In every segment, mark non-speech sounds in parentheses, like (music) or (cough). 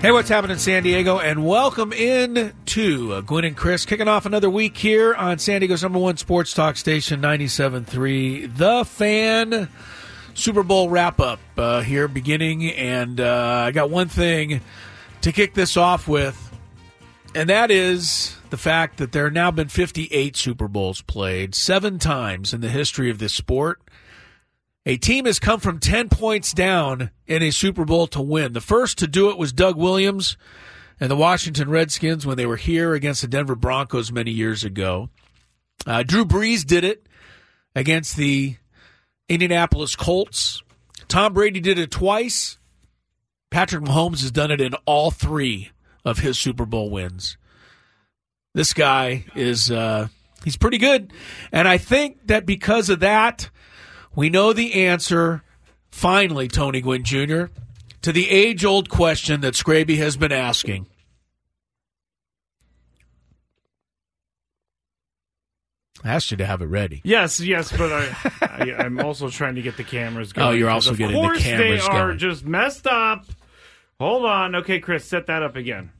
Hey, what's happening in San Diego? And welcome in to uh, Gwynn and Chris kicking off another week here on San Diego's number one sports talk station, 97.3 The Fan. Super Bowl wrap up uh, here beginning. And uh, I got one thing to kick this off with, and that is the fact that there have now been 58 Super Bowls played, seven times in the history of this sport. A team has come from 10 points down in a Super Bowl to win. The first to do it was Doug Williams and the Washington Redskins when they were here against the Denver Broncos many years ago. Uh, Drew Brees did it against the Indianapolis Colts. Tom Brady did it twice. Patrick Mahomes has done it in all three of his Super Bowl wins. This guy is uh, he's pretty good, and I think that because of that, we know the answer. Finally, Tony Gwynn Jr. to the age-old question that Scraby has been asking. I asked you to have it ready. Yes, yes, but I, I, I'm also trying to get the cameras (laughs) oh, going. Oh, you're also getting the cameras going. Of course they are going. just messed up. Hold on. Okay, Chris, set that up again.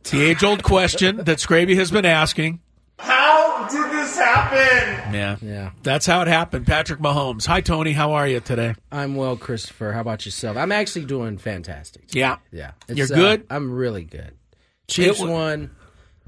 It's the age-old question that Scraby has been asking. How did this happen? Yeah, Yeah. that's how it happened. Patrick Mahomes. Hi, Tony. How are you today? I'm well, Christopher. How about yourself? I'm actually doing fantastic. Yeah, Yeah. You're good? Uh, I'm really good. Chiefs It won.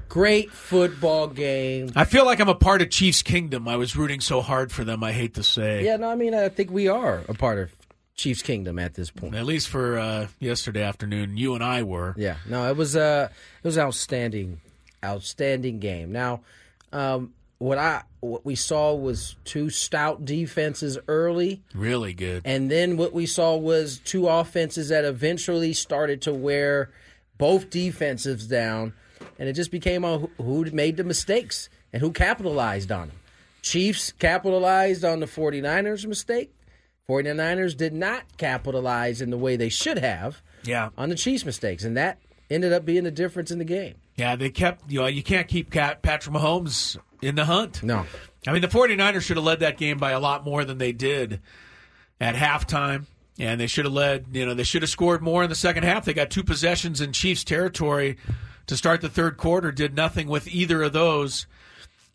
Great football game. I feel like I'm a part of Chiefs Kingdom. I was rooting so hard for them. I hate to say. Yeah, no, I mean, I think we are a part of Chiefs Kingdom at this point. At least for uh, yesterday afternoon, you and I were. Yeah, no, it was uh, it was outstanding, outstanding game. Now, um, what I what we saw was two stout defenses early. Really good. And then what we saw was two offenses that eventually started to wear both defensives down, and it just became on who made the mistakes and who capitalized on them. Chiefs capitalized on the 49ers mistake. 49ers did not capitalize in the way they should have Yeah. on the Chiefs mistakes, and that ended up being the difference in the game. Yeah, they kept, you know, you can't keep Patrick Mahomes in the hunt. No. I mean, the 49ers should have led that game by a lot more than they did at halftime. And they should have led, you know, they should have scored more in the second half. They got two possessions in Chiefs territory to start the third quarter, did nothing with either of those.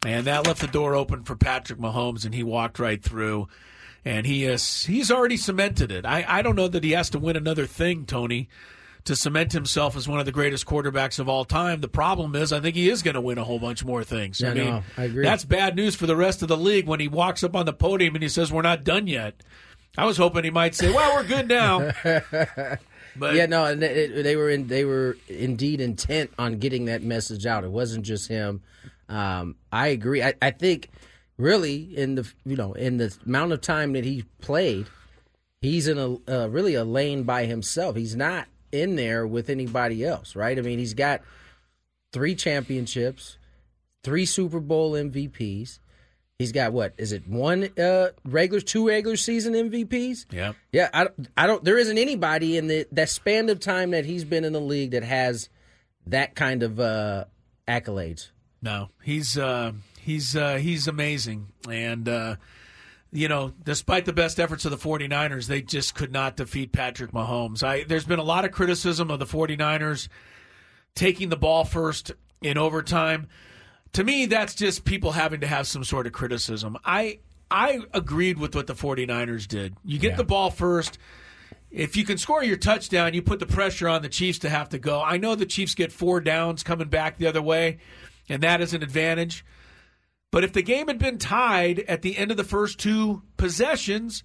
And that left the door open for Patrick Mahomes, and he walked right through. And he is he's already cemented it. I, I don't know that he has to win another thing, Tony, to cement himself as one of the greatest quarterbacks of all time. The problem is, I think he is going to win a whole bunch more things. Yeah, I mean, no, I agree. that's bad news for the rest of the league when he walks up on the podium and he says, "We're not done yet." I was hoping he might say, "Well, we're good now." (laughs) but Yeah, no, they were in, they were indeed intent on getting that message out. It wasn't just him. Um, I agree. I, I think really in the you know in the amount of time that he played, he's in a uh, really a lane by himself. He's not in there with anybody else, right? I mean, he's got three championships, three Super Bowl MVPs. He's got what is it? One uh, regular, two regular season MVPs. yeah, Yeah, I, I don't. There isn't anybody in the that span of time that he's been in the league that has that kind of uh, accolades. no, he's uh, he's uh, he's amazing, and uh, you know, despite the best efforts of the 49ers, they just could not defeat Patrick Mahomes. I there's been a lot of criticism of the 49ers taking the ball first in overtime. To me, that's just people having to have some sort of criticism. I I agreed with what the 49ers did. You get the ball first. If you can score your touchdown, you put the pressure on the Chiefs to have to go. I know the Chiefs get four downs coming back the other way, and that is an advantage. But if the game had been tied at the end of the first two possessions,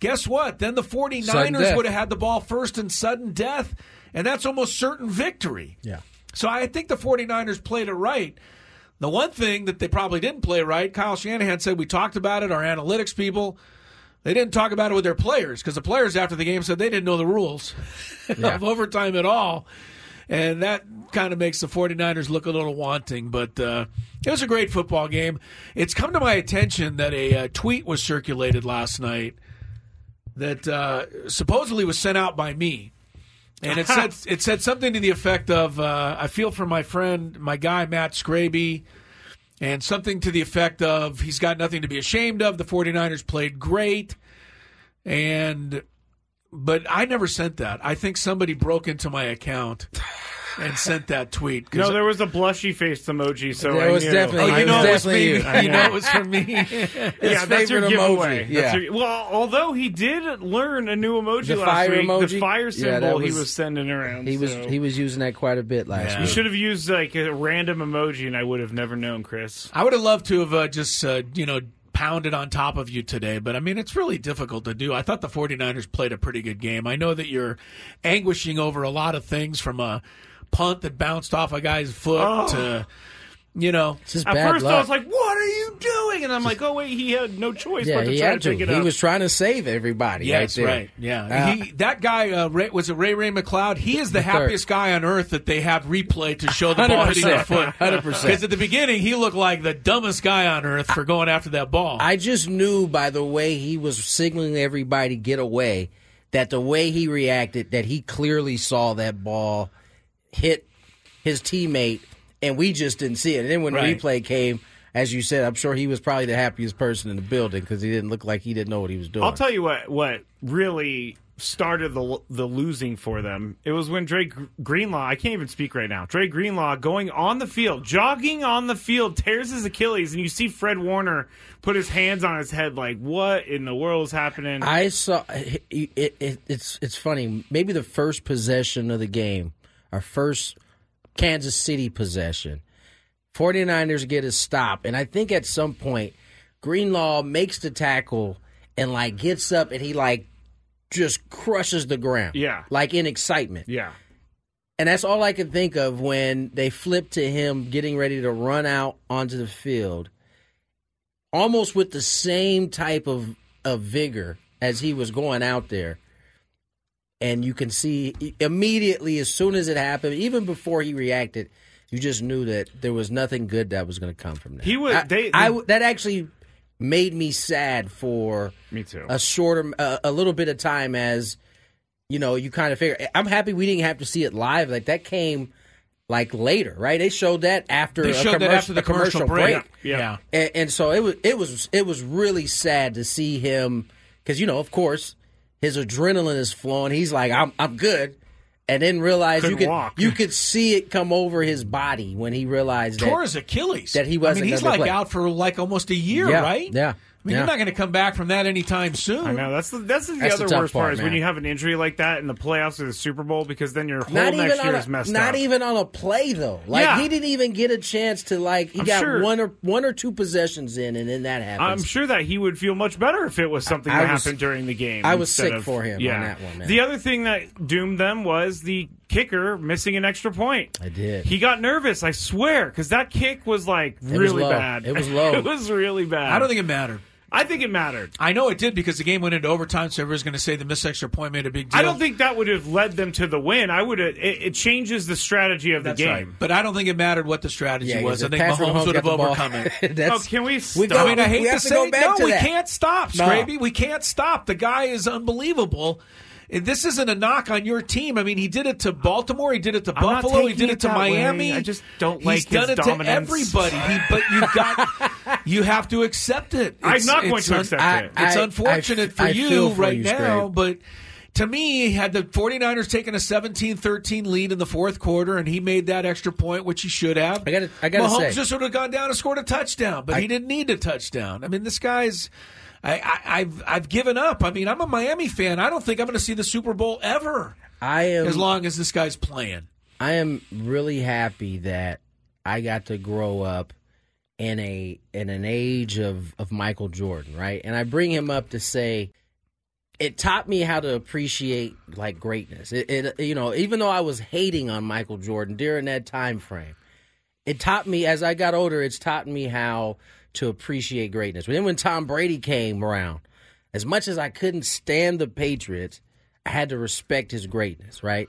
guess what? Then the Sudden 49ers would have had the ball first and sudden death, and that's almost certain victory. Yeah. So I think the 49ers played it right. The one thing that they probably didn't play right, Kyle Shanahan said, we talked about it, our analytics people, they didn't talk about it with their players because the players after the game said they didn't know the rules (laughs) of overtime at all. And that kind of makes the 49ers look a little wanting. But uh, it was a great football game. It's come to my attention that a, uh tweet was circulated last night that uh, supposedly was sent out by me. And it (laughs) said it said something to the effect of uh, I feel for my friend, my guy Matt Scraby, and something to the effect of he's got nothing to be ashamed of. The 49ers played great. And but I never sent that. I think somebody broke into my account (laughs) and sent that tweet. No, there was a blushy faced emoji, so There I was knew. definitely- Oh, you know was it was definitely me. you. (laughs) You know it was from me. (laughs) yeah, that's your giveaway. emoji. That's Yeah. your- well, although he did learn a new emoji The last week, emoji? the fire Yeah, symbol he was- was sending around. He was so- he was using that quite a bit last Yeah. You should have used like a random emoji, and I would have never known, Chris. I would have loved to have uh, just, uh, you know, pounded on top of you today, but I mean, it's really difficult to do. I thought the 49ers played a pretty good game. I know that you're anguishing over a lot of things from a punt that bounced off a guy's foot to, you know, just At first, luck. I was like, "What are you doing?" And I'm like, "Oh wait, he had no choice yeah, but to he try had to pick it up." He up." was trying to save everybody. Yes, right, there. right. Yeah, Uh, he, that guy uh, Ray, was it Ray Ray McCloud. He is the, The third. happiest guy on earth that they have replay to show the ball hitting their foot. 100%. Because at the beginning he looked like the dumbest guy on earth for going after that ball. I just knew by the way he was signaling everybody get away that the way he reacted that he clearly saw that ball hit his teammate and we just didn't see it. And then when Right. replay came, as you said, I'm sure he was probably the happiest person in the building because he didn't look like he didn't know what he was doing. I'll tell you what. What really started the the losing for them? It was when Dre Gr- Greenlaw. I can't even speak right now. Dre Greenlaw going on the field, jogging on the field, tears his Achilles, and you see Fred Warner put his hands on his head, like, "What in the world is happening?" I saw it, it, it, it's it's funny. Maybe the first possession of the game, our first Kansas City possession, 49ers get a stop, and I think at some point Greenlaw makes the tackle and like gets up and he like just crushes the ground. Yeah. Like in excitement. yeah, And that's all I could think of when they flipped to him getting ready to run out onto the field, almost with the same type of, of vigor as he was going out there. And you can see immediately, as soon as it happened, even before he reacted, you just knew that there was nothing good that was going to come from that. He was- I, they- they- w- that actually made me sad for me too. a shorter, a, a little bit of time as you know, you kind of figure. Eh, I'm happy we didn't have to see it live. Like that came like later, right? They showed that after they a showed that after the commercial, commercial break. Yeah. yeah. And, and so it was it was it was really sad to see him because you know, of course, his adrenaline is flowing. He's like, I'm I'm good. And then realize you Couldn't could walk. you could see it come over his body when he realized tore that his Achilles. that he wasn't I mean, he's gonna like play. out for like almost a year, Yeah, right? yeah, mean, yeah. you're not going to come back from that anytime soon. I know that's the that's the That's the other tough worst part, part, is when you have an injury like that in the playoffs or the Super Bowl because then your whole not next even year on is messed not up. Not even on a play though. Like Yeah. he didn't even get a chance to like he I'm got sure- one or one or two possessions in, and then that happens. I'm sure that he would feel much better if it was something I that was- happened during the game. I was instead sick of- for him on yeah. that one, man. The other thing that doomed them was the kicker missing an extra point. I did. He got nervous, I swear, because that kick was like was really low. bad. It was (laughs) low. it was really bad. I don't think it mattered. I think it mattered. I know it did because the game went into overtime, so everyone's going to say the missed extra point made a big deal. I don't think that would have led them to the win. I would have. It, it changes the strategy of the That's game. right. But I don't think it mattered what the strategy yeah, was. I think Patrick Mahomes would got have overcome it. (laughs) Oh, can we We stop? go- I mean, I hate we to have to say go back no, to we that. can't stop, No. We can't stop. The guy is unbelievable. And This isn't a knock on your team. I mean, he did it to Baltimore. He did it to I'm Buffalo. He did it it to that way. Miami. I just don't like He's like done it dominance. to everybody. He, but you've got, (laughs) you have to accept it. I'm not going to un- accept I- it. It's I- unfortunate I- for I you for right you, now, Scrape. but to me, had the 49ers taken a 17-13 lead in the fourth quarter and he made that extra point, which he should have. I gotta- I gotta Mahomes say- just would have gone down and scored a touchdown, but he didn't need a touchdown. I mean, this guy's. I, I, I've I've given up. I mean, I'm a Miami fan. I don't think I'm going to see the Super Bowl ever I am as long as this guy's playing. I am really happy that I got to grow up in a in an age of of Michael Jordan, right? And I bring him up to say it taught me how to appreciate like greatness. It, it you know, even though I was hating on Michael Jordan during that time frame, it taught me as I got older, it's taught me how to appreciate greatness. But Then when Tom Brady came around, as much as I couldn't stand the Patriots, I had to respect his greatness, right?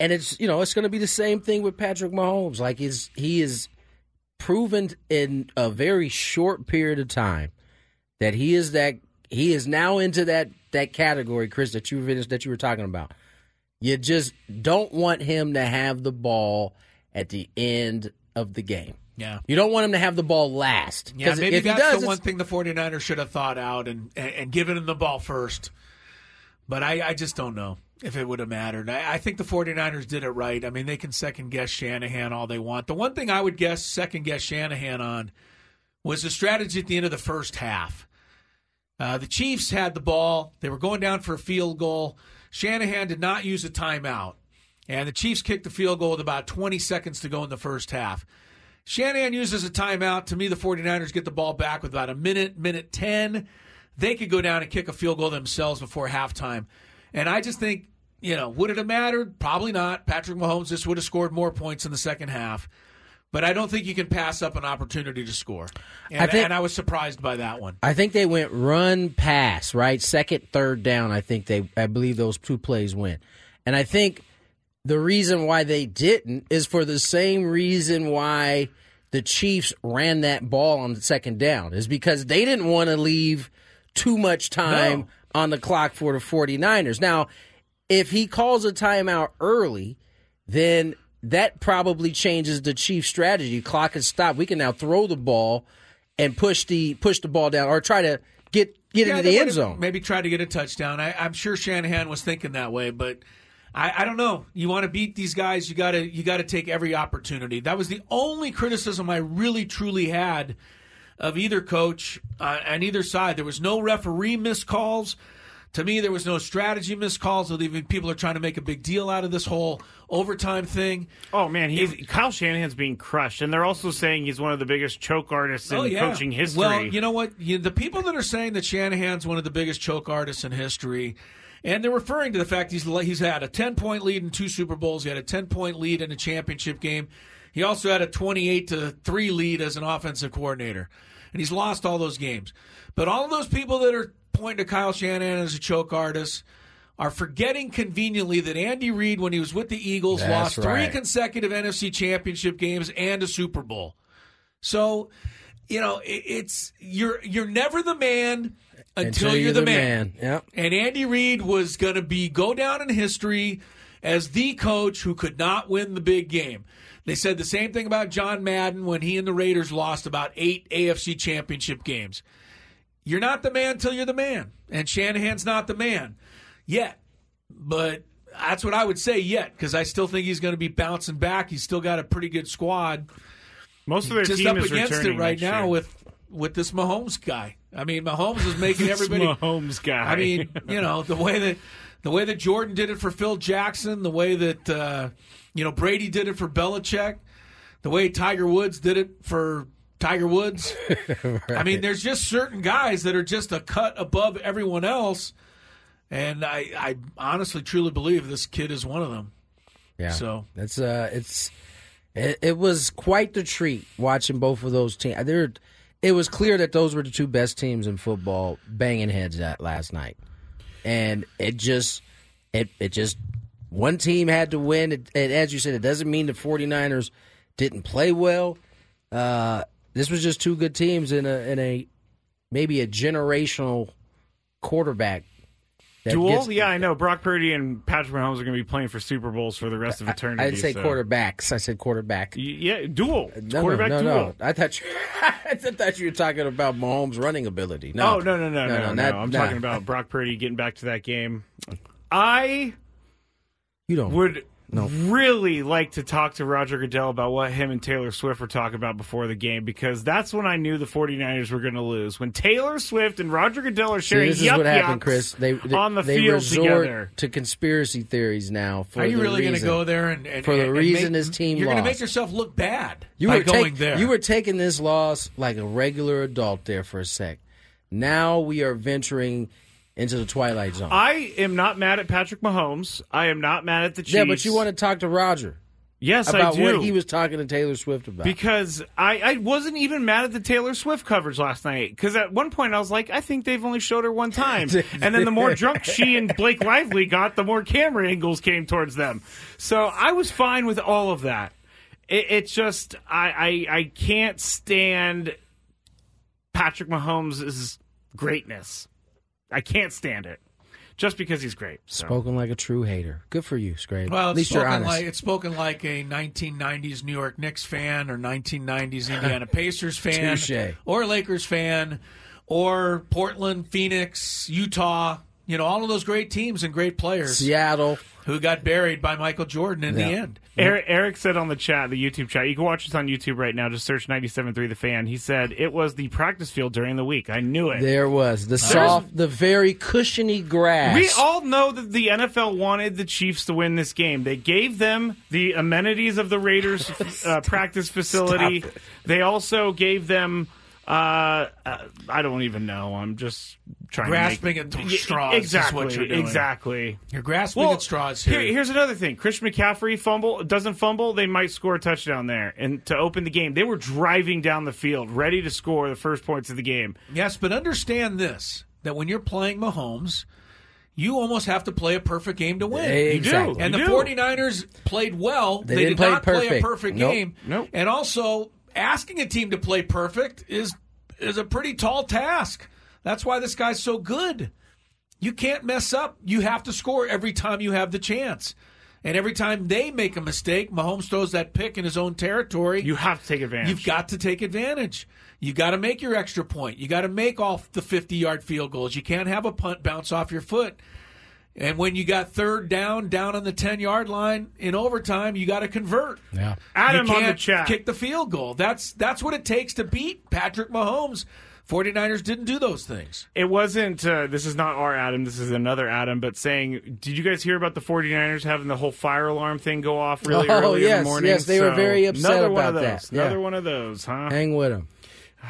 And it's you know, it's gonna be the same thing with Patrick Mahomes. Like is he is proven in a very short period of time that he is that he is now into that that category, Chris, that you finished that you were talking about. You just don't want him to have the ball at the end of the game. Yeah. You don't want him to have the ball last. Yeah, maybe if that's does, the one thing the 49ers should have thought out and, and, and given him the ball first. But I, I just don't know if it would have mattered. I, I think the 49ers did it right. I mean, they can second guess Shanahan all they want. The one thing I would guess second guess Shanahan on was the strategy at the end of the first half. Uh, the Chiefs had the ball. They were going down for a field goal. Shanahan did not use a timeout. And the Chiefs kicked the field goal with about 20 seconds to go in the first half. Shanahan uses a timeout. To me, the 49ers get the ball back with about a minute, minute 10. They could go down and kick a field goal themselves before halftime. And I just think, you know, would it have mattered? Probably not. Patrick Mahomes just would have scored more points in the second half. But I don't think you can pass up an opportunity to score. And I think- and I was surprised by that one. I think they went run pass, right? Second, third down. I think they, I believe those two plays went. And I think the reason why they didn't is for the same reason why the Chiefs ran that ball on the second down, is because they didn't want to leave too much time No. on the clock for the 49ers. Now, if he calls a timeout early, then that probably changes the Chiefs' strategy. Clock is stopped. We can now throw the ball and push the push the ball down or try to get get Yeah, into the end zone. Maybe try to get a touchdown. I, I'm sure Shanahan was thinking that way, but I, I don't know. You want to beat these guys, you got to you got to take every opportunity. That was the only criticism I really truly had of either coach uh, on either side. There was no referee missed calls. To me, there was no strategy missed calls. Although even people are trying to make a big deal out of this whole overtime thing. Oh man, he's Kyle Shanahan's being crushed, and they're also saying he's one of the biggest choke artists in oh, yeah. coaching history. Well, you know what? You, the people that are saying that Shanahan's one of the biggest choke artists in history, and they're referring to the fact he's he's had a ten point lead in two Super Bowls. He had a ten point lead in a championship game. He also had a twenty eight to three lead as an offensive coordinator, and he's lost all those games. But all of those people that are pointing to Kyle Shanahan as a choke artist. Are forgetting conveniently that Andy Reid, when he was with the Eagles, That's lost three consecutive NFC championship games and a Super Bowl. So, you know, it, it's you're you're never the man until, you're, the, man. Yep. And Andy Reid was going to be go down in history as the coach who could not win the big game. They said the same thing about John Madden when he and the Raiders lost about eight AFC championship games. You're not the man till you're the man, and Shanahan's not the man yet. But that's what I would say yet, because I still think he's going to be bouncing back. He's still got a pretty good squad most of their just team up is against it returning right now year. with with this Mahomes guy. I mean, Mahomes is making (laughs) everybody. Mahomes guy. I mean, you know the way that the way that Jordan did it for Phil Jackson, the way that uh, you know Brady did it for Belichick, the way Tiger Woods did it for Tiger Woods. (laughs) I mean, there's just certain guys that are just a cut above everyone else, and I, I honestly truly believe this kid is one of them. Yeah. So- it's uh it's it, it was quite the treat watching both of those teams. There, it was clear that those were the two best teams in football, banging heads at last night, and it just it it just one team had to win. It, and as you said, it doesn't mean the 49ers didn't play well. Uh, this was just two good teams in a in a maybe a generational quarterback. Gets- yeah, I know. Brock Purdy and Patrick Mahomes are going to be playing for Super Bowls for the rest of eternity. I didn't say so- quarterbacks. I said quarterback. Y- Yeah, duel. Uh, it's No, quarterback no, no, duel. no. I thought you, (laughs) I thought you were talking about Mahomes' running ability. No, Oh no no no no no! that- I'm nah. talking about Brock Purdy getting back to that game. I You don't. would No. really like to talk to Roger Goodell about what him and Taylor Swift were talking about before the game because that's when I knew the 49ers were going to lose. When Taylor Swift and Roger Goodell are See, sharing this is yuck what happened, Chris. They, they on the they field resort together. to conspiracy theories now. For Are you the really going to go there and, and for the and reason make, his team You're going to make yourself look bad You by were going take- there. You were taking this loss like a regular adult there for a sec. Now we are venturing into the twilight zone. I am not mad at Patrick Mahomes. I am not mad at the Chiefs. yeah, but you want to talk to Roger yes, about I do. what he was talking to Taylor Swift about. Because I, I wasn't even mad at the Taylor Swift coverage last night. Because at one point I was like, I think they've only showed her one time. (laughs) and then the more drunk she and Blake Lively got, the more camera angles came towards them. So I was fine with all of that. It, it's just I, I I can't stand Patrick Mahomes' greatness. I can't stand it. Just because he's great. So. Spoken like a true hater. Good for you, Scrape. well, At it's least you're spoken honest. like it's spoken like a 1990s New York Knicks fan or 1990s (laughs) Indiana Pacers fan Touche. or Lakers fan or Portland, Phoenix, Utah. You know, all of those great teams and great players Seattle. Who got buried by Michael Jordan in the end. Eric, Eric said on the chat, the YouTube chat, you can watch this on YouTube right now. Just search 97.3 The Fan. He said it was the practice field during the week. I knew it. There was the soft, the very cushiony grass. we all know that the NFL wanted the Chiefs to win this game. They gave them the amenities of the Raiders (laughs) uh, practice facility. They also gave them. Uh, uh, I don't even know. I'm just trying Grasping to at make, straws is Exactly. what you're doing. Exactly. You're grasping at straws here. Here's another thing: Christian McCaffrey fumble doesn't fumble, they might score a touchdown there, and to open the game, they were driving down the field, ready to score the first points of the game. Yes, but understand this that when you're playing Mahomes, you almost have to play a perfect game to win. Exactly. do. And the You do. 49ers played well. They They, didn't play not play a perfect. perfect Nope. game. Nope. And also, asking a team to play perfect is is a pretty tall task. That's why this guy's so good. You can't mess up. You have to score every time you have the chance. And every time they make a mistake, Mahomes throws that pick in his own territory. You have to take advantage. You've got to take advantage. You got to make your extra point. You got to make off the 50 yard field goals. You can't have a punt bounce off your foot. And when you got third down, down on the 10 yard line in overtime, you got to convert. Yeah. Adam you on can't the chat. kick the field goal. That's that's what it takes to beat Patrick Mahomes. 49ers didn't do those things. It wasn't, uh, this is not our Adam, this is another Adam, but saying, did you guys hear about the 49ers having the whole fire alarm thing go off really Oh, early in the morning? yes, they were very upset another one of about those, that, yeah. Another one of those, huh? Hang with him. (sighs)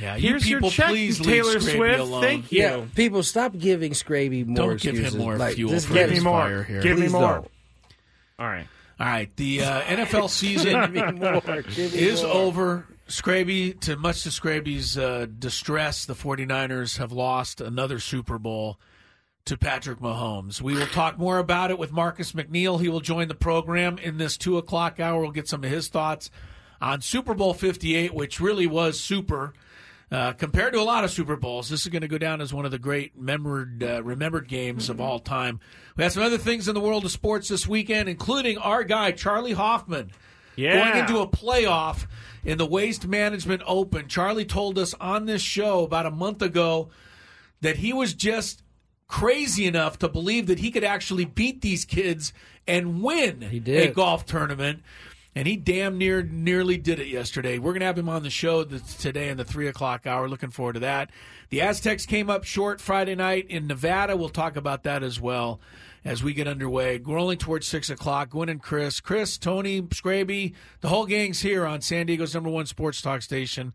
Yeah, Here's you your check, please Taylor leave Swift. alone. Thank you. Yeah, people, stop giving Scraby more fuel. Don't give him more like, fuel just for get his me more. fire here. Give me more. don't. All right. All right, the uh, NFL season (laughs) is over. Scraby, to much to Scraby's uh, distress, the 49ers have lost another Super Bowl to Patrick Mahomes. We will talk more about it with Marcus McNeill. He will join the program in this 2 o'clock hour. We'll get some of his thoughts on Super Bowl 58, which really was super. Uh, compared to a lot of Super Bowls, this is going to go down as one of the great remembered, uh, remembered games of all time. We have some other things in the world of sports this weekend, including our guy, Charley Hoffman Yeah. going into a playoff in the Waste Management Open. Charley told us on this show about a month ago that he was just crazy enough to believe that he could actually beat these kids and win He did. a golf tournament. And he damn near nearly did it yesterday. We're going to have him on the show today in the three o'clock hour. Looking forward to that. The Aztecs came up short Friday night in Nevada. We'll talk about that as well as we get underway. Rolling towards six o'clock. Gwynn and Chris, Chris, Tony, Scraby, the whole gang's here on San Diego's number one sports talk station,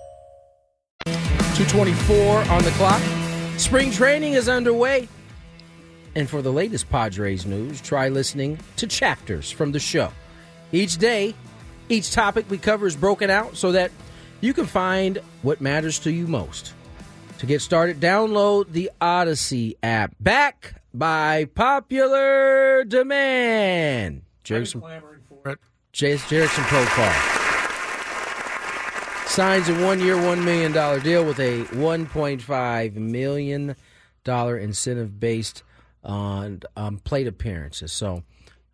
224 on the clock. Spring training is underway. And for the latest Padres news, try listening to chapters from the show. Each day, each topic we cover is broken out so that you can find what matters to you most. To get started, download the Audacy app. Back by popular demand. Jason, clamoring for it. Jurickson Profar signs a one-year, one million dollar deal with a 1.5 million dollar incentive based on um, plate appearances. So,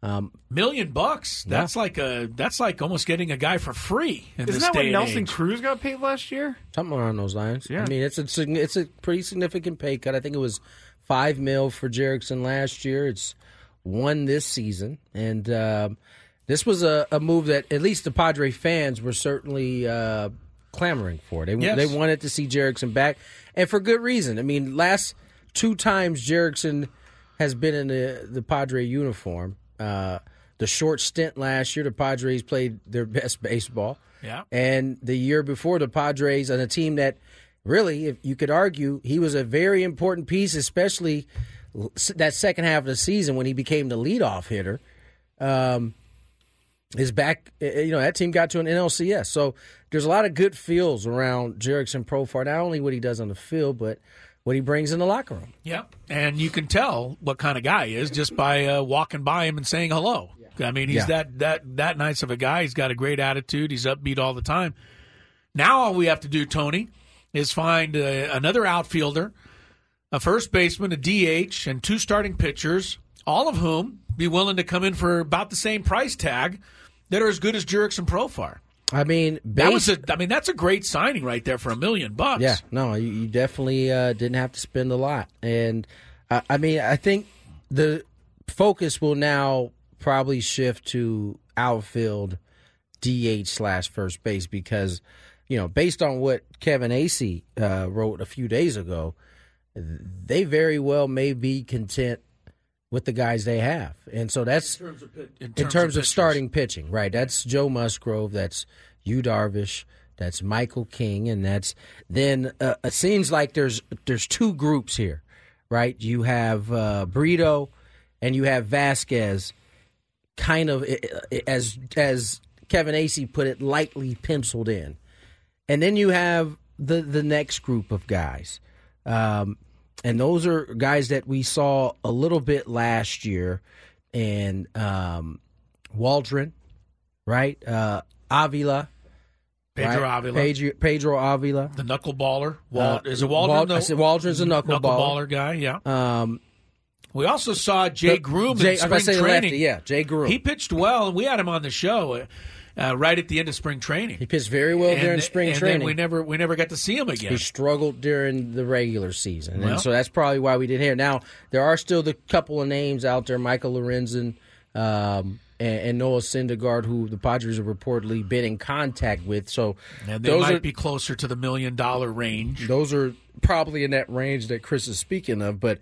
um, Million bucks. Yeah. That's like a that's like almost getting a guy for free in Isn't this that day what Nelson age. Cruz got paid last year? something around those lines. Yeah. I mean, it's a it's a pretty significant pay cut. I think it was five mil for Jurickson last year. It's one this season, and um, this was a, a move that at least the Padre fans were certainly uh, clamoring for. They Yes. they wanted to see Jurickson back, and for good reason. I mean, last two times Jurickson has been in the the Padre uniform. Uh, the short stint last year, the Padres played their (laughs) best baseball. Yeah. And the year before, the Padres on a team that really, if you could argue, he was a very important piece, especially that second half of the season when he became the leadoff hitter. Um, is back. uh, You know that team got to an NLCS, so there's a lot of good feels around Jurickson Profar. Not only what he does on the field, but what he brings in the locker room. Yeah, and you can tell what kind of guy he is just by uh, walking by him and saying hello. I mean, he's Yeah. that that that nice of a guy. He's got a great attitude. He's upbeat all the time. Now all we have to do, Tony, is find uh, another outfielder, a first baseman, a DH, and two starting pitchers, all of whom be willing to come in for about the same price tag that are as good as Jurickson Profar. I mean, That was a, I mean, that's a great signing right there for a million bucks. Yeah, no, you, you definitely uh, didn't have to spend a lot, and uh, I mean, I think the focus will now probably shift to outfield, DH slash first base because you know, based on what Kevin Acee uh, wrote a few days ago, they very well may be content with the guys they have, and so that's In terms of, pit- in in terms of pitchers. starting pitching, right? That's Joe Musgrove. That's Yu Darvish. That's Michael King, and that's then uh, it seems like there's there's two groups here, right? You have uh, Brito, and you have Vasquez, kind of as as Kevin Acee put it, lightly penciled in, and then you have the the next group of guys. Um, and those are guys that we saw a little bit last year, and um, Waldron, right? Uh, Avila, Pedro right? Avila, Pedro, Pedro Avila. the knuckleballer. Wal- Uh, is it Waldron? Wal- the- I said Waldron's a knuckleballer. knuckleballer guy. Yeah. Um, We also saw Jay the- Groome Jay, in spring training. lefty, yeah, Jay Groome. He pitched well, and we had him on the show uh, right at the end of spring training. He pitched very well And- during spring and training. Then we never we never got to see him again. He struggled during the regular season, Well- and so that's probably why we didn't hear. Now there are still the couple of names out there: Michael Lorenzen um, and, and Noah Syndergaard, who the Padres have reportedly been in contact with. So and they those might are be closer to the million dollar range. those are probably in that range that Chris is speaking of. But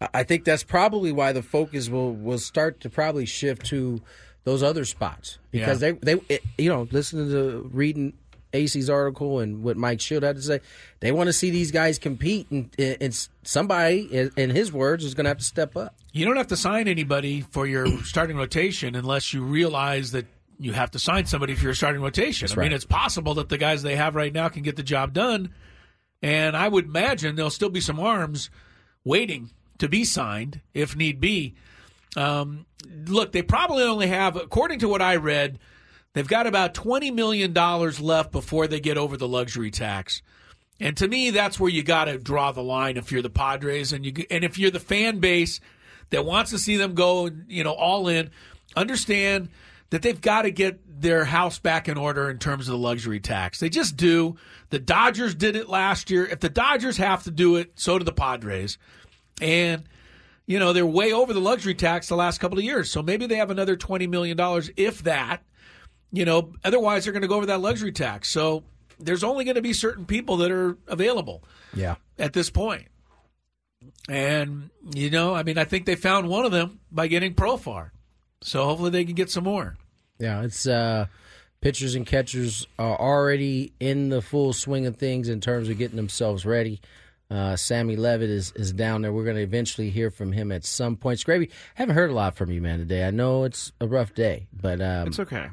I- I think that's probably why the focus will will start to probably shift to those other spots because Yeah. they they it, you know listening to reading Acee's article and what Mike Shildt had to say, they want to see these guys compete, and, and somebody, in in his words, is going to have to step up. You don't have to sign anybody for your (coughs) starting rotation unless you realize that you have to sign somebody for your starting rotation. I mean, it's possible that the guys they have right now can get the job done, and I would imagine there'll still be some arms waiting to be signed if need be. Um, look, they probably only have, according to what I read, They've got about $20 million left before they get over the luxury tax. And to me, that's where you got to draw the line if you're the Padres and you and if you're the fan base that wants to see them go, you know, all in, understand that they've got to get their house back in order in terms of the luxury tax. They just do. The Dodgers did it last year. If the Dodgers have to do it, so do the Padres. And you know, they're way over the luxury tax the last couple of years. So maybe they have another $20 million, if that. You know, otherwise they're going to go over that luxury tax. So there's only going to be certain people that are available. Yeah. At this point. And, you know, I mean, I think they found one of them by getting Profar. So hopefully they can get some more. Yeah, it's uh pitchers and catchers are already in the full swing of things in terms of getting themselves ready. Uh, Sammy Levitt is, is down there. We're going to eventually hear from him at some point. Scraby, haven't heard a lot from you, man, today. I know it's a rough day, but um, It's okay.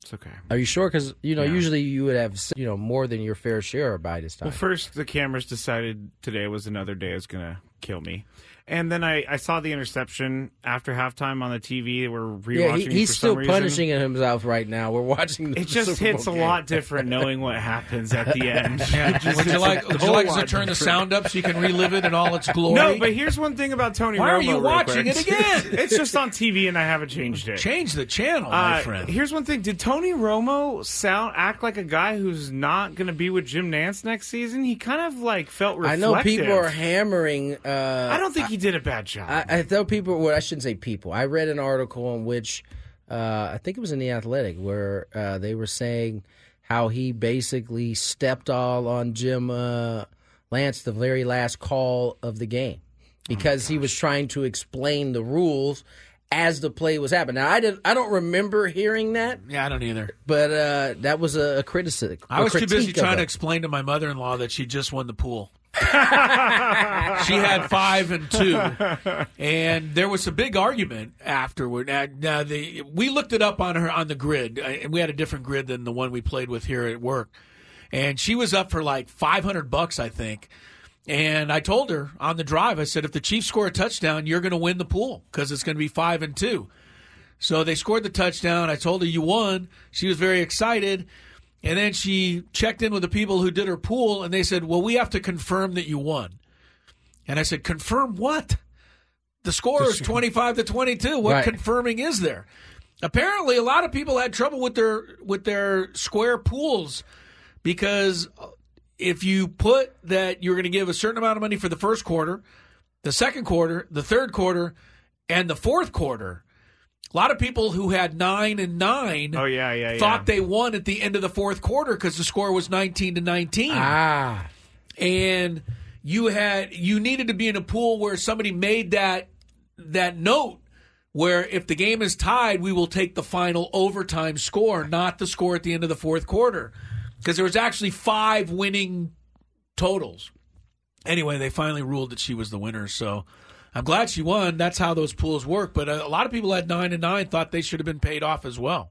It's okay. are you sure? Because you know, Yeah. usually you would have you know more than your fair share by this time. Well, first the cameras decided today was another day is going to kill me, and then I, I saw the interception after halftime on the TV. We're rewatching. yeah, he, he's for still some reason. punishing himself right now. We're watching. The It just Super hits a game. lot different knowing what happens at the end. (laughs) Yeah. Would you like would you like to lot turn the sound up so you can relive it in all its glory? No, but here's one thing about Tony Why Romo. are you watching quick. it again? (laughs) it's just on TV and I haven't changed it. change the channel, my Uh, friend. Here's one thing: Did Tony Romo sound act like a guy who's not going to be with Jim Nantz next season? He kind of like felt I know people are hammering. Uh, I don't think he did a bad job. I, I tell people, well, I shouldn't say people. I read an article in which uh, I think it was in the Athletic where uh, they were saying how he basically stepped all on Jim uh, Lance the very last call of the game because he was trying to explain the rules as the play was happening. Now I didn't, I don't remember hearing that, yeah, I don't either. but uh, that was a, a criticism. I was too busy trying to explain to my mother-in-law that she just won the pool. (laughs) she had five and two, and there was a big argument afterward. Now, the we looked it up on her on the grid, uh, and we had a different grid than the one we played with here at work. And she was up for like five hundred bucks, I think. And I told her on the drive, I said, if the Chiefs score a touchdown, you're going to win the pool because it's going to be five and two. So they scored the touchdown. I told her you won. She was very excited. And then she checked in with the people who did her pool, and they said, Well, we have to confirm that you won. And I said, Confirm what? The score is 25 to 22. What Right. confirming is there? Apparently, a lot of people had trouble with their with their square pools because if you put that you're going to give a certain amount of money for the first quarter, the second quarter, the third quarter, and the fourth quarter, a lot of people who had nine and nine oh yeah, yeah, yeah. thought they won at the end of the fourth quarter because the score was 19 to 19 Ah, and you had you needed to be in a pool where somebody made that that note where if the game is tied we will take the final overtime score not the score at the end of the fourth quarter. Because there was actually five winning totals. Anyway they finally ruled that she was the winner so i'm glad she won that's how those pools work but a, a lot of people at nine and nine thought they should have been paid off as well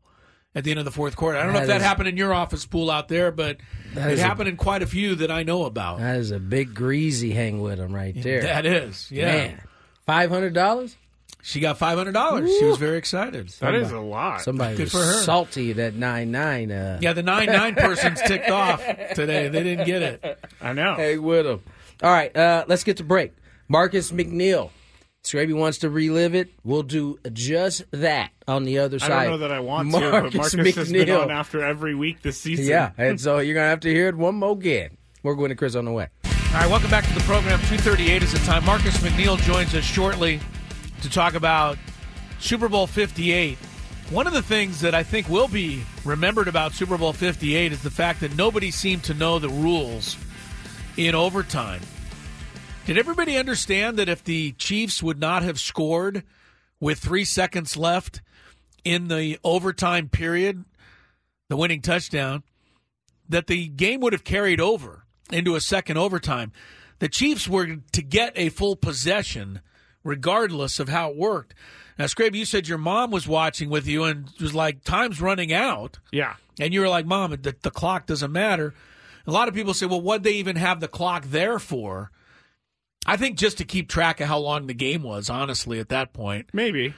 at the end of the fourth quarter i don't know if That that is- happened in your office pool out there but it it is a- happened in quite a few that i know about that is a big greasy hang with him right there. that is, yeah. Five hundred dollars. She got five hundred dollars. She was very excited. that is a lot. Somebody Good was for her. salty that nine nine. Uh, Yeah, the nine nine (laughs) person's ticked off today. They didn't get it. I know. Hey, with him. All right, uh, let's get to break. Marcus McNeill. Scraby wants to relive it. We'll do just that on the other side. I don't know that I want to, but Marcus has been on after every week this season. Yeah, and so you're gonna have to hear it one more again. We're going to Chris on the way. All right, welcome back to the program. Two thirty eight is the time. Marcus McNeill joins us shortly to talk about Super Bowl fifty eight. One of the things that I think will be remembered about Super Bowl fifty eight is the fact that nobody seemed to know the rules in overtime. Did everybody understand that if the Chiefs would not have scored with three seconds left in the overtime period, the winning touchdown, that the game would have carried over into a second overtime? The Chiefs were to get a full possession regardless of how it worked. Now, Scrape, you said your mom was watching with you and was like, time's running out. Yeah. And you were like, Mom, the, the clock doesn't matter. A lot of people say, well, what'd they even have the clock there for? I think just to keep track of how long the game was, honestly, at that point. Maybe.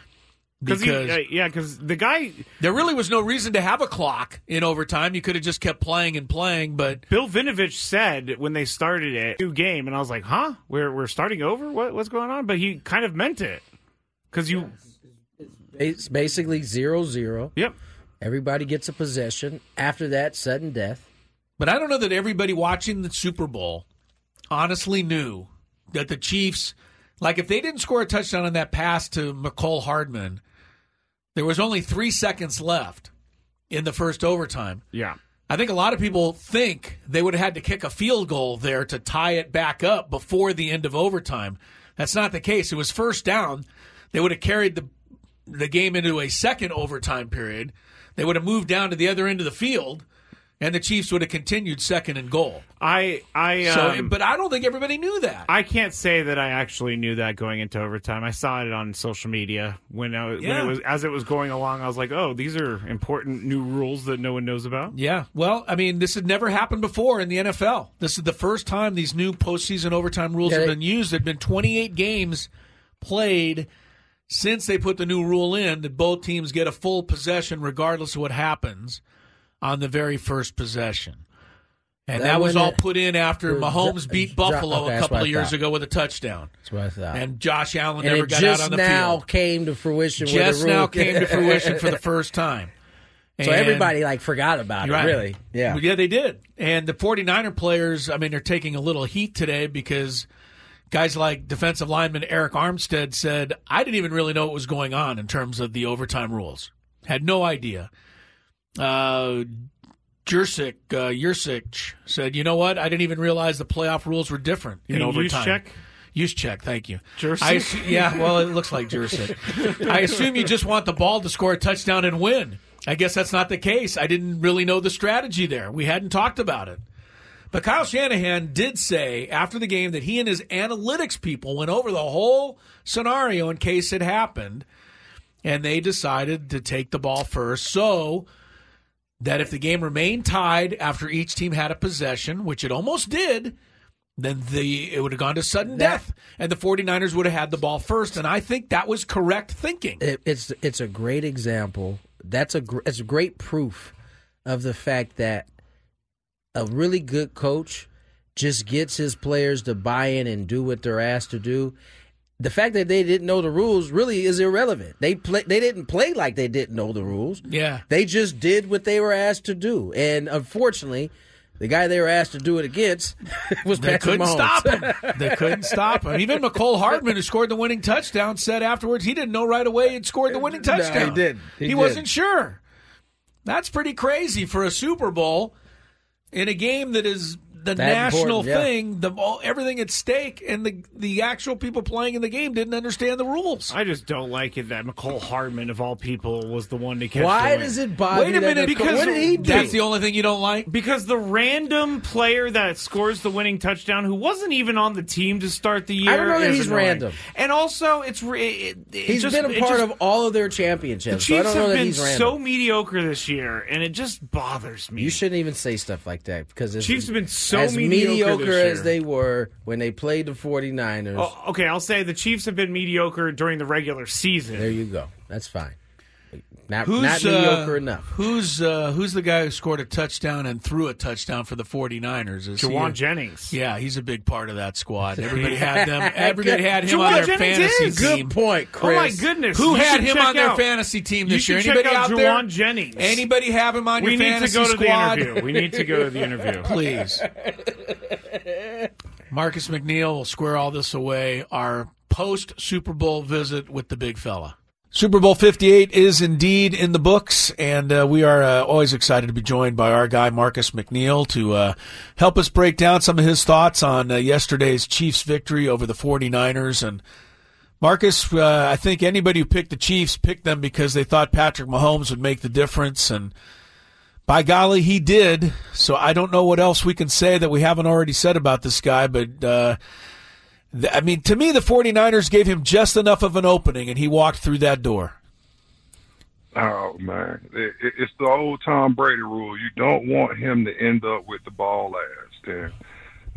Because because uh, yeah, because the guy there really was no reason to have a clock in overtime. You could have just kept playing and playing, but Bill Vinovich said when they started it, new game, and I was like, huh, we're we're starting over. What what's going on? But he kind of meant it because you. It's basically zero zero. Yep. Everybody gets a possession. After that, sudden death. But I don't know that everybody watching the Super Bowl honestly knew that the Chiefs, like if they didn't score a touchdown on that pass to Mecole Hardman, there was only three seconds left in the first overtime. Yeah. I think a lot of people think they would have had to kick a field goal there to tie it back up before the end of overtime. That's not the case. It was first down. They would have carried the the game into a second overtime period. They would have moved down to the other end of the field, and the Chiefs would have continued second and goal. I I So, um, but I don't think everybody knew that. I can't say that I actually knew that going into overtime. I saw it on social media when, I, when it was as it was going along. I was like, "Oh, these are important new rules that no one knows about." Yeah. Well, I mean, this had never happened before in the NFL. This is the first time these new postseason overtime rules Yeah, have they- been used. There've been 28 games played since they put the new rule in that both teams get a full possession regardless of what happens on the very first possession. And That that, was all put in after Mahomes beat Buffalo okay, a couple of years ago with a touchdown. That's what I thought. And Josh Allen And never got out on the field. Just now came to fruition. Just now came to (laughs) fruition for the first time. (laughs) So And- everybody like forgot about it. Right. Really? Yeah. Yeah, they did. And the 49er players, I mean, they're taking a little heat today because guys like defensive lineman Arik Armstead said, I didn't even really know what was going on in terms of the overtime rules. Had no idea. Uh, Jursic, uh, Jursic said, you know what? I didn't even realize the playoff rules were different in overtime. Juszczyk? Use check, thank you. Jursic? I yeah, well, it looks like Jursic. (laughs) I assume you just want the ball to score a touchdown and win. I guess that's not the case. I didn't really know the strategy there. We hadn't talked about it. But Kyle Shanahan did say after the game that he and his analytics people went over the whole scenario in case it happened, and they decided to take the ball first so that if the game remained tied after each team had a possession, which it almost did, then the it would have gone to sudden death and the 49ers would have had the ball first and I think that was correct thinking. it, it's it's a great example. That's a gr- it's a great proof of the fact that a really good coach just gets his players to buy in and do what they're asked to do. The fact that they didn't know the rules really is irrelevant. They play they didn't play like they didn't know the rules. Yeah. They just did what they were asked to do. And unfortunately, the guy they were asked to do it against (laughs) was They Patrick couldn't Mahomes. stop him. (laughs) They couldn't stop him. Even Mecole Hardman, who scored the winning touchdown, said afterwards he didn't know right away he'd scored the winning No, he touchdown. didn't. He He, didn't. wasn't sure. That's pretty crazy for a Super Bowl in a game that is the That national yeah. thing, the all, everything at stake, and the the actual people playing in the game didn't understand the rules. I just don't like it that Mecole Hardman, of all people, was the one to catch. Why the does it bother Wait a you minute, the- because what did he do? that's the only thing you don't like. Because the random player that scores the winning touchdown, who wasn't even on the team to start the year, I don't know that is he's annoying. random. And also, it's re- it, it He's just, been a part just- of all of their The championships. so I Chiefs don't know have that been so mediocre this year, and it just bothers me. you shouldn't even say stuff like that because it's, Chiefs have been so as mediocre this as they were when they played the 49ers. Oh, okay, I'll say the Chiefs have been mediocre during the regular season. There you go. That's fine. Not, Who's not uh, mediocre enough. Who's uh, who's the guy who scored a touchdown and threw a touchdown for the 49ers? Is he Jauan a- Jennings. Yeah, he's a big part of that squad. (laughs) Everybody had them. Everybody had him Jauan on their Jennings fantasy is. team. Good point, Oh my goodness! Who You had him check on their out- fantasy team You this year? check Anybody out out there? Jauan Jennings. Anybody have him on We your need to fantasy go to the interview. We need to go to the interview. (laughs) Please. Marcus McNeill will square all this away. Our post Super Bowl visit with the big fella. Super Bowl 58 is indeed in the books, and uh, we are uh, always excited to be joined by our guy, Marcus McNeill, to uh, help us break down some of his thoughts on uh, yesterday's Chiefs victory over the 49ers. And Marcus, uh, I think anybody who picked the Chiefs picked them because they thought Patrick Mahomes would make the difference, and by golly, he did. So I don't know what else we can say that we haven't already said about this guy, but uh, I mean, to me, the 49ers gave him just enough of an opening, and he walked through that door. Oh man, it, it, it's the old Tom Brady rule. You don't want him to end up with the ball last. And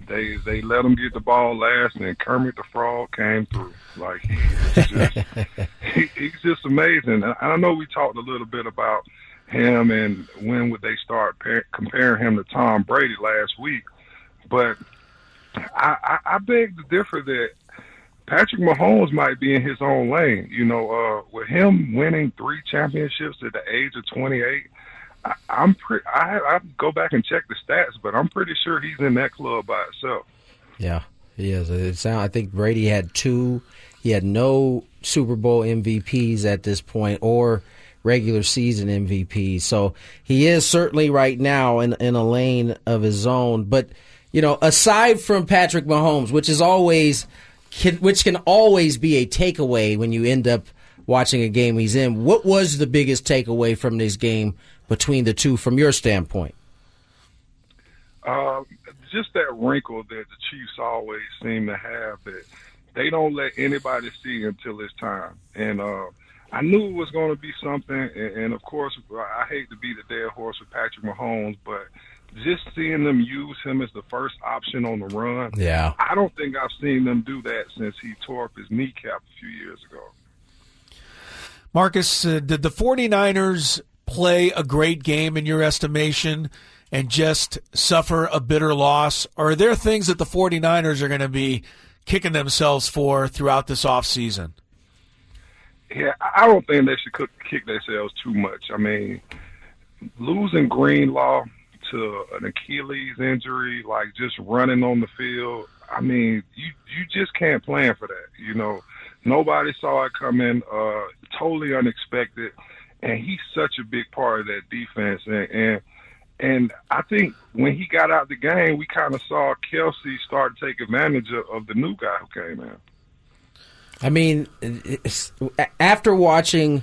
they they let him get the ball last, and Kermit the Frog came through. Like he's just, (laughs) he, he's just amazing. I know we talked a little bit about him and when would they start par- comparing him to Tom Brady last week, but I, I, beg to differ that Patrick Mahomes might be in his own lane. You know, uh, with him winning three championships at the age of 28, I, I'm. I, I go back and check the stats, but I'm pretty sure he's in that club by itself. Yeah, he is. It sound. I think Brady had two. He had no Super Bowl MVPs at this point, or regular season MVPs. So he is certainly right now in in a lane of his own. But you know, aside from Patrick Mahomes, which is always, can, which can always be a takeaway when you end up watching a game he's in. What was the biggest takeaway from this game between the two from your standpoint? Um, just that wrinkle that the Chiefs always seem to have that they don't let anybody see until it's time. And uh, I knew it was going to be something. And, and of course, I hate to be the dead horse with Patrick Mahomes, but just seeing them use him as the first option on the run, yeah, I don't think I've seen them do that since he tore up his kneecap a few years ago. Marcus, uh, did the 49ers play a great game in your estimation and just suffer a bitter loss? Or are there things that the 49ers are going to be kicking themselves for throughout this offseason? Yeah, I don't think they should kick themselves too much. I mean, losing Greenlaw to an Achilles injury, like just running on the field, I mean, you you just can't plan for that. You know, nobody saw it coming. Uh, totally unexpected and he's such a big part of that defense. And and, and I think when he got out the game, we kind of saw Kelce start to take advantage of, of the new guy who came in. I mean, after watching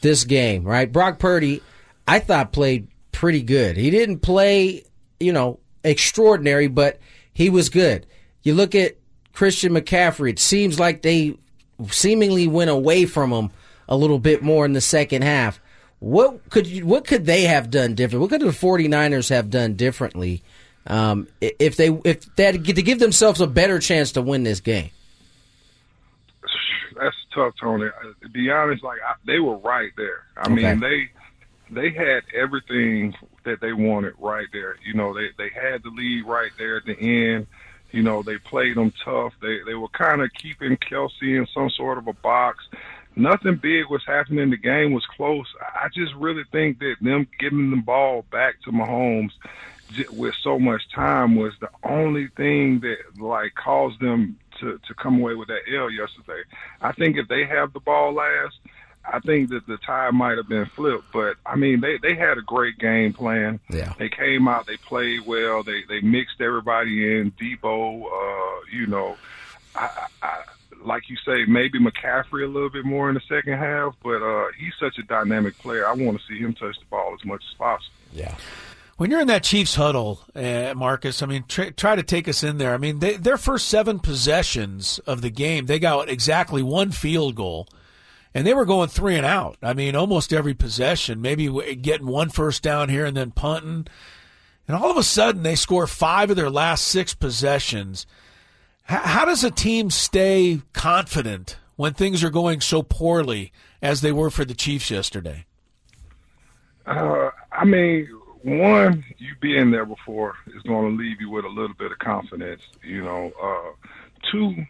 this game, right? Brock Purdy, I thought played pretty good. He didn't play, you know, extraordinary, but he was good. You look at Christian McCaffrey, it seems like they seemingly went away from him a little bit more in the second half. What could you, what could they have done different? What could the 49ers have done differently um, if they if they had to give themselves a better chance to win this game? That's tough, Tony. To be honest, like I, they were right there. I okay. mean, they they had everything that they wanted right there. You know, they they had the lead right there at the end. You know, they played them tough. They they were kind of keeping Kelce in some sort of a box nothing big was happening. The game was close. I just really think that them giving the ball back to Mahomes with so much time was the only thing that like caused them to to come away with that L yesterday. I think if they have the ball last, I think that the tie might have been flipped. But I mean, they they had a great game plan. Yeah, they came out, they played well, they they mixed everybody in. Deebo, uh, you know, I, I like you say, maybe McCaffrey a little bit more in the second half, but uh, he's such a dynamic player. I want to see him touch the ball as much as possible. Yeah. When you're in that Chiefs huddle, uh, Marcus, I mean, try, try, to take us in there. I mean, they, their first seven possessions of the game, they got exactly one field goal, and they were going three and out. I mean, almost every possession, maybe getting one first down here and then punting. And all of a sudden, they score five of their last six possessions. How does a team stay confident when things are going so poorly as they were for the Chiefs yesterday? Uh, I mean, one, you being there before is going to leave you with a little bit of confidence. You know, uh, two,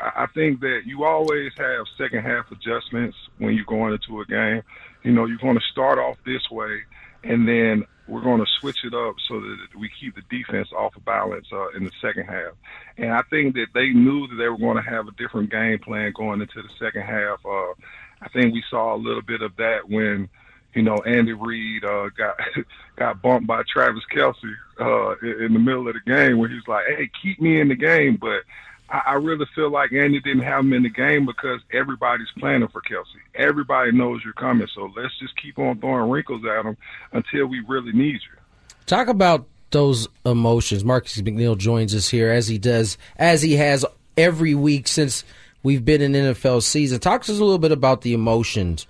I think that you always have second half adjustments when you're going into a game. You know, you're going to start off this way, and then we're going to switch it up so that we keep the defense off of balance uh, in the second half. And I think that they knew that they were going to have a different game plan going into the second half. Uh, I think we saw a little bit of that when, you know, Andy Reid uh, got (laughs) got bumped by Travis Kelce uh, in, the middle of the game when he was like, "Hey, keep me in the game," but I, I really feel like Andy didn't have him in the game because everybody's planning for Kelce. Everybody knows you're coming, so let's just keep on throwing wrinkles at him until we really need you. Talk about those emotions. Marcus McNeill joins us here as he does, as he has every week since we've been in NFL season. Talk to us a little bit about the emotions.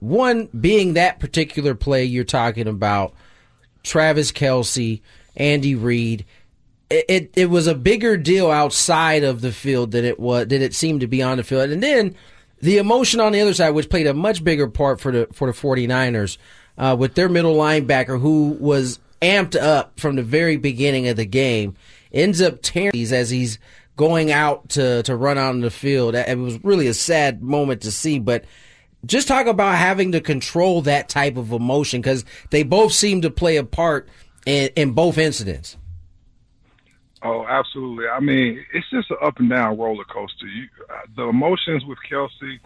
One being that particular play you're talking about, Travis Kelce, Andy Reid it, it, was a bigger deal outside of the field than it was than it seemed to be on the field. And then the emotion on the other side, which played a much bigger part for the for the 49ers, uh, with their middle linebacker who was amped up from the very beginning of the game, ends up tearing these as he's going out to to run out on the field. It was really a sad moment to see, but just talk about having to control that type of emotion because they both seem to play a part in, in both incidents. Oh, absolutely. I mean, it's just an up and down roller coaster. You, uh, the emotions with Kelce.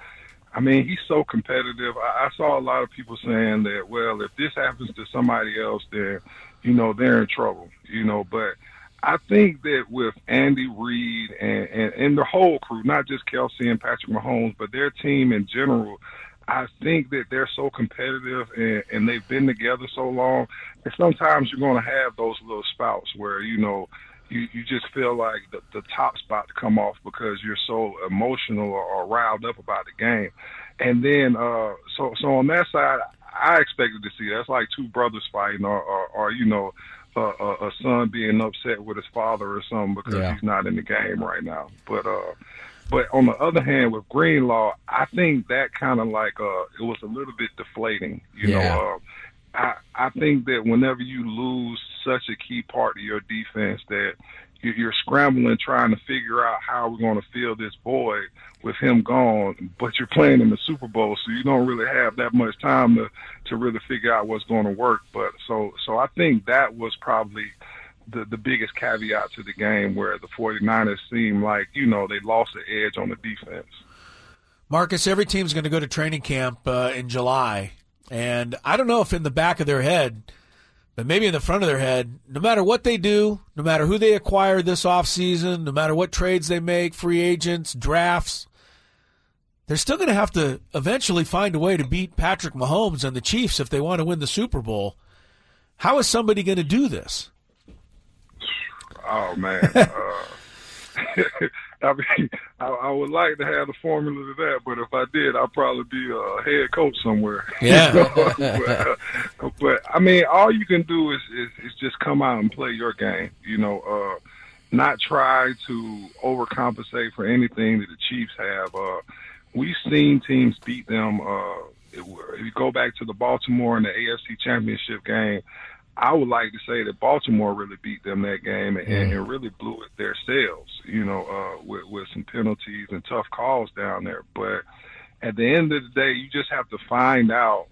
I mean, he's so competitive. I, I saw a lot of people saying that, well, if this happens to somebody else, then you know they're in trouble. You know, but I think that with Andy Reid and, and, and the whole crew, not just Kelce and Patrick Mahomes, but their team in general, I think that they're so competitive and, and they've been together so long that sometimes you're going to have those little spouts where, you know, you, you just feel like the, the top's about to come off because you're so emotional or, or riled up about the game. And then, uh, so, so on that side, I expected to see that's like two brothers fighting or, or, or you know, a, a, a son being upset with his father or something because Yeah. he's not in the game right now. But, uh, but on the other hand, with Greenlaw, I think that kind of like uh, it was a little bit deflating. You Yeah. know, uh, I I think that whenever you lose such a key part of your defense, that you- you're scrambling trying to figure out how we're going to fill this void with him gone. But you're playing in the Super Bowl, so you don't really have that much time to to really figure out what's going to work. But so so I think that was probably the the biggest caveat to the game where the 49ers seemed like you know they lost the edge on the defense. Marcus, every team's going to go to training camp uh, in July. And I don't know if in the back of their head, but maybe in the front of their head, no matter what they do, no matter who they acquire this offseason, no matter what trades they make, free agents, drafts, they're still going to have to eventually find a way to beat Patrick Mahomes and the Chiefs if they want to win the Super Bowl. How is somebody going to do this? Oh man. (laughs) uh, (laughs) (laughs) I mean, I, I would like to have the formula to that, but if I did, I'd probably be a head coach somewhere. Yeah. (laughs) but, uh, but I mean, all you can do is, is is just come out and play your game. You know, uh, not try to overcompensate for anything that the Chiefs have. Uh, we've seen teams beat them. Uh, if you go back to the Baltimore and the AFC Championship game, I would like to say that Baltimore really beat them that game and, and really blew it their sails, you know, uh, with, with some penalties and tough calls down there. But at the end of the day, you just have to find out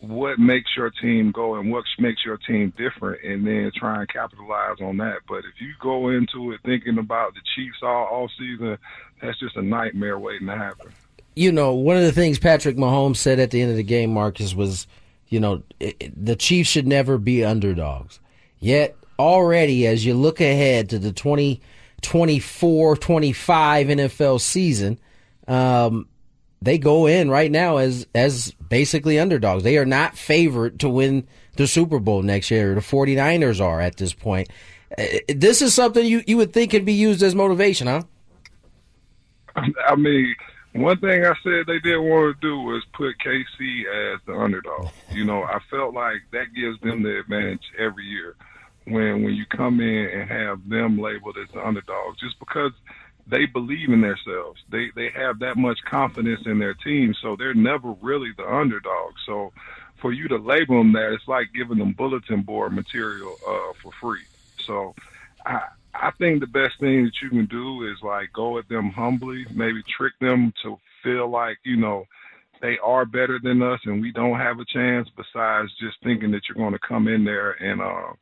what makes your team go and what makes your team different and then try and capitalize on that. But if you go into it thinking about the Chiefs all, all season, that's just a nightmare waiting to happen. you know, one of the things Patrick Mahomes said at the end of the game, Marcus, was, you know, it, it- the Chiefs should never be underdogs. Yet, already, as you look ahead to the 2024 25 NFL season, um, they go in right now as as basically underdogs. They are not favored to win the Super Bowl next year. The 49ers are at this point. Uh, This is something you, you would think could be used as motivation, huh? I mean, one thing I said they didn't want to do was put KC as the underdog. You know, I felt like that gives them the advantage every year when when you come in and have them labeled as the underdog, just because they believe in themselves. They they have that much confidence in their team, so they're never really the underdog. So for you to label them that, it's like giving them bulletin board material uh, for free. So I I think the best thing that you can do is like go at them humbly, maybe trick them to feel like you know they are better than us and we don't have a chance. Besides just thinking that you're going to come in there and uh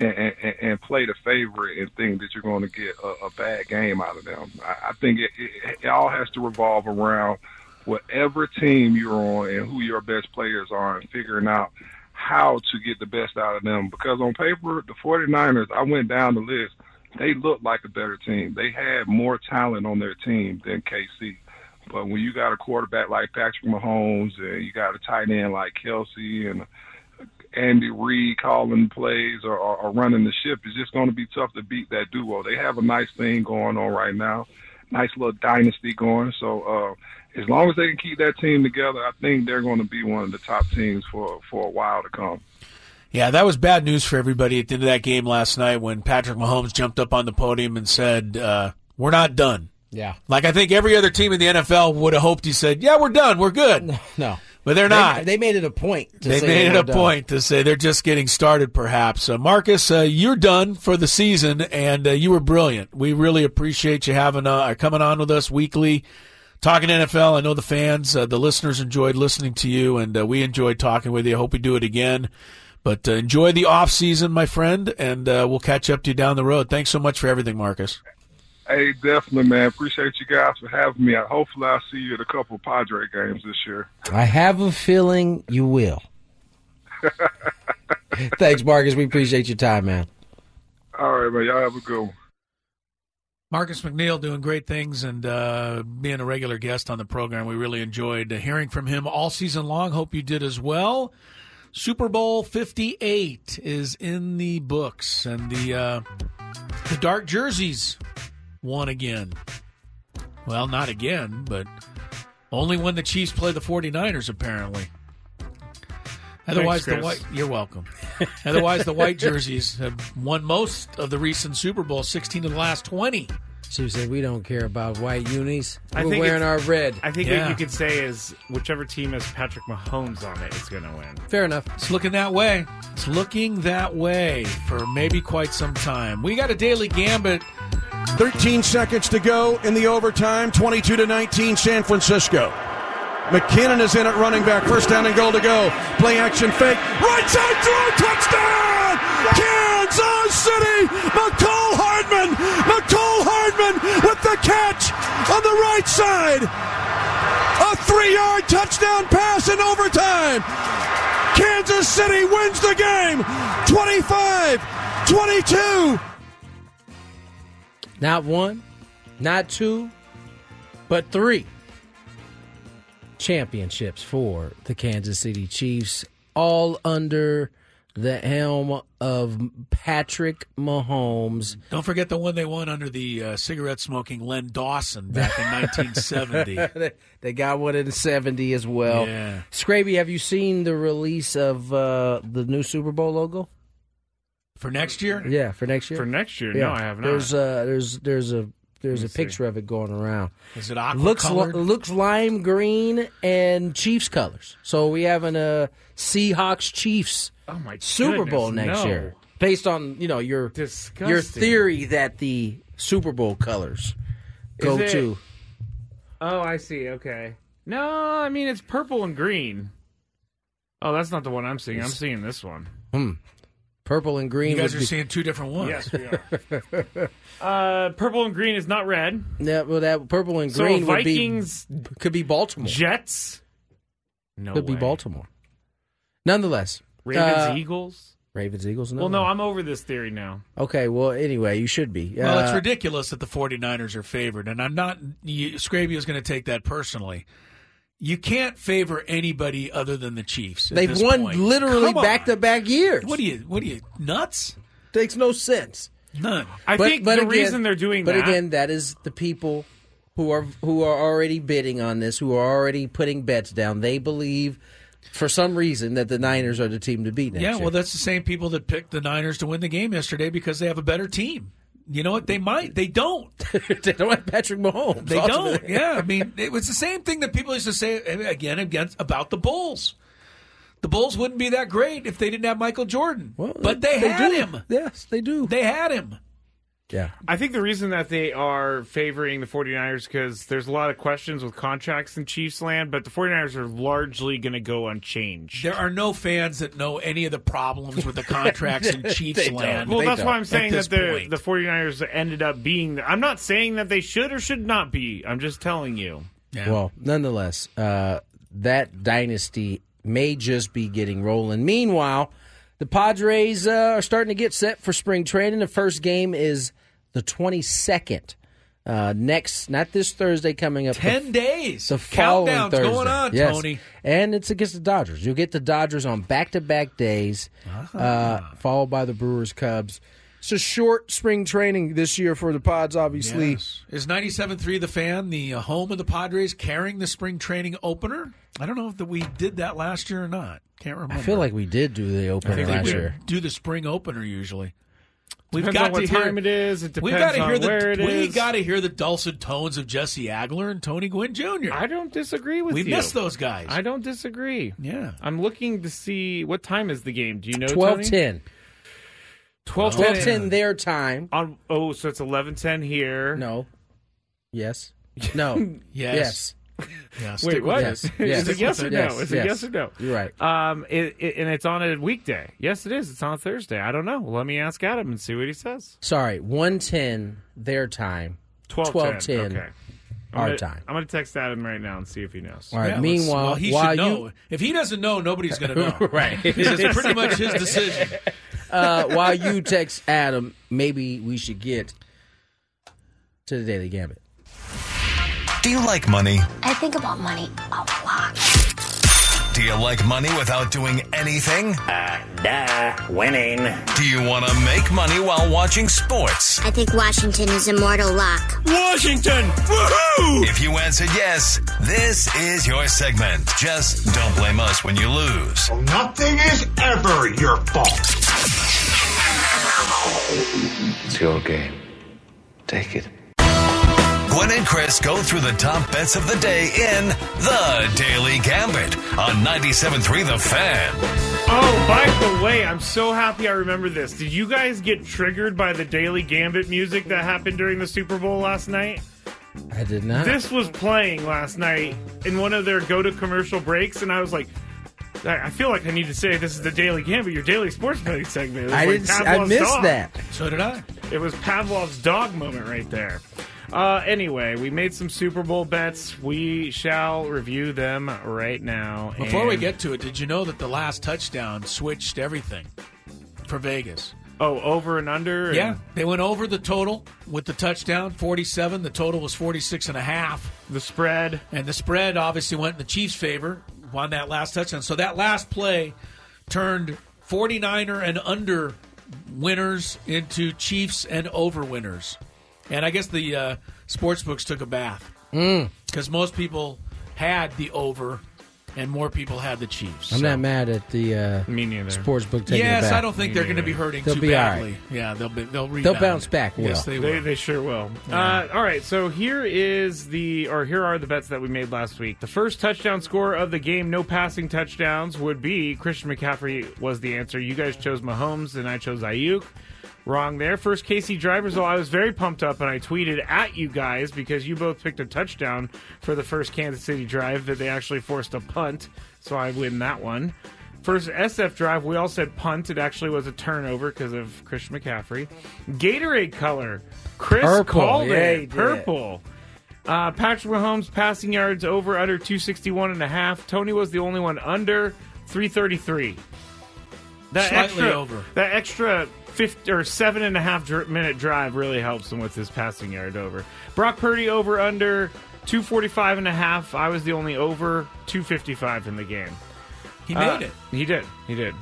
and, and, and play the favorite and think that you're going to get a, a bad game out of them. I, I think it, it, it all has to revolve around whatever team you're on and who your best players are and figuring out how to get the best out of them. Because on paper, the 49ers, I went down the list, they looked like a better team. They had more talent on their team than KC. But when you got a quarterback like Patrick Mahomes and you got a tight end like Kelce and Andy Reid calling plays or, or, or running the ship, it's just going to be tough to beat that duo. They have a nice thing going on right now, nice little dynasty going. So uh, as long as they can keep that team together, I think they're going to be one of the top teams for for a while to come. Yeah, that was bad news for everybody at the end of that game last night when Patrick Mahomes jumped up on the podium and said, uh, "We're not done." Yeah. Like I think every other team in the NFL would have hoped he said, "Yeah, we're done. We're good." (laughs) No. But they're not. They, made it a point. To they say made it a done. point to say they're just getting started, perhaps. Uh, Marcus, uh, you're done for the season, and uh, you were brilliant. We really appreciate you having uh, coming on with us weekly, talking NFL. I know the fans, uh, the listeners enjoyed listening to you, and uh, we enjoyed talking with you. I hope we do it again. But uh, enjoy the off season, my friend, and uh, we'll catch up to you down the road. Thanks so much for everything, Marcus. Hey, definitely, man. Appreciate you guys for having me. Hopefully, I'll see you at a couple Padre games this year. I have a feeling you will. (laughs) Thanks, Marcus. We appreciate your time, man. All right, man. Y'all have a good one. Marcus McNeill doing great things and uh, being a regular guest on the program. We really enjoyed uh, hearing from him all season long. Hope you did as well. Super Bowl 58 is in the books, and the uh, the dark jerseys won again. Well, not again, but only when the Chiefs play the 49ers, apparently. Otherwise, the Chris. white. You're welcome. Otherwise, the white jerseys have won most of the recent Super Bowl, 16 of the last 20. She said, "We don't care about white unis. I We're think wearing our red." I think Yeah. what you could say is whichever team has Patrick Mahomes on it is going to win. Fair enough. It's looking that way. It's looking that way for maybe quite some time. We got a daily gambit. 13 seconds to go in the overtime. 22 to 19, San Francisco. McKinnon is in at running back. First down and goal to go. Play action fake. Right side throw. Touchdown! Kansas City! Mecole Hardman! Mecole Hardman with the catch on the right side. A three yard touchdown pass in overtime. Kansas City wins the game 25 22. Not one, not two, but three championships for the Kansas City Chiefs, all under the helm of Patrick Mahomes. Don't forget the one they won under the uh, cigarette smoking Len Dawson back in 1970. (laughs) they, they got one in 70 as well. Yeah. Scraby, have you seen the release of uh, the new Super Bowl logo? For next year? Yeah, for next year. For next year, yeah. no, I have not. There's uh, there's there's a there's a see. picture of it going around. Is it aqua looks li- looks lime green and Chiefs colors. So we having a Seahawks Chiefs oh my Super Bowl next no. year, based on you know your Disgusting. your theory that the Super Bowl colors go it- to. Oh, I see. Okay. No, I mean it's purple and green. Oh, that's not the one I'm seeing. I'm seeing this one. Hmm. Purple and green. You guys are be- seeing two different ones. Yes, we are. (laughs) uh, purple and green is not red. Yeah, well, that purple and green So green Vikings, would be could be Baltimore. Jets. No could be. Baltimore. Nonetheless, Ravens, uh, Eagles. Ravens, Eagles. No. Well, no, I'm over this theory now. Okay, well, anyway, you should be. Well, it's Uh, ridiculous that the 49ers are favored, and I'm not. You, Scraby is going to take that personally. You can't favor anybody other than the Chiefs. They've won point. literally back to back years. What are you? What are you nuts? Takes no sense. None. I But- think but the again- reason they're doing But that. again, that is the people who are who are already bidding on this, who are already putting bets down. They believe, for some reason, that the Niners are the team to beat next Yeah, year. well, that's the same people that picked the Niners to win the game yesterday because they have a better team. You know what? They might. They don't. (laughs) they don't have Patrick Mahomes. They ultimately. don't. Yeah, I mean, (laughs) it was the same thing that people used to say again against about the Bulls. The Bulls wouldn't be that great if they didn't have Michael Jordan. Well, but they, had do. him. Yes, they do. They had him. Yeah. I think the reason that they are favoring the 49ers because there's a lot of questions with contracts in Chiefs land, but the 49ers are largely going to go unchanged. There are no fans that know any of the problems with the (laughs) contracts in Chiefs land. well, they that's don't. why I'm saying that the point. the 49ers ended up being. I'm not saying that they should or should not be. I'm just telling you. Yeah. Well, nonetheless, uh, that dynasty may just be getting rolling. Meanwhile, the Padres uh, are starting to get set for spring training. The first game is the 22nd. Uh, next, not this Thursday coming up. ten days. The Countdown's Thursday. going on, Yes. Tony. And it's against the Dodgers. You'll get the Dodgers on back to back days, Ah. uh, followed by the Brewers Cubs. It's a short spring training this year for the Pods, obviously. Yes. Is 97.3 the fan, the uh, home of the Padres, carrying the spring training opener? I don't know if that we did that last year or not. Can't remember. I feel like we did do the I opener think last we year. do the spring opener usually. We've Depends got what to hear, time it is. It We've depends got to on hear the where it we is. got to hear the dulcet tones of Jesse Agler and Tony Gwynn Jr. I don't disagree with you. we you. missed those guys. I don't disagree. yeah. I'm looking to see what time is the game. Do you know? Twelve Tony? ten. 12 Twelve 10. ten their time. On, oh, so it's eleven ten here. No. Yes. (laughs) No. Yes. yes. Yeah, Wait, what? it. Yes. Is Yes. it yes or no? Yes. Is it Yes. yes or no? You're right. Um, it, it, and it's on a weekday. Yes, it is. It's on a Thursday. I don't know. Let me ask Adam and see what he says. Sorry. One ten their time. 12 12:10 Okay. I'm our gonna, time. I'm going to text Adam right now and see if he knows. All right. Yeah, Meanwhile, well, he while should know. you If he doesn't know, nobody's going (laughs) to know. Right. This is pretty much his (laughs) decision. Uh, while you text Adam, maybe we should get to the Daily Gambit. Do you like money? I think about money a lot. Do you like money without doing anything? Uh, duh, winning. Do you want to make money while watching sports? I think Washington is immortal luck. Washington! Woohoo! If you answered yes, this is your segment. Just don't blame us when you lose. Nothing is ever your fault. It's your game. Take it. Gwynn and Chris go through the top bets of the day in The Daily Gambit on 97.3 The Fan. Oh, by the way, I'm so happy I remember this. Did you guys get triggered by the Daily Gambit music that happened during the Super Bowl last night? I did not. This was playing last night in one of their go to commercial breaks, and I was like, I I feel like I need to say this is the Daily Gambit, your daily sports betting segment. I didn't. s- I Pavlov's missed dog. that. So did I. It was Pavlov's dog moment right there. Uh, anyway, we made some Super Bowl bets. We shall review them right now. Before we get to it, did you know that the last touchdown switched everything for Vegas? oh, over and under. and- Yeah, they went over the total with the touchdown, 47. The total was 46 and a half. the spread. And the spread obviously went in the Chiefs' favor on that last touchdown. So that last play turned 49er and under winners into Chiefs and over winners. And I guess the uh, sports books took a bath Mm. because most people had the over and more people had the Chiefs. I'm So- not mad at the uh, Me neither. sports book taking Yes, it back. I don't think they're going to be hurting They'll too be badly. right. Yeah, they'll be, they'll They'll bounce back well. Yes, they They, will. they sure will. Yeah. Uh, all right, so here is the, or here are the bets that we made last week. The first touchdown score of the game, no passing touchdowns, would be Christian McCaffrey was the answer. You guys chose Mahomes, and I chose Aiyuk. Wrong there. First Casey drivers, though, I was very pumped up, and I tweeted at you guys because you both picked a touchdown for the first Kansas City drive that they actually forced a punt, so I win that one. First SF drive, we all said punt. It actually was a turnover because of Christian McCaffrey. Gatorade color, Chris Purple, called yeah, it purple. Uh, Patrick Mahomes passing yards over under 261 and a half. Tony was the only one under 333. That Slightly extra, over. That extra 50 or seven and a half minute drive really helps him with his passing yard over. Brock Purdy over under 245 and a half. I was the only over 255 in the game. He Uh, made it. He did. He did.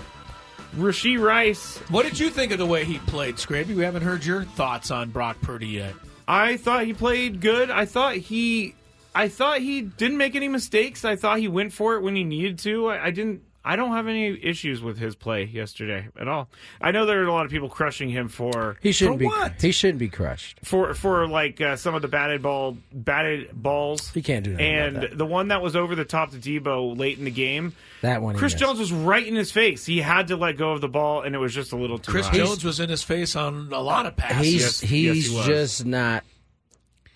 Rashee Rice. What did you think of the way he played, Scrappy? We haven't heard your thoughts on Brock Purdy yet. I thought he played good. I thought he, I thought he didn't make any mistakes. I thought he went for it when he needed to. I, I didn't. I don't have any issues with his play yesterday at all. I know there are a lot of people crushing him for He shouldn't For be. what? He shouldn't be crushed. for for like uh, some of the batted ball batted balls. He can't do nothing And about that. the one that was over the top to Deebo late in the game, That one. Chris. Jones was right in his face. He had to let go of the ball, and it was just a little too Chris high. Jones was in his face on a lot of passes. He's Yes, yes, he just not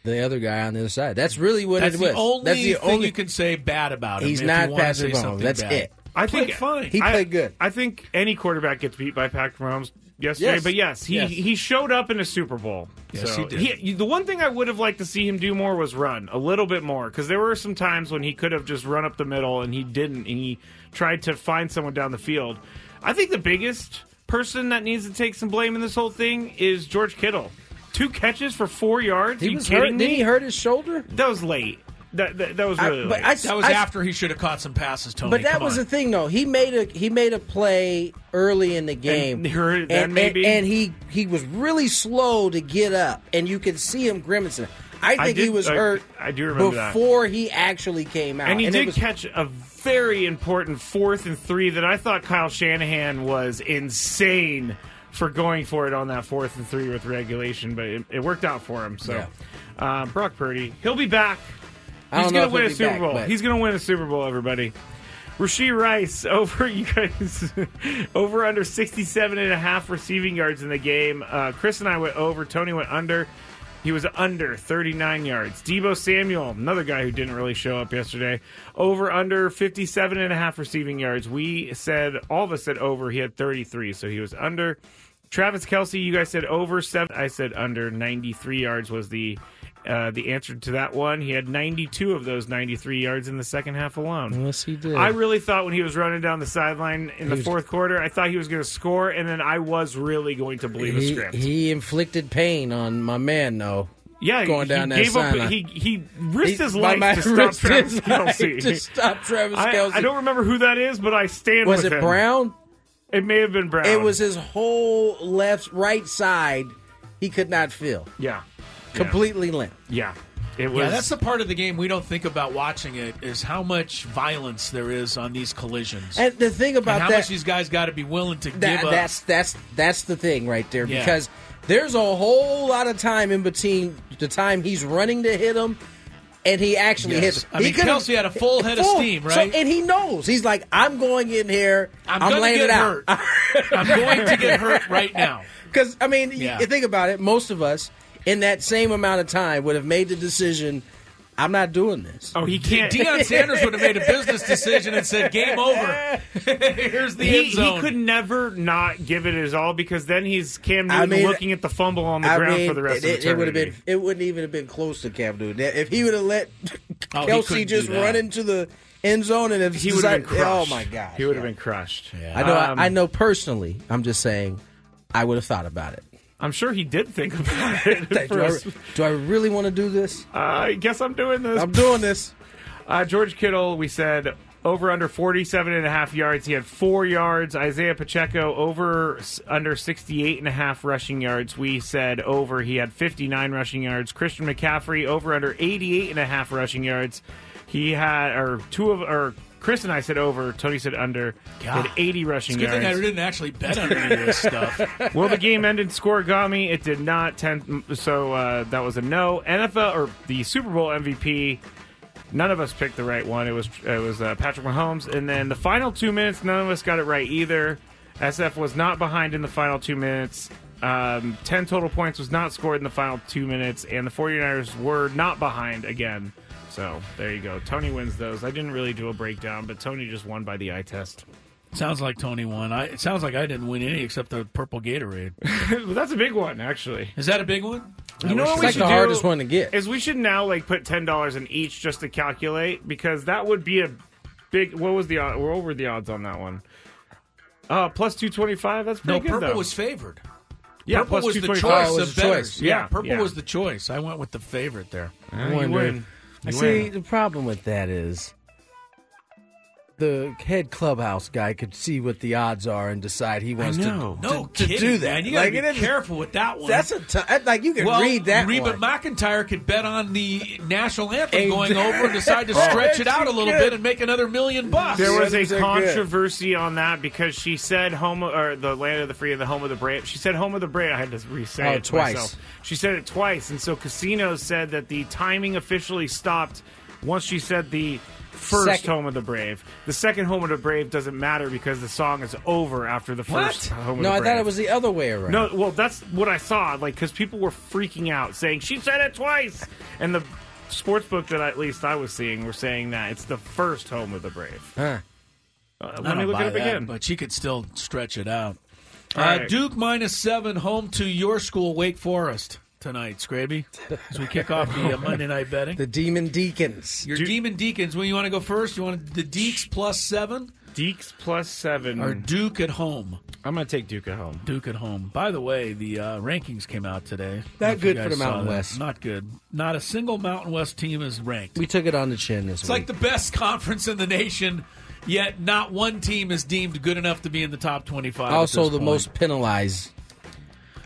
the other guy on the other side. That's really what That's it was. That's the only That's the thing only. you can say bad about him. He's if not you want to Patrick say Mahomes. something That's bad. it. I Played think fine. He I- played good. I think any quarterback gets beat by Patrick Mahomes yesterday, Yes. but yes, he Yes. he showed up in a Super Bowl. Yes, so he did. the one thing I would have liked to see him do more was run a little bit more because there were some times when he could have just run up the middle and he didn't, and he tried to find someone down the field. I think the biggest person that needs to take some blame in this whole thing is George Kittle. Two catches for four yards. He you was kidding hurt. me? Did he hurt his shoulder? That was late. That that, that was I- really but late. I- That was I- after he should have caught some passes, Tony. But that Come was on. the thing, though. He made a he made a play early in the game, her- and, maybe- and, and he he was really slow to get up, and you could see him grimacing. I think he did- was hurt. I do remember that. before he actually came out, And he it did was- catch a very important fourth and three that I thought Kyle Shanahan was insane for going for it on that fourth and three with regulation, but it, it worked out for him. So, uh, Brock Purdy, he'll be back. He's going to win a Super back, Bowl. but- He's going to win a Super Bowl, everybody. Rashee Rice (laughs) over you guys (laughs) over under 67 and a half receiving yards in the game. Uh, Chris and I went over. Tony went under. He was under 39 yards. Deebo Samuel, another guy who didn't really show up yesterday, over under 57 and a half receiving yards. We said all of us said over. He had 33, so he was under. Travis Kelce, you guys said over seven. I said under 93 yards was the uh, the answer to that one. He had 92 of those 93 yards in the second half alone. Yes, he did. I really thought when he was running down the sideline in the He was- fourth quarter, I thought he was going to score, and then I was really going to believe a script. he inflicted pain on my man, though. yeah, going down he that gave up. He he risked He- his my life to stop Travis Kelce. to stop Travis I, I don't remember who that is, but I stand Was it him. Brown? It may have been Brown. It was his whole left, right side. He could not feel. Yeah, completely limp. Yeah, it was. Yeah, that's the part of the game we don't think about watching it is how much violence there is on these collisions. And the thing about and how that, much these guys got to be willing to that give up. that's that's that's the thing right there Yeah. because there's a whole lot of time in between the time he's running to hit him and he actually Yes. hits. I mean, he could've- Kelce had a full head of steam, So- right? and he knows he's like, I'm going in here. I'm I'm, gonna laying get it out. I'm going to get hurt right now. (laughs) Because I mean, Yeah. you think about it. Most of us in that same amount of time would have made the decision. I'm not doing this. Oh, he can't. (laughs) Deion Sanders would have made a business decision and said, "Game over. (laughs) Here's the he, end zone." he could never not give it his all because then he's Cam I Newton mean, looking at the fumble on the I ground mean, for the rest it, of the it would have been. It wouldn't even have been close to Cam Newton if he would have let (laughs) Oh, Kelce just run into the end zone and have He would have been crushed. Oh my god, He would have been crushed. I know. Um, I, I know personally. I'm just saying. I would have thought about it. I'm sure he did think about (laughs) it. do, I, do I really want to do this? Uh, I guess I'm doing this. I'm doing this. (laughs) Uh, George Kittle, we said over under 47 and a half yards. He had four yards. Isaiah Pacheco over under 68 and a half rushing yards. We said over. He had 59 rushing yards. Christian McCaffrey over under 88 and a half rushing yards. He had, or two of, or Chris and I said over. Tony said under. He had 80 rushing It's good yards. thing I didn't actually bet on any of this stuff. (laughs) Well, the game end ended Scorigami. It did not. Ten, so uh, that was a no. NFL or the Super Bowl MVP. None of us picked the right one. It was it was uh, Patrick Mahomes. And then the final two minutes, none of us got it right either. SF was not behind in the final two minutes. Um, 10 total points was not scored in the final two minutes, and the 49ers were not behind again. So there you go. Tony wins those. I didn't really do a breakdown, but Tony just won by the eye test. Sounds like Tony won. I, it sounds like I didn't win any except the purple Gatorade. (laughs) That's a big one, actually. Is that a big one? You know what we like should the do hardest one to get. Is we should now like put ten dollars in each just to calculate because that would be a big. What was the? odd- What were the odds on that one? Uh, plus two twenty five. That's No, pretty good. purple though. was favored. Yeah, purple plus was the 225. choice Oh, it of was the choice. Yeah, Yeah, purple yeah. was the choice. I went with the favorite there. Uh, you wondering- win. I You see the problem with that is the head clubhouse guy could see what the odds are and decide he wants to, No to, to kidding, do that. man. You gotta Like, be careful with that one. That's a t- like you can well, read that Reba one. McEntire could bet on the national anthem Ain't going over and decide to (laughs) Oh. stretch it out a little could. bit and make another million bucks. There was a Those good. controversy on that because she said home or the land of the free and the home of the brave. She said home of the brave. I had to re-say Oh, it twice. myself. She said it twice, and so casinos said that the timing officially stopped once she said the first Second. home of the brave. The second home of the brave doesn't matter because the song is over after the first What? home of no, the I brave. thought it was the other way around. No, well, that's what I saw. Like, because people were freaking out, saying she said it twice, and the sports book that at least I was seeing were saying that it's the first home of the brave. Huh. Uh, let me look buy it up that, again. but she could still stretch it out. Uh, right. Duke minus seven, home to your school, Wake Forest tonight, Scraby. As we kick off the uh, Monday night betting. The Demon Deacons. Your Demon Deacons. When you want to go first, you want the Deeks plus seven Deeks plus seven. or Duke at home? I'm going to take Duke at home. Duke at home. By the way, the uh, rankings came out today. Not I don't know if you good for the saw Mountain that. West. Not good. Not a single Mountain West team is ranked. We took it on the chin this It's week. like the best (laughs) conference in the nation, yet not one team is deemed good enough to be in the top 25. at also this the point. most penalized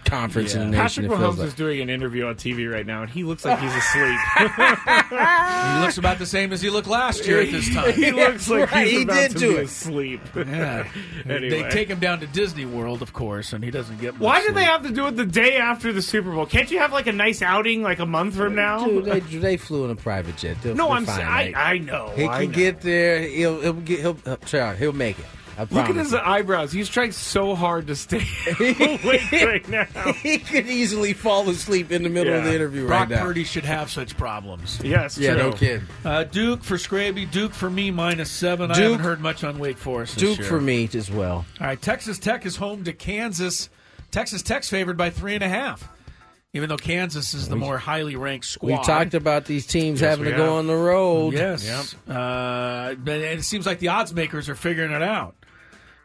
conference in the nation. Patrick it feels Mahomes like. is doing an interview on TV right now, and he looks like he's asleep. (laughs) he looks about the same as he looked last year at this time. he (laughs) looks like right, he's he about did to do be it. asleep. (laughs) Yeah. Anyway. They take him down to Disney World, of course, and he doesn't get much Why did they have to do it the day after the Super Bowl? Can't you have like a nice outing like a month from now? Dude, they, they flew in a private jet. They'll, no, they're I'm. fine, I, mate. I know. He I can know. get there. He'll he'll get he'll uh, try. He'll make it. I Look at his you. eyebrows. He's trying so hard to stay (laughs) (laughs) awake right now. he could easily fall asleep in the middle of the interview Brock right now. Purdy should have such problems. Yes, yeah, true. no kidding. Uh, Duke for Scraby. Duke for me, minus seven. I haven't heard much on Wake Forest this Duke year. for me as well. All right, Texas Tech is home to Kansas. Texas Tech's favored by three and a half, even though Kansas is the more highly ranked squad. We talked about these teams Yes, having we to go on the road. Yes. Uh, but it seems like the odds makers are figuring it out.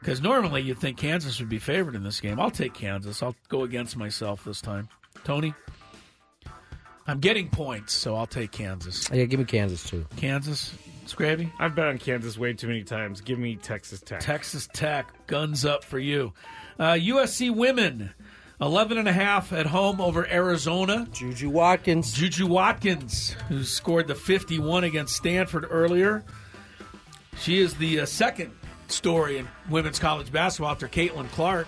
Because normally you'd think Kansas would be favored in this game. I'll take Kansas. I'll go against myself this time. Tony? I'm getting points, so I'll take Kansas. Yeah, give me Kansas too. Kansas? Scraby? I've bet on Kansas way too many times. Give me Texas Tech. Texas Tech, guns up for you. Uh, USC women, 11 and a half at home over Arizona. Juju Watkins. Juju Watkins, who scored the 51 against Stanford earlier. She is the uh, second story in women's college basketball after Caitlin Clark.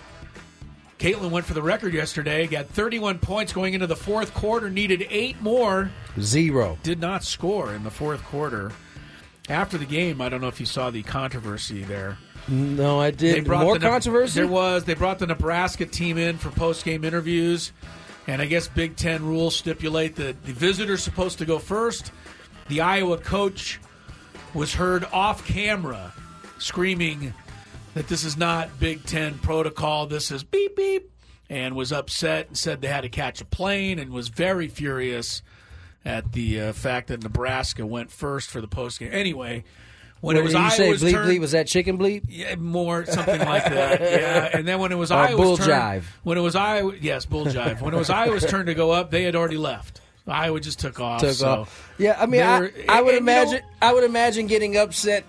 Caitlin went for the record yesterday, got 31 points going into the fourth quarter, needed eight more, Zero. did not score in the fourth quarter. After the game, I don't know if you saw the controversy there. No, I did. brought More the controversy. There was. They brought the Nebraska team in for post game interviews, and I guess Big Ten rules stipulate that the visitor's supposed to go first. The Iowa coach was heard off camera screaming that this is not Big Ten protocol. This is beep beep, and was upset and said they had to catch a plane and was very furious at the uh, fact that Nebraska went first for the post game. Anyway. When What it was did you say? Bleep turn, bleep. Was that chicken bleep? yeah, more something like that. (laughs) Yeah, and then when it was Or Iowa's bull turn, jive. when it was Iowa, yes, bull jive. When it was Iowa's turn to go up, they had already left. Iowa just took off. Took so off. Yeah, I mean, I, I would and, you know, imagine. I would imagine getting upset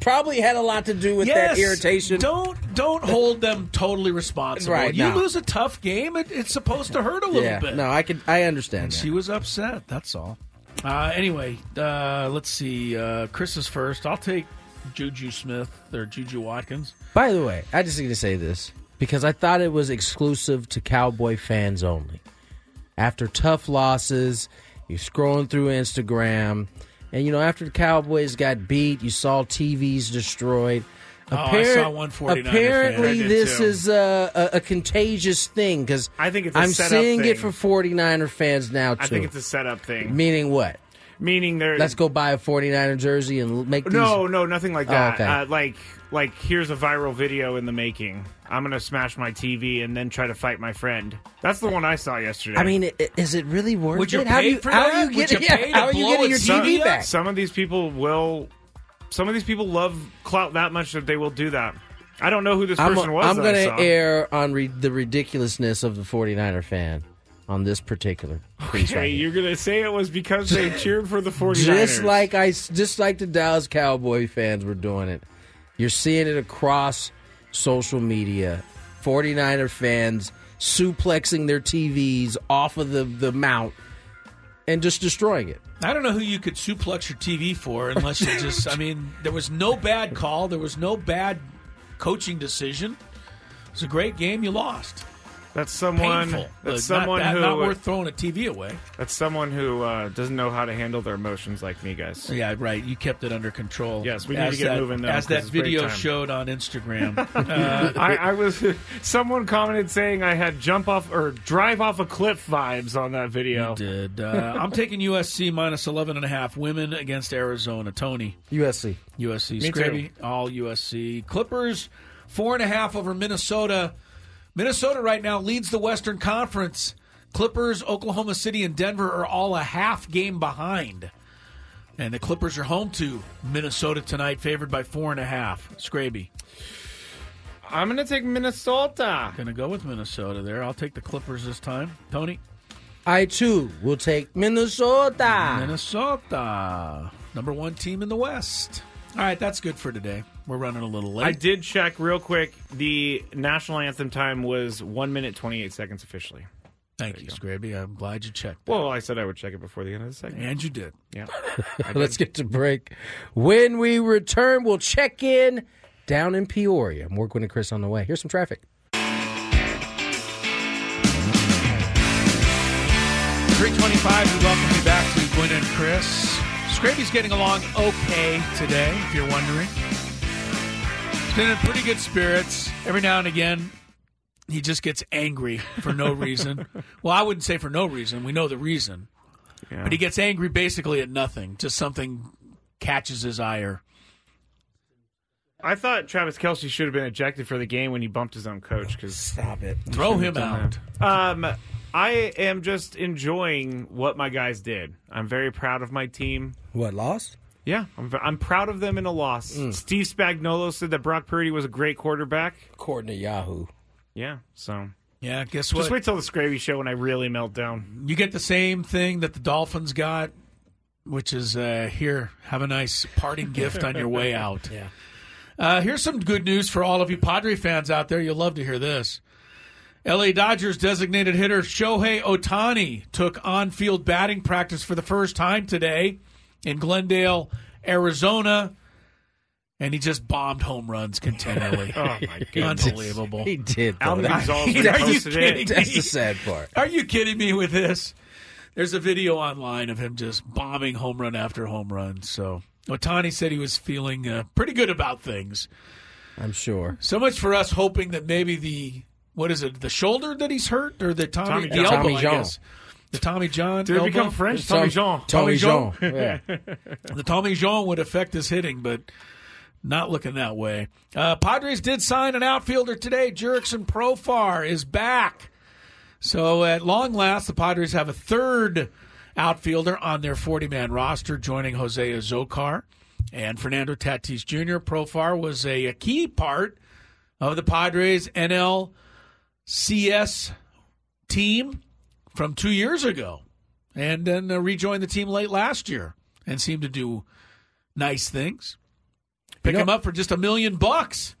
probably had a lot to do with yes, that irritation. Don't don't hold them totally responsible. Right, you no. lose a tough game, it, it's supposed to hurt a little yeah, bit. no, I could. I understand. That. she was upset. That's all. Uh, anyway, uh, let's see. Uh, Chris is first. I'll take Juju Smith or Juju Watkins. By the way, I just need to say this because I thought it was exclusive to Cowboy fans only. After tough losses, you're scrolling through Instagram, and you know after the Cowboys got beat, you saw TVs destroyed. Oh, I saw one 49er fan. Apparently, this too. is a, a, a contagious thing because I think it's a I'm seeing it thing. for 49er fans now too. I think it's a setup thing. Meaning what? Meaning they're Let's go buy a 49er jersey and make these. No, no, nothing like Oh, that. okay. uh, like, like here's a viral video in the making. I'm gonna smash my TV and then try to fight my friend. That's the one I saw yesterday. I mean, i- is it really worth Would you it? how do pay you, for how that? Are you Would getting, you (laughs) yeah, to how are you blow getting a your some, TV back? some of these people will. Some of these people love clout that much that they will do that. I don't know who this I'm, person was. I'm that going I to saw. err on re- the ridiculousness of the 49er fan on this particular piece Okay, right here. you're gonna say it was because they (laughs) cheered for the 49ers. Just like I, just like the Dallas Cowboy fans were doing it. You're seeing it across social media. 49er fans suplexing their TVs off of the, the mount and just destroying it. I don't know who you could suplex your TV for unless you just. I mean, there was no bad call. There was no bad coaching decision. It was a great game. You lost. That's someone. Painful. That's someone not, who. not worth throwing a TV away. That's someone who uh, doesn't know how to handle their emotions like me, guys. Yeah, right. You kept it under control. Yes, we need to get that, moving, though, As 'cause that video showed on Instagram. uh, (laughs) I, I was. (laughs) Someone commented saying I had jump off or drive off a cliff vibes on that video. did uh, I'm taking USC minus 11 and a half women against Arizona. Tony. USC. USC. Me Scrappy, all USC. Clippers, four and a half over Minnesota. Minnesota right now leads the Western Conference. Clippers, Oklahoma City, and Denver are all a half game behind. And the Clippers are home to Minnesota tonight, favored by four and a half. Scraby. I'm gonna take Minnesota. Gonna go with Minnesota there. I'll take the Clippers this time. Tony? I too will take Minnesota. Minnesota. Number one team in the West. All right, that's good for today. We're running a little late. I did check real quick. The national anthem time was one minute twenty eight seconds officially. Thank you, Scraby. I'm glad you checked. Well, I said I would check it before the end of the segment. And you did. Yeah. (laughs) Let's get to break. When we return, we'll check in down in Peoria. More Gwynn and Chris on the way. Here's some traffic. 325, we welcome you back to Gwynn and Chris. Scraby's getting along okay today, if you're wondering. He's been in pretty good spirits. Every now and again, he just gets angry for no reason. (laughs) well, I wouldn't say for no reason. We know the reason. Yeah. But he gets angry basically at nothing. Just something catches his ire. I thought Travis Kelce should have been ejected for the game when he bumped his own coach. Because stop it, Throw him out. Um, I am just enjoying what my guys did. I'm very proud of my team. What lost? Yeah, I'm, I'm proud of them in a loss. Steve Spagnuolo said that Brock Purdy was a great quarterback. According to Yahoo. Yeah, so Yeah, guess what? just wait till the Scravy show when I really melt down. You get the same thing that the Dolphins got, which is uh, here, have a nice parting gift on your way (laughs) out. Yeah. Uh, here's some good news for all of you Padre fans out there. You'll love to hear this. LA Dodgers designated hitter Shohei Ohtani took on field batting practice for the first time today in Glendale, Arizona, and he just bombed home runs continually. (laughs) Oh my (laughs) god, Unbelievable. He did. though. Alan That- Gonzalez Are you kidding it. That's the sad part. Are you kidding me with this? There's a video online of him just bombing home run after home run. So Ohtani said he was feeling uh, pretty good about things. I'm sure. So much for us hoping that maybe the what is it, the shoulder that he's hurt or the Tommy, Tommy the elbow, Tommy I John. guess. The Tommy John Did it become French? Some- Tommy Jean. Tommy Jean. Jean. Yeah. (laughs) the Tommy Jean would affect his hitting, but not looking that way. Uh, Padres did sign an outfielder today. Jurickson Profar is back. So at long last, the Padres have a third outfielder on their 40 man roster, joining Jose Azocar and Fernando Tatis Jr. Profar was a, a key part of the Padres NLCS team from two years ago and then uh, rejoined the team late last year and seemed to do nice things. Pick You know- him up for just a million bucks.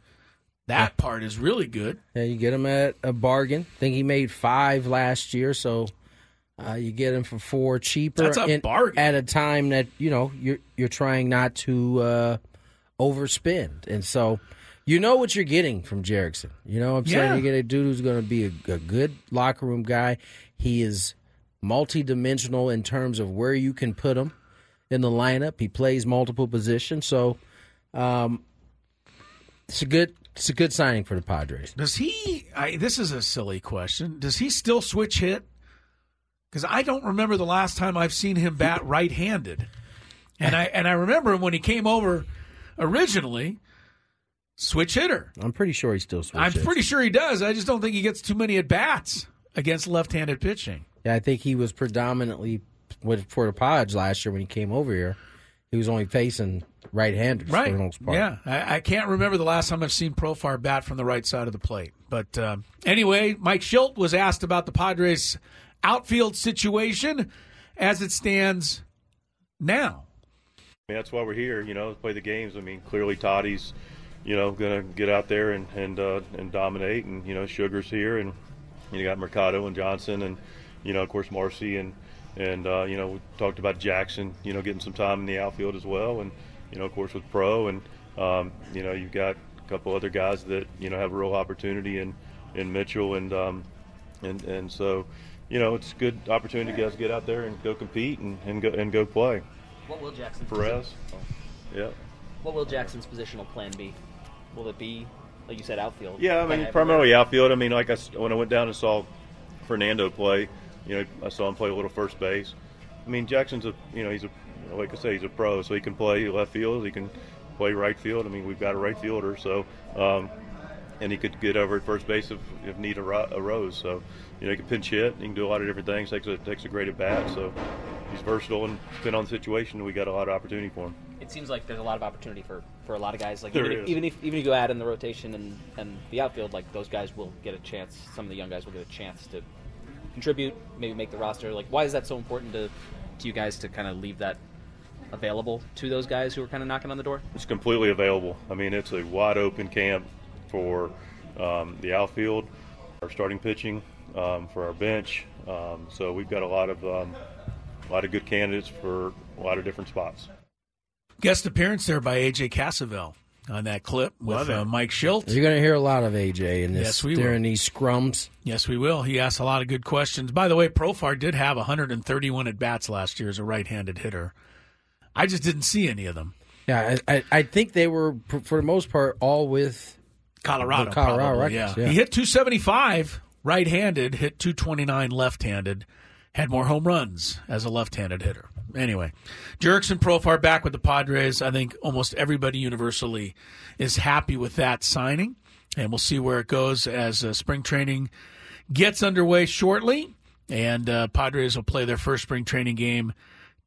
That part is really good. Yeah, you get him at a bargain. I think he made five last year, so uh, you get him for four cheaper. That's a in- bargain. at a time that you know you're you're trying not to uh, overspend, and so you know what you're getting from Jurickson. You know what I'm saying? Yeah. You get a dude who's going to be a, a good locker room guy. He is multidimensional in terms of where you can put him in the lineup. He plays multiple positions, so um, it's a good it's a good signing for the Padres. Does he? I, this is a silly question. Does he still switch hit? Because I don't remember the last time I've seen him bat right-handed, and I and I remember him when he came over originally, switch hitter. I'm pretty sure he still switches. I'm pretty sure he does. I just don't think he gets too many at bats against left-handed pitching. Yeah, I think he was predominantly with for the Pods last year when he came over here. He was only facing right-handers right. for the most part. Yeah, I, I can't remember the last time I've seen Profar bat from the right side of the plate. But um, anyway, Mike Shildt was asked about the Padres' outfield situation as it stands now. I mean, that's why we're here, you know, to play the games. I mean, clearly Tatis, you know, going to get out there and and uh, and dominate, and you know, Sugar's here, and you got Mercado and Johnson, and you know, of course, Marcy, and and uh, you know, we talked about Jackson, you know, getting some time in the outfield as well, and you know, of course, with Pro, and um, you know, you've got a couple other guys that you know have a real opportunity in in Mitchell, and um, and and so, you know, it's a good opportunity to guys get out there and go compete and, and go and go play. What will Jackson's Perez. Yeah. What will Jackson's positional plan be? Will it be, like you said, outfield? Yeah, I mean, primarily outfield. I mean, like I, when I went down and saw Fernando play, you know, I saw him play a little first base. I mean, Jackson's a, you know, he's a, like I say, he's a pro, so he can play left field, he can play right field. I mean, we've got a right fielder, so, um, and he could get over at first base if, if need arose. So, you know, he can pinch hit, he can do a lot of different things. takes a takes a great at bat, so he's versatile and depending on the situation, we got a lot of opportunity for him. It seems like there's a lot of opportunity for, for a lot of guys. Like even, if, even if even if you go add in the rotation and, and the outfield, like those guys will get a chance. Some of the young guys will get a chance to contribute, maybe make the roster. Like, why is that so important to to you guys to kind of leave that available to those guys who are kind of knocking on the door? It's completely available. I mean, it's a wide open camp for um, the outfield, our starting pitching, um, for our bench. Um, so we've got a lot of um, a lot of good candidates for a lot of different spots. Guest appearance there by AJ Cassavell on that clip with uh, Mike Shildt. You're going to hear a lot of AJ in this Yes, we during will. these scrums. Yes, we will. He asked a lot of good questions. By the way, Profar did have 131 at bats last year as a right-handed hitter. I just didn't see any of them. Yeah, I, I, I think they were for for the most part all with Colorado, the Colorado probably, yeah. Yeah. He hit 275 right-handed, hit 229 left-handed, had more home runs as a left-handed hitter. Anyway, Jurickson Profar back with the Padres. I think almost everybody universally is happy with that signing, and we'll see where it goes as uh, spring training gets underway shortly. And uh, Padres will play their first spring training game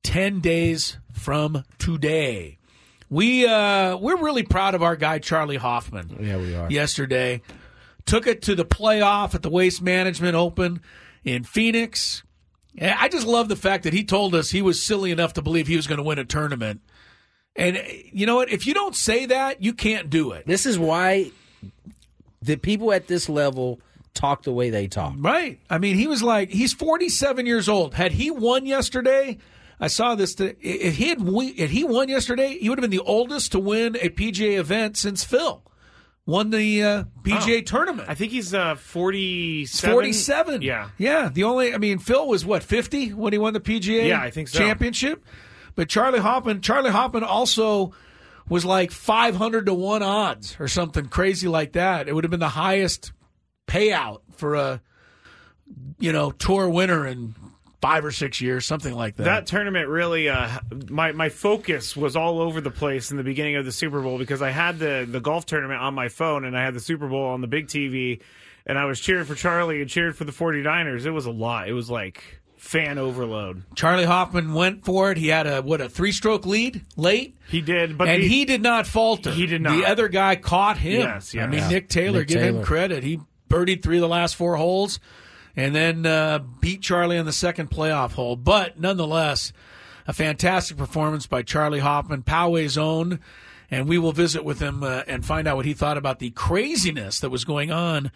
10 days from today. We uh, we're really proud of our guy Charley Hoffman Yeah, we are. yesterday. Took it to the playoff at the Waste Management Open in Phoenix. I just love the fact that he told us he was silly enough to believe he was going to win a tournament. And uh, you know what? If you don't say that, you can't do it. This is why the people at this level talk the way they talk. Right. I mean, he was like, he's 47 years old. Had he won yesterday, I saw this. To, if he had if he won yesterday, he would have been the oldest to win a PGA event since Phil won the uh, PGA Oh. tournament. I think he's uh, 47. 47. Yeah. Yeah. The only, I mean, Phil was what, 50 when he won the PGA Yeah, I think so. championship? But Charley Hoffman, Charley Hoffman also was like 500 to 1 odds or something crazy like that. It would have been the highest payout for a, you know, tour winner in five or six years, something like that. That tournament really, uh, my my focus was all over the place in the beginning of the Super Bowl because I had the the golf tournament on my phone and I had the Super Bowl on the big TV, and I was cheering for Charley and cheered for the 49ers. It was a lot. It was like fan overload. Charley Hoffman went for it. He had a what a three stroke lead late. He did, but and the- he did not falter. He did not. The other guy caught him. Yes, I mean Yeah. Nick Taylor, Nick give him credit. He birdied three of the last four holes, and then uh, beat Charley on the second playoff hole. But nonetheless, a fantastic performance by Charley Hoffman, Poway's own. And we will visit with him uh, and find out what he thought about the craziness that was going on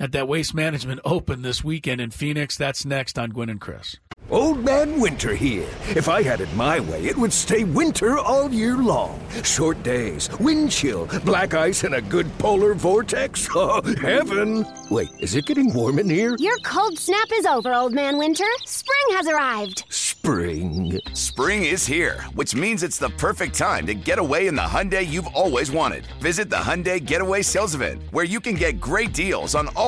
at that Waste Management Open this weekend in Phoenix. That's next on Gwynn and Chris. Old Man Winter here. If I had it my way, it would stay winter all year long. Short days, wind chill, black ice, and a good polar vortex. (laughs) Oh, heaven! Wait, is it getting warm in here? Your cold snap is over, Old Man Winter. Spring has arrived. Spring. Spring is here, which means it's the perfect time to get away in the Hyundai you've always wanted. Visit the Hyundai Getaway Sales Event, where you can get great deals on all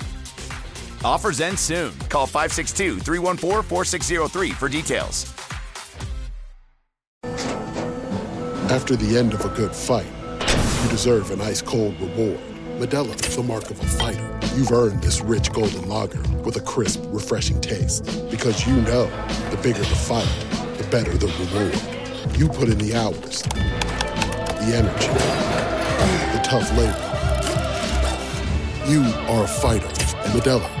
Offers end soon. Call 562 314 4603 for details. After the end of a good fight, you deserve an ice cold reward. Modelo the mark of a fighter. You've earned this rich golden lager with a crisp, refreshing taste. Because you know the bigger the fight, the better the reward. You put in the hours, the energy, the tough labor. You are a fighter, and Modelo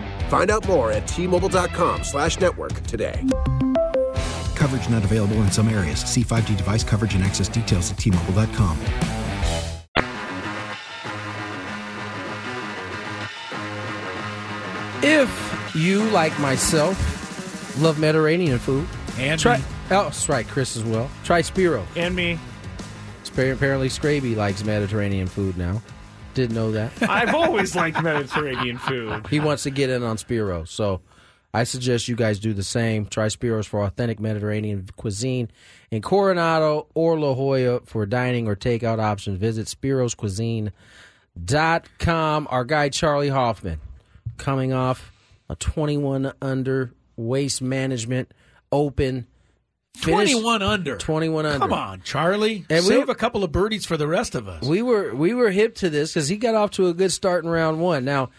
Find out more at T-Mobile.com slash network today. Coverage not available in some areas. See 5G device coverage and access details at tmobile.com. If you, like myself, love Mediterranean food, and try. me. Oh, that's right, Chris as well. Try Spiro. And me. Apparently, Scraby likes Mediterranean food now. Didn't know that. (laughs) I've always liked Mediterranean food. he wants to get in on Spiro, so I suggest you guys do the same. Try Spiros for authentic Mediterranean cuisine in Coronado or La Jolla for dining or takeout options. Visit spiroscuisine.com. Our guy Charley Hoffman coming off a 21 under waste management open. Finished- 21 under. 21 under. Come on, Charley. And we- Save a couple of birdies for the rest of us. We were we were hip to this because he got off to a good start in round one. Now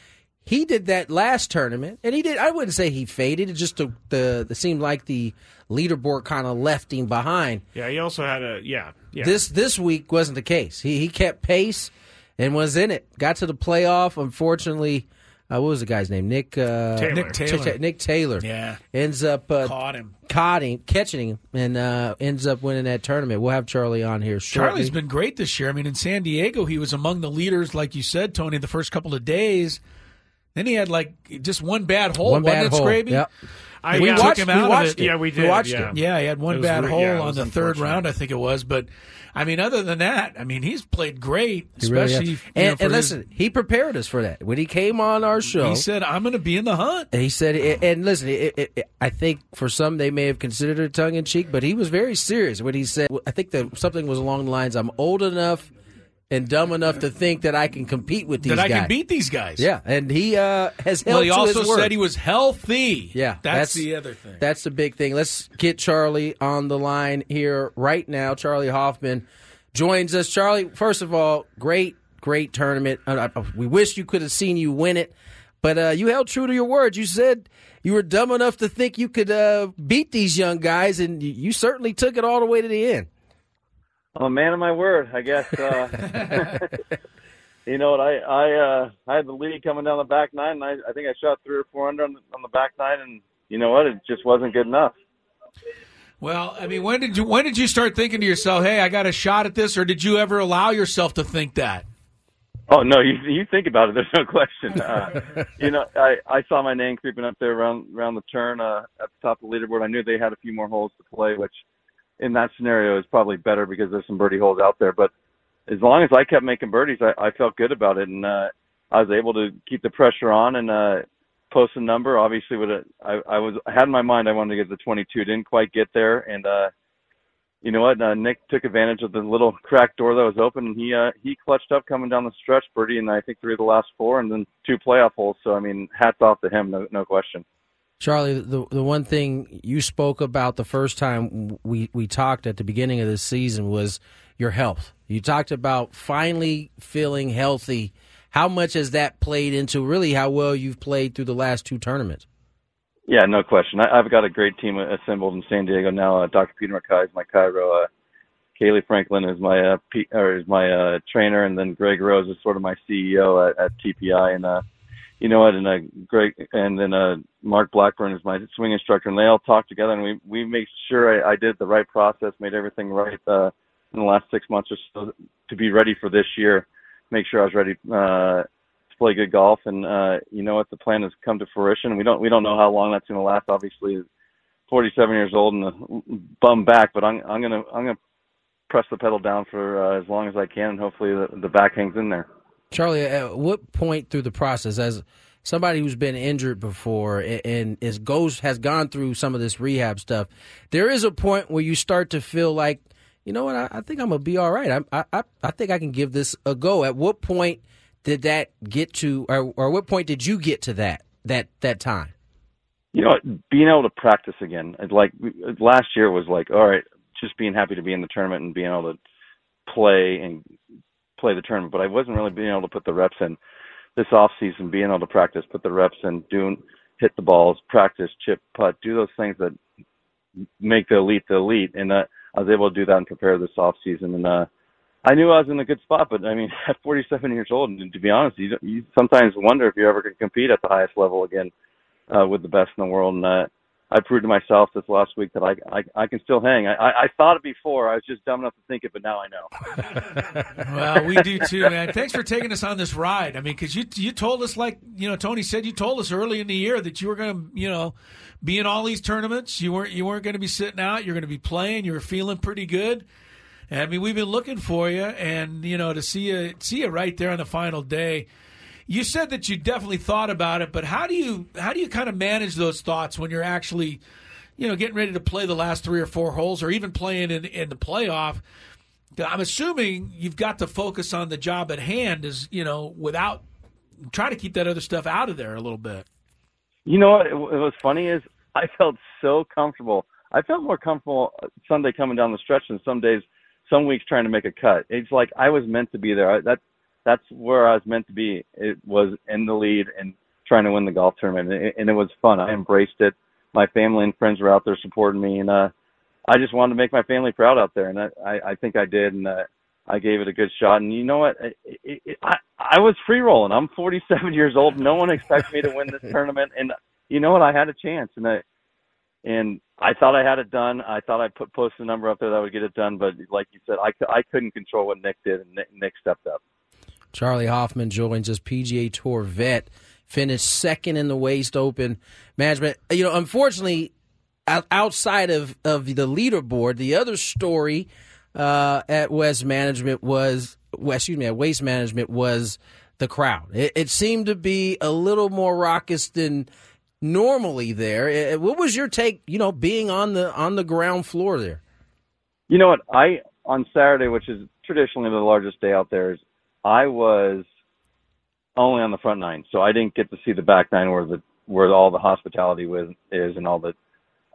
he did that last tournament, and he did. I wouldn't say he faded. It just the the it seemed like the leaderboard kind of left him behind. Yeah, he also had a yeah. yeah. This this week wasn't the case. He he kept pace and was in it. Got to the playoff. Unfortunately, uh, what was the guy's name? Nick uh, Taylor. Nick Taylor. Nick Taylor. Yeah. ends up uh, Caught him. caught him, catching him, and uh, ends up winning that tournament. We'll have Charley on here shortly. Charley's been great this year. I mean, in San Diego, he was among the leaders, like you said, Tony, the first couple of days. Then he had like just one bad hole, One bad it, hole. Scraby? Yep. I, We we watched- watched him we watched of it. it. Yeah, we We did. watched yeah. it. Yeah, he had one bad re- hole yeah, on the third round, I think it was. But I mean, other than that, I mean, he's played great, He really especially you know, and, and his- listen, he prepared us for that when he came on our show. He said, "I'm going to be in the hunt." He said, and listen, it, it, it, I think for some they may have considered it tongue in cheek, but he was very serious when he said, I think that something was along the lines, "I'm old enough and dumb enough to think that I can compete with these That I can beat these guys. Yeah, and he uh, has held Well, he also said he was healthy. Yeah, that's, the other thing. That's the big thing. Let's get Charley on the line here right now. Charley Hoffman joins us. Charley, first of all, great, great tournament. Uh, uh, we wish you could have seen you win it, but uh, you held true to your word. You said you were dumb enough to think you could uh, beat these young guys, and you certainly took it all the way to the end. I'm a man of my word, I guess. Uh, (laughs) you know what? I I uh, I had the lead coming down the back nine, and I, I think I shot three or four under on the, on the back nine, and you know what? It just wasn't good enough. Well, I mean, when did you when did you start thinking to yourself, "Hey, I got a shot at this," or did you ever allow yourself to think that? Oh no, you you think about it. There's no question. Uh, you know, I I saw my name creeping up there around around the turn uh, at the top of the leaderboard. I knew they had a few more holes to play, which in that scenario is probably better because there's some birdie holes out there. But as long as I kept making birdies, I, I felt good about it, and uh, I was able to keep the pressure on and uh, post a number. Obviously, with I was I had in my mind I wanted to get the 22. Didn't quite get there, and uh, you know what? Uh, Nick took advantage of the little (laughs) crack door that was open, and he uh, he clutched up coming down the stretch, birdie, and I think three of the last four, and then two playoff holes. So I mean, hats off to him, no, no question. Charley, the the one thing you spoke about the first time we we talked at the beginning of this season was your health. You talked about finally feeling healthy. How much has that played into really how well you've played through the last two tournaments? Yeah, no question. I, I've got a great team assembled in San Diego now. Uh, Dr. Peter McKay is my chiro. Uh, Kaylee Franklin is my uh, P, or is my uh, trainer, and then Greg Rose is sort of my CEO at, at TPI. And uh, you know what? And uh, Greg, and then uh, Mark Blackburn is my swing instructor, and they all talk together, and we we make sure I, I did the right process, made everything right uh, in the last six months or so to be ready for this year. Make sure I was ready uh, to play good golf, and uh, you know what? The plan has come to fruition. We don't we don't know how long that's going to last. Obviously, 47 years old and a bum back, but I'm I'm gonna I'm gonna press the pedal down for uh, as long as I can, and hopefully the, the back hangs in there. Charley, at what point through the process, as somebody who's been injured before and, is goes has gone through some of this rehab stuff, there is a point where you start to feel like, you know what, I, I think I'm gonna be all right. I, I I think I can give this a go. At what point did that get to, or, or what point did you get to that that that time? You know, being able to practice again. Like last year was like, all right, just being happy to be in the tournament and being able to play and play the tournament, but I wasn't really being able to put the reps in this off season, being able to practice, put the reps in, doing hit the balls, practice, chip, putt, do those things that make the elite the elite. And uh, I was able to do that and prepare this off season. And uh, I knew I was in a good spot, but I mean, (laughs) at 47 years old, and to be honest, you you sometimes wonder if you're ever could compete at the highest level again uh, with the best in the world. And uh, I proved to myself this last week that I I, I can still hang. I, I, I thought it before. I was just dumb enough to think it, but now I know. (laughs) well, we do too, man. Thanks for taking us on this ride. I mean, because you you told us, like you know, Tony said, you told us early in the year that you were going to, you know, be in all these tournaments. You weren't you weren't going to be sitting out. You're going to be playing. You were feeling pretty good. I mean, we've been looking for you, and you know, to see you see you right there on the final day. You said that you definitely thought about it, but how do you how do you kind of manage those thoughts when you're actually, you know, getting ready to play the last three or four holes, or even playing in in the playoff? I'm assuming you've got to focus on the job at hand, is you know, without trying to keep that other stuff out of there a little bit. You know what? It, was funny is I felt so comfortable. I felt more comfortable Sunday coming down the stretch than some days, some weeks trying to make a cut. It's like I was meant to be there. I, that that's where I was meant to be. It was in the lead and trying to win the golf tournament, and it, and it was fun. I embraced it. My family and friends were out there supporting me, and uh, I just wanted to make my family proud out there, and I I, I think I did, and uh, I gave it a good shot. And you know what? It, it, it, I I was free rolling. I'm 47 (laughs) years old. No one expects me to win this (laughs) tournament, and you know what? I had a chance, and I and I thought I had it done. I thought I put post a number up there that would get it done, but like you said, I I couldn't control what Nick did, and Nick, Nick stepped up. Charley Hoffman joins us, PGA Tour vet, finished second in the Waste Open management. You know, unfortunately, outside of, of the leaderboard, the other story uh, at West Management was, well, excuse me, at Waste Management was the crowd. It, it seemed to be a little more raucous than normally there. What was your take? You know, being on the on the ground floor there. You know what? I on Saturday, which is traditionally the largest day out there, is I was only on the front nine, so I didn't get to see the back nine where the where all the hospitality was is and all the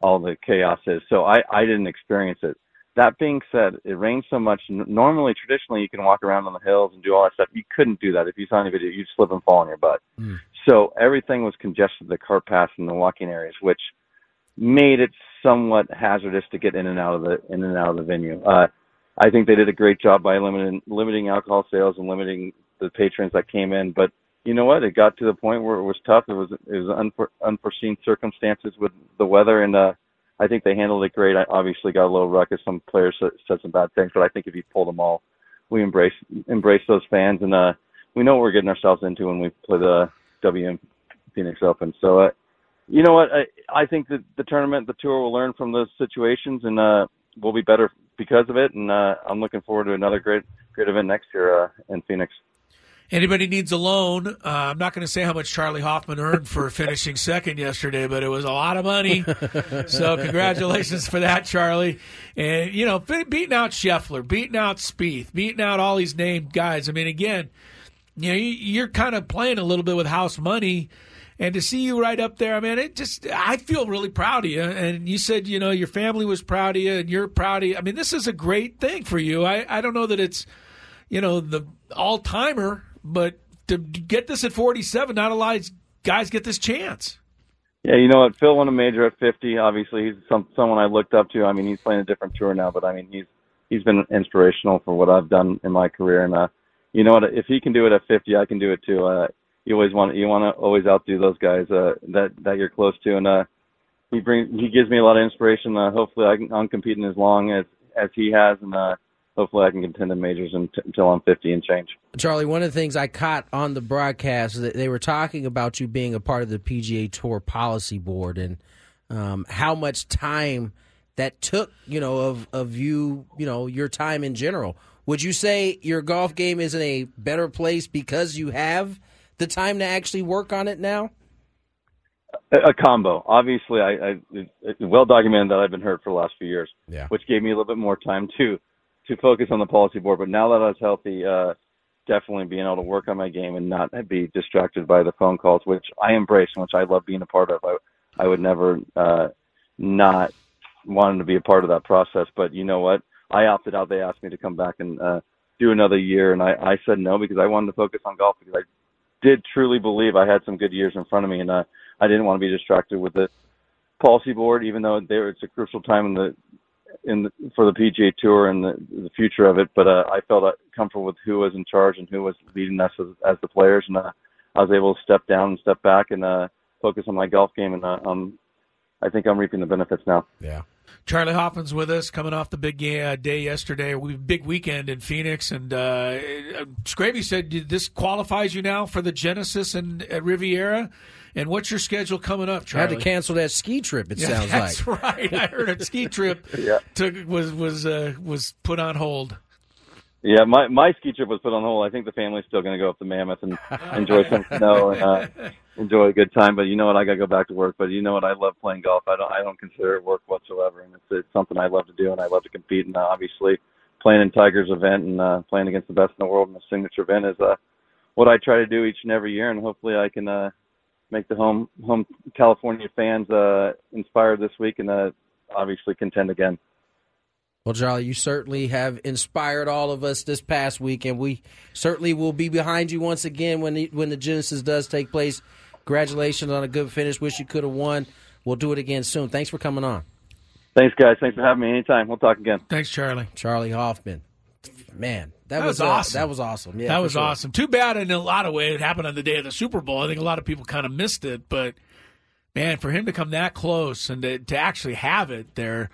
all the chaos is. So I I didn't experience it. That being said, it rained so much. Normally, traditionally, you can walk around on the hills and do all that stuff. You couldn't do that if you saw any video. You'd slip and fall on your butt. Mm. So everything was congested, the cart paths and the walking areas, which made it somewhat hazardous to get in and out of the in and out of the venue. Uh, I think they did a great job by limiting limiting alcohol sales and limiting the patrons that came in. But you know what? It got to the point where it was tough. It was it was unfor- unforeseen circumstances with the weather, and uh, I think they handled it great. I obviously got a little ruckus. Some players said, said some bad things, but I think if you pull them all, we embrace embrace those fans, and uh, we know what we're getting ourselves into when we play the WM Phoenix Open. So, uh, you know what? I I think that the tournament, the tour will learn from those situations, and uh, we'll be better because of it, and uh, I'm looking forward to another great great event next year uh, in Phoenix. Anybody needs a loan? Uh, I'm not going to say how much Charley Hoffman earned for (laughs) finishing second yesterday, but it was a lot of money. (laughs) so congratulations for that, Charley. And you know, beating out Scheffler, beating out Spieth, beating out all these named guys. I mean, again, you know, you're kind of playing a little bit with house money and to see you right up there, I mean, it just I feel really proud of you. And you said, you know, your family was proud of you, and you're proud of you. I mean, this is a great thing for you. I I don't know that it's, you know, the all timer, but to get this at 47, not a lot of guys get this chance. Yeah, you know what? Phil won a major at 50. Obviously, he's some someone I looked up to. I mean, he's playing a different tour now, but I mean, he's he's been inspirational for what I've done in my career. And uh, you know what? If he can do it at 50, I can do it too. Uh, you always want you want to always outdo those guys uh, that that you're close to, and uh, he brings he gives me a lot of inspiration. Uh, hopefully, I can, I'm competing as long as as he has, and uh, hopefully, I can contend in majors until I'm 50 and change. Charley, one of the things I caught on the broadcast that they were talking about you being a part of the PGA Tour policy board and um, how much time that took, you know, of of you, you know, your time in general. Would you say your golf game is in a better place because you have the time to actually work on it now? A, a combo. Obviously, I, I it's well documented that I've been hurt for the last few years, yeah. which gave me a little bit more time to to focus on the policy board. But now that I was healthy, uh, definitely being able to work on my game and not be distracted by the phone calls, which I embrace and which I love being a part of. I I would never uh, not wanting to be a part of that process. But you know what? I opted out. They asked me to come back and uh, do another year, and I, I said no because I wanted to focus on golf because I did truly believe I had some good years in front of me, and uh, I didn't want to be distracted with the policy board, even though there it's a crucial time in the in the, for the PGA Tour and the, the future of it. But uh, I felt uh, comfortable with who was in charge and who was leading us as, as the players, and uh, I was able to step down and step back and uh, focus on my golf game, and uh, um, I think I'm reaping the benefits now. Yeah. Charley Hoffman's with us, coming off the big uh, day yesterday. We big weekend in Phoenix, and uh, Scraby said this qualifies you now for the Genesis and at Riviera. And what's your schedule coming up, Charley? I had to cancel that ski trip. It yeah, sounds (laughs) that's like. That's right. I heard a ski trip (laughs) yeah. took was was uh, was put on hold. Yeah, my my ski trip was put on hold. I think the family's still going to go up to Mammoth and enjoy some snow and uh, (laughs) enjoy a good time. But you know what? I got to go back to work. But you know what? I love playing golf. I don't I don't consider it work whatsoever, and it's it's something I love to do, and I love to compete. And uh, obviously, playing in Tiger's event and uh, playing against the best in the world in the signature event is uh, what I try to do each and every year, and hopefully I can uh, make the home home California fans uh, inspired this week and uh, obviously contend again. Well, Charley, you certainly have inspired all of us this past week, and we certainly will be behind you once again when the, when the Genesis does take place. Congratulations on a good finish. Wish you could have won. We'll do it again soon. Thanks for coming on. Thanks, guys. Thanks for having me. Anytime. We'll talk again. Thanks, Charley. Charley Hoffman. Man, that, That was, was uh, awesome. that was awesome. Yeah, that was sure. awesome. Too bad in a lot of ways it happened on the day of the Super Bowl. I think a lot of people kind of missed it, but man, for him to come that close and to, to actually have it there,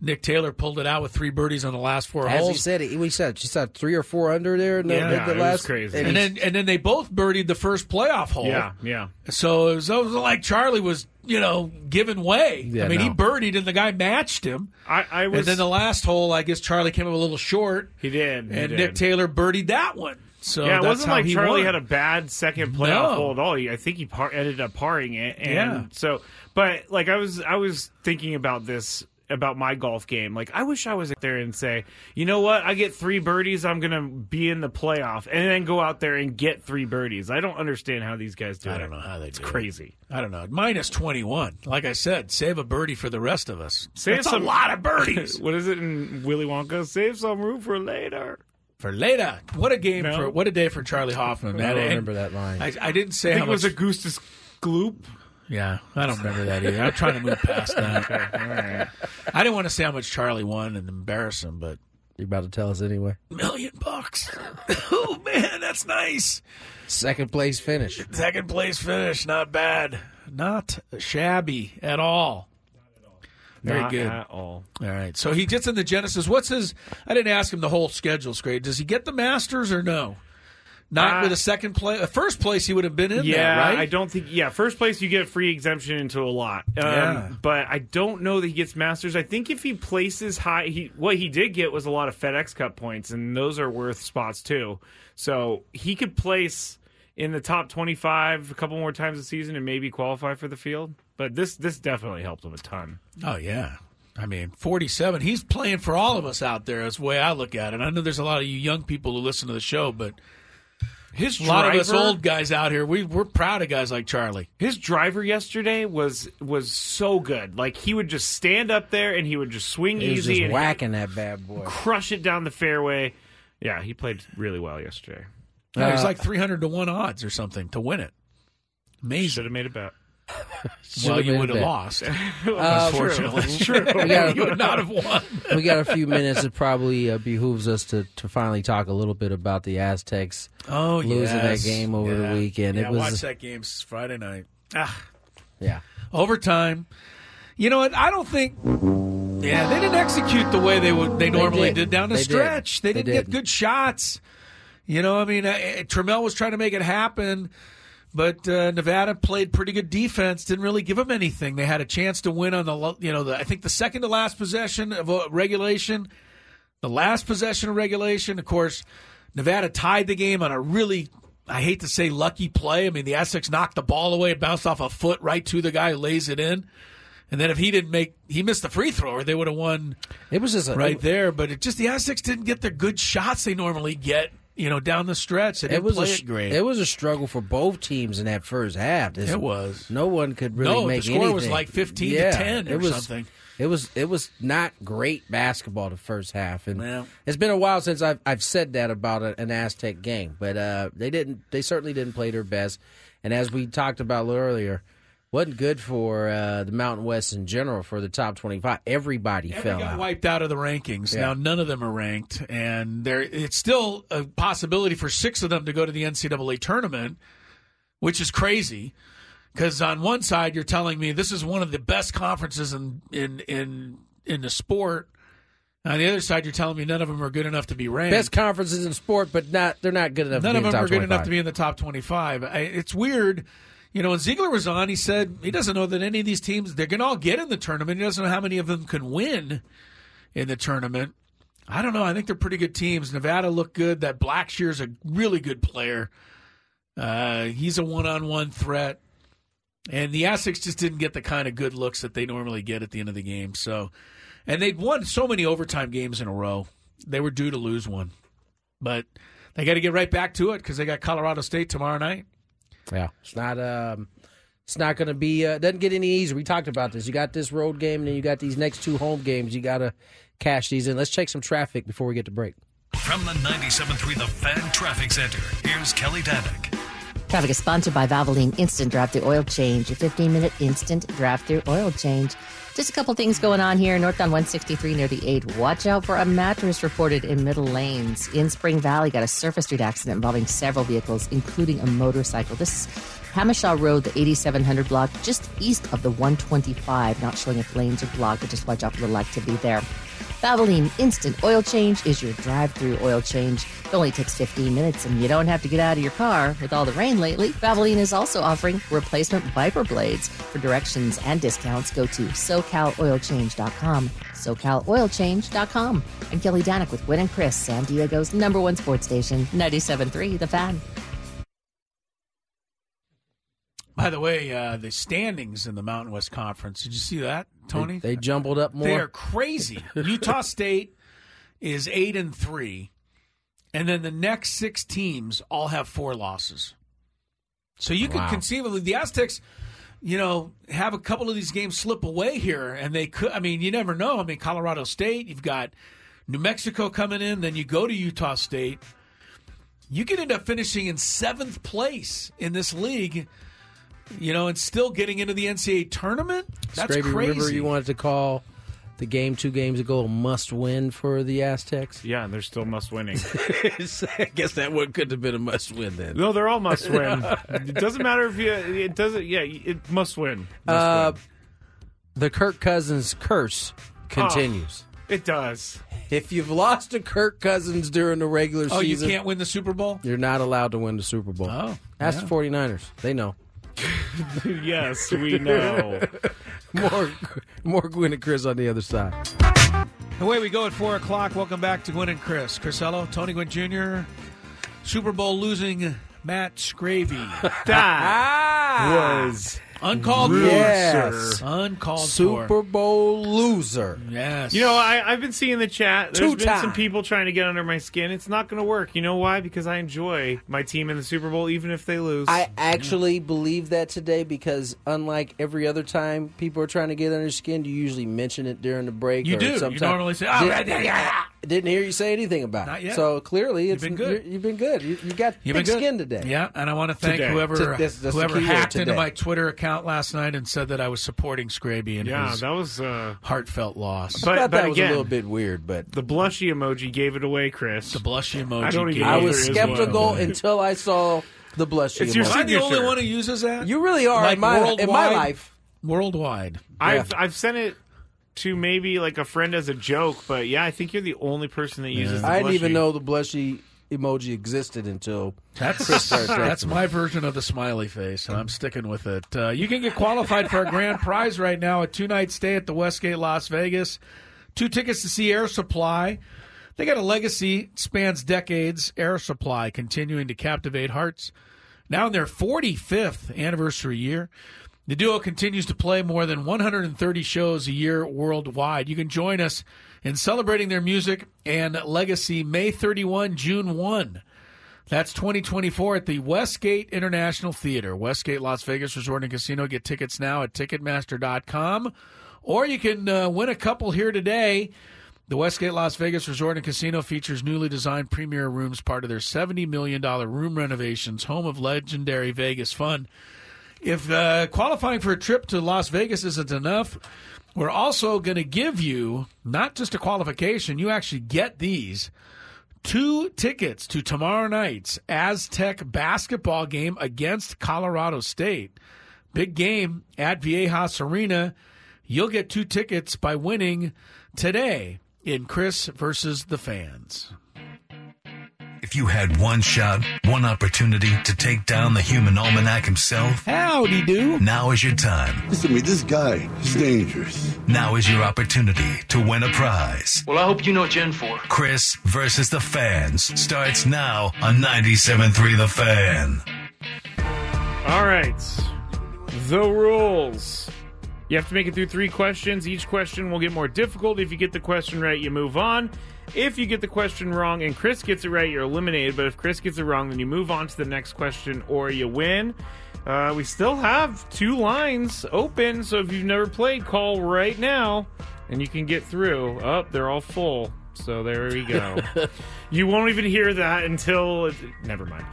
Nick Taylor pulled it out with three birdies on the last four As holes. he said, he, he said she said three or four under there. In the, Yeah, in the it was last, crazy. and then and then they both birdied the first playoff hole. Yeah, yeah. So it was, it was like Charley was, you know, giving way. Yeah, I mean, he birdied and the guy matched him. I, I was. and then the last hole, I guess Charley came up a little short. He did. he and did. Nick Taylor birdied that one. So yeah, it wasn't like he Charley won. had a bad second playoff No. hole at all. I think he par- ended up parring it, and Yeah. so. But like I was, I was thinking about this about my golf game. Like I wish I was there and say, you know what, I get three birdies, I'm gonna be in the playoff, and then go out there and get three birdies. I don't understand how these guys do it. I don't know how they It's do it. crazy. I don't know. Minus 21. Like I said, save a birdie for the rest of us. Save That's some a lot of birdies. (laughs) what is it in Willy Wonka? Save some room for later. for later. What a game No. for what a day for Charley Hoffman. I don't remember that line. I, I didn't say I how think it was much. Augustus Gloop. Yeah, I don't remember that either. I'm trying to move past that. (laughs) I didn't want to say how much Charley won and embarrass him, but You're about to tell us anyway? million bucks. (laughs) oh man, that's nice. Second place finish. Second place finish, not bad, not shabby at all. Not at all. Very Not good. at all. All right. So he gets in the Genesis. What's his? I didn't ask him the whole schedule's great. Does he get the Masters or no? Not Uh, with a second place. First place, he would have been in yeah, there, right? I don't think. Yeah, first place you get free exemption into a lot. Um, Yeah. but I don't know that he gets Masters. I think if he places high, he what he did get was a lot of FedEx Cup points, and those are worth spots too. So he could place in the top twenty-five a couple more times a season and maybe qualify for the field. But this this definitely helped him a ton. Oh yeah. I mean, 47. He's playing for all of us out there. Is the way I look at it. I know there's a lot of you young people who listen to the show, but His a lot of us driver- old guys out here, we we're proud of guys like Charley. His driver yesterday was was so good. Like he would just stand up there and he would just swing He was easy just and whacking that bad boy. crush it down the fairway. Yeah, he played really well yesterday. Yeah, Uh, it's like 300 to one odds or something to win it. Amazing. Should have made a bet. Well, you would have lost. (laughs) Uh, Unfortunately, true. (laughs) We got- you would not have won. (laughs) we got a few minutes. It probably uh, behooves us to, to finally talk a little bit about the Aztecs Oh, losing yes. that game over Yeah. the weekend. Yeah, it was watch that game Friday night. Ah, yeah. overtime. You know what? I don't think. Yeah, they didn't execute the way they would. They normally did. did. down the They stretch. They They didn't get did. good shots. You know, I mean, uh, uh, Trammell was trying to make it happen, but uh, Nevada played pretty good defense. Didn't really give them anything. They had a chance to win on the, you know, the, I think the second to last possession of uh, regulation, the last possession of regulation. Of course, Nevada tied the game on a really, I hate to say, lucky play. I mean, the Aztecs knocked the ball away, it bounced off a foot right to the guy who lays it in. And then if he didn't make, he missed the free throw, or they would have won It was just a, right there. But it just the Aztecs didn't get the good shots they normally get, you know, down the stretch. It was a it great. it was a struggle for both teams in that first half. This- It was. No one could really No, the score anything. was like 15 to 10 or it was, something. It was it was not great basketball the first half, and Yeah. it's been a while since I've I've said that about a, an Aztec game. But uh, they didn't. They certainly didn't play their best, and as we talked about a little earlier, wasn't good for uh, the Mountain West in general for the top twenty five. Everybody Yeah, they fell got out. wiped out of the rankings. Yeah. Now none of them are ranked, and there it's still a possibility for six of them to go to the NCAA tournament, which is crazy. Because on one side you're telling me this is one of the best conferences in in in in the sport. On the other side, you're telling me none of them are good enough to be ranked. Best conferences in sport, but not they're not good enough. None to of be in them the are top good enough to be in the top 25. I, it's weird. You know, when Ziegler was on, he said he doesn't know that any of these teams, they're going to all get in the tournament. He doesn't know how many of them can win in the tournament. I don't know. I think they're pretty good teams. Nevada looked good. That Blackshear's a really good player. Uh, he's a one-on-one threat, and the Aztecs just didn't get the kind of good looks that they normally get at the end of the game. So, and they'd won so many overtime games in a row. They were due to lose one, but they got to get right back to it because they got Colorado State tomorrow night. Yeah, it's not. Um, it's not going to be. Uh, doesn't get any easier. We talked about this. You got this road game, and then you got these next two home games. You got to cash these in. Let's check some traffic before we get to break. From the 97.3 The Fan Traffic Center, here's Kelly Danick. Traffic is sponsored by Valvoline Instant Draft Through Oil Change, a 15 minute instant draft through oil change. Just a couple things going on here. Northbound 163 near the 8. Watch out for a mattress reported in middle lanes. In Spring Valley, got a surface street accident involving several vehicles, including a motorcycle. This is Jamacha Road, the 8700 block, just east of the 125. Not showing if lanes are blocked, but just watch out for little activity there. Valvoline Instant Oil Change is your drive through oil change. It only takes 15 minutes and you don't have to get out of your car with all the rain lately. Valvoline is also offering replacement Viper blades. For directions and discounts, go to SoCalOilChange.com. SoCalOilChange.com. I'm Kelly Danick with Gwynn and Chris, San Diego's number one sports station, 97.3 The Fan. By the way, uh, the standings in the Mountain West Conference, did you see that, Tony? They, they jumbled up more. They are crazy. Utah State is eight and three, and then the next six teams all have four losses. So you Wow. could conceivably the Aztecs, you know, have a couple of these games slip away here, and they could. I mean, you never know. I mean, Colorado State, you've got New Mexico coming in, then you go to Utah State. You could end up finishing in seventh place in this league. You know, and still getting into the NCAA tournament. That's Scraby crazy. River, you wanted to call the game two games ago a must win for the Aztecs? Yeah, and they're still must winning. (laughs) I guess that one couldn't have been a must win then. No, they're all must win. (laughs) it doesn't matter if you. It doesn't. Yeah, it must win. Must Uh, win. the Kirk Cousins curse continues. It does. If you've lost to Kirk Cousins during the regular season Oh, you can't win the Super Bowl? you're not allowed to win the Super Bowl. Oh, Ask yeah. the 49ers. They know. (laughs) yes, we know. (laughs) more, more Gwynn and Chris on the other side. Away we go at 4 o'clock. Welcome back to Gwynn and Chris. Chrisello, Tony Gwynn Jr., Super Bowl losing Matt Scravy. (laughs) That was uncalled rude, for. Yes. Uncalled Super for. Bowl loser. Yes. You know, I, I've been seeing the chat. There's been Two-time. some people trying to get under my skin. It's not going to work. You know why? Because I enjoy my team in the Super Bowl, even if they lose. I actually believe that today because, unlike every other time people are trying to get under your skin, you usually mention it during the break. You or do. You normally say, "Oh, Didn't- yeah, yeah." Didn't hear you say anything about Not it. yet. So clearly, You've been good. you're- You've been good. You, you got You've thick been good. skin today. Yeah, and I want to thank Today. whoever To- that's- that's the whoever key word, hacked into today. my Twitter account last night and said that I was supporting Scraby and yeah, his that was. Uh, heartfelt loss. but I thought but that was again, a little bit weird, but the blushy emoji gave it away, Chris. the blushy emoji. I don't even gave I was there is skeptical one. until I saw the blushy. It's your emoji. Am I the only signature. one who uses that? You really are Like in my in my worldwide? life. Worldwide. I've I've sent it to maybe like a friend as a joke, but yeah, I think you're the only person that uses. The I didn't even know the blushy emoji existed until That's Chris started (laughs) that's my version of the smiley face, and I'm sticking with it. Uh, you can get qualified for a grand prize right now: a two night stay at the Westgate Las Vegas, two tickets to see Air Supply. They got a legacy spans decades. Air Supply continuing to captivate hearts. Now in their 45th anniversary year, the duo continues to play more than 130 shows a year worldwide. You can join us in celebrating their music and legacy May 31, June 1. That's 2024 at the Westgate International Theater, Westgate Las Vegas Resort and Casino. Get tickets now at Ticketmaster.com. Or you can uh, win a couple here today. The Westgate Las Vegas Resort and Casino features newly designed premier rooms, part of their $70 million room renovations, home of legendary Vegas fun. If uh, qualifying for a trip to Las Vegas isn't enough, we're also going to give you not just a qualification, you actually get these two tickets to tomorrow night's Aztec basketball game against Colorado State. Big game at Viejas Arena. You'll get two tickets by winning today in Chris versus the fans. If If you had one shot, one opportunity to take down the human almanac himself, howdy do. Now is your time. Listen to me, this guy is dangerous. Now is your opportunity to win a prize. Well, I hope you know what you're in for. Chris versus the fans starts now on 97.3 The Fan. All right. The rules. You have to make it through three questions. Each question will get more difficult. If you get the question right, you move on. If you get the question wrong and Chris gets it right, you're eliminated. But if Chris gets it wrong, then you move on to the next question or you win. Uh, we still have two lines open, so if you've never played, call right now and you can get through. Up, oh, they're all full. So there we go. (laughs) you won't even hear that until. Never mind.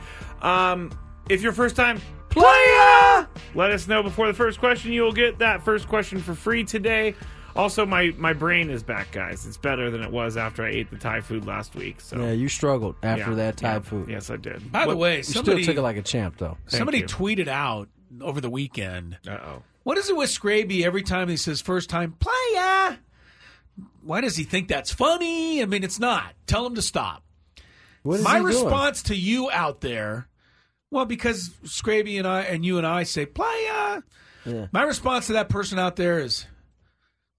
Um, if your first time player, let us know before the first question. You will get that first question for free today. Also, my, my brain is back, guys. It's better than it was after I ate the Thai food last week. So yeah, you struggled after Yeah, that Thai yeah. food. Yes, I did. By the What- way, You somebody still took it like a champ, though. somebody you. tweeted out over the weekend. Uh oh. What is it with Scraby every time he says first time playa? Why does he think that's funny? I mean, it's not. Tell him to stop. What is My he doing? response to you out there, well, because Scraby and I and you and I say playa. Yeah. My response to that person out there is,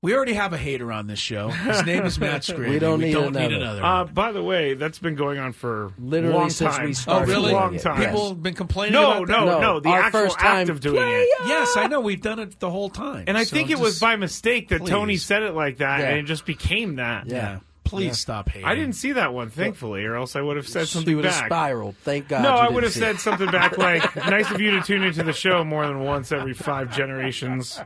we already have a hater on this show. His name is Matt (laughs) Scraby. We don't need another. another. Uh, by the way, that's been going on for Literally long since time. we oh, really? Long it. time. People have been complaining No, about that? no, No, no. The our actual first act time of doing it. Yes, I know. We've done it the whole time. And I So think it was by mistake that Tony said it like that, Yeah. and it just became that. Yeah. Please Yeah. stop hating. I didn't see that one, thankfully, or else I would have said She something would have back. spiraled. Thank God. no, you I didn't would have said it. something back like, (laughs) "Nice of you to tune into the show more than once every five generations."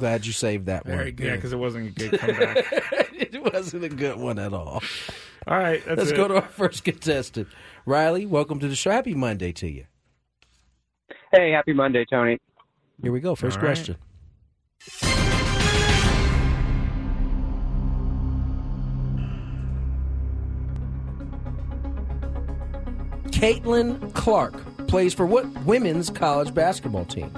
I'm glad you saved that Very one. good. Yeah, because it wasn't a good comeback. (laughs) it wasn't a good one at all. All right, that's Let's it. go to our (laughs) first contestant. Riley, welcome to the show. Happy Monday to you. Hey, happy Monday, Tony. Here we go. First All right. question. Caitlin Clark plays for what women's college basketball team?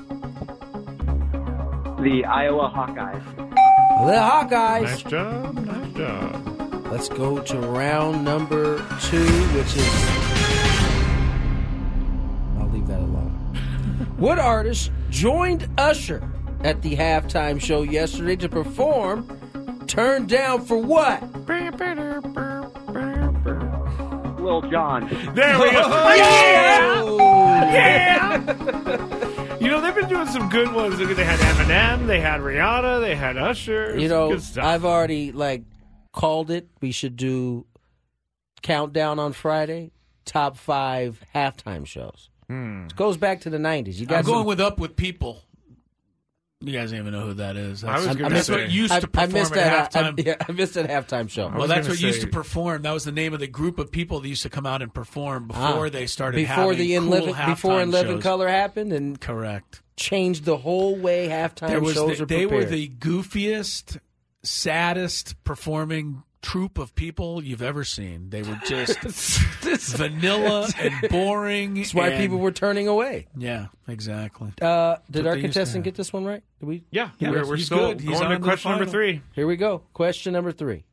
The Iowa Hawkeyes. The Hawkeyes. Nice job, nice job. Let's go to round number two, which is. I'll leave that alone. (laughs) what artist joined Usher at the halftime show yesterday to perform Turn Down for What? Lil Jon. There we go. Oh! yeah, yeah. (laughs) you know they've been doing some good ones. Look, They had Eminem, they had Rihanna, they had Usher. You know, good stuff. I've already like called it. We should do countdown on Friday. Top five halftime shows. Hmm. It goes back to the '90s. You I'm going some- with Up with People. You guys don't even know who that is. I was That's, gonna that's say- what used I, to I perform missed at that. I, halftime. yeah, I missed that halftime show. well, was that's gonna what used say- to perform. That was the name of the group of people that used to come out and perform before Ah, they started before having the in cool living before halftime in living shows. color happened and Correct. changed the whole way halftime There was shows the- are they prepared. were the goofiest, saddest performing troupe of people you've ever seen. They were just (laughs) vanilla (laughs) and boring. That's why and- people were turning away. Yeah, exactly. Uh, did our they used to contestant get this one right? Did we? yeah, Yeah, we're, we're he's still good. He's going on to to question number three. Here we go. Question number three.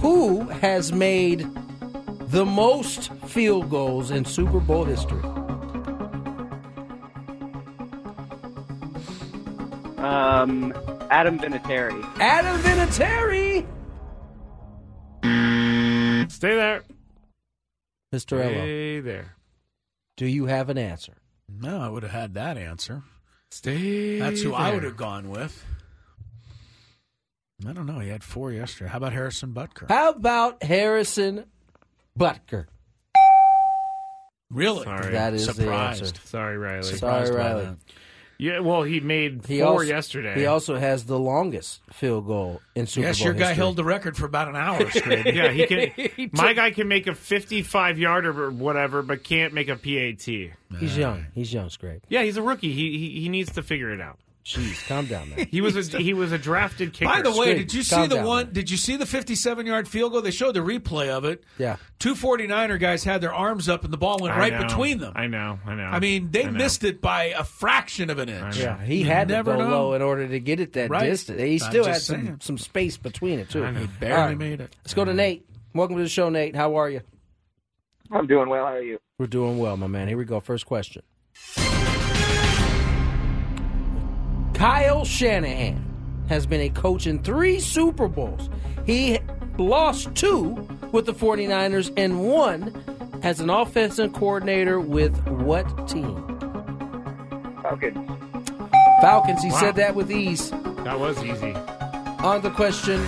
Who has made the most field goals in Super Bowl history? Um, Adam Vinatieri. Adam Vinatieri. Stay there. Mr. Ello, Stay there. do you have an answer? No, I would have had that answer. Stay. That's who I would have gone with. I don't know. He had four yesterday. How about Harrison Butker? How about Harrison Butker? Really? Sorry. That is the Surprised. answer. Sorry, Riley. Surprised Sorry, Riley. that. Yeah, well, he made He four also, yesterday. He also has the longest field goal in Super Yes, Bowl your guy history. held the record for about an hour (laughs) straight. yeah, he can. (laughs) He my took- guy can make a 55 yarder or whatever, but can't make a PAT. He's young. He's young, Scrape. Yeah, he's a rookie. He he, he needs to figure it out. Jeez, calm down, man. (laughs) He was a he was a drafted kicker. By the way, Straight. did you see Calm the down, one? man. Did you see the 57 yard field goal? They showed the replay of it. Yeah. Two 49er guys had their arms up and the ball went I right know. between them. I know, I know. I mean, they I missed it by a fraction of an inch. Yeah, he You had to go know. low in order to get it that Right. distance. He still had some, saying. some space between it too. He barely All right. made it. Let's go to Nate. Welcome to the show, Nate. How are you? I'm doing well. How are you? We're doing well, my man. Here we go. First question. Kyle Shanahan has been a coach in three Super Bowls. He lost two with the 49ers and one as an offensive coordinator with what team? Falcons. Falcons. He Wow. said that with ease. That was easy. On the question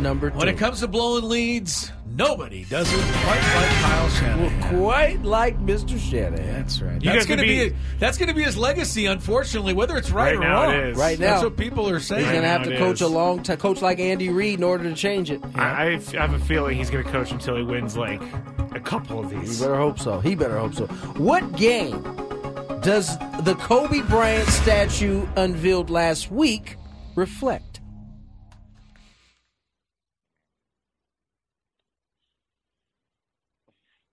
number two. When it comes to blowing leads, nobody does it quite like Kyle Shanahan. Quite like Mr. Shanahan. That's right. You that's going to be, be- that's going to be his legacy. Unfortunately, whether it's right, Right or now wrong, is. Right That's what people are saying. He's going to have to coach is. a long time, coach like Andy Reid in order to change it. I have a feeling he's going to coach until he wins like a couple of You these. better hope so. He better hope so. What game does the Kobe Bryant statue unveiled last week reflect?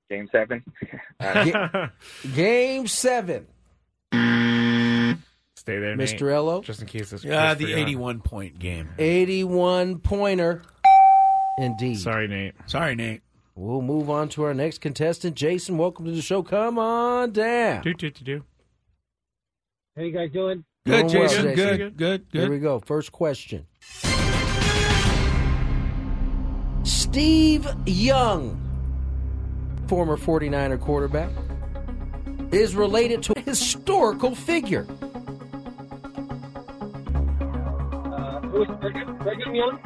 Game seven. Uh, (laughs) Ga- (laughs) game seven. Stay there, Nate, Mr. Ello. just in case this. Yeah, goes the for you. 81 point game. 81 pointer. Indeed. Sorry, Nate. Sorry, Nate. We'll move on to our next contestant. Jason, welcome to the show. Come on down. Do do do do. How you guys doing? Good, Doing well, Jason. Jason. Good, good, Here we go. First question. Steve Young, former 49er quarterback, is related to a historical figure. Uh, who's Brigham, Brigham Young?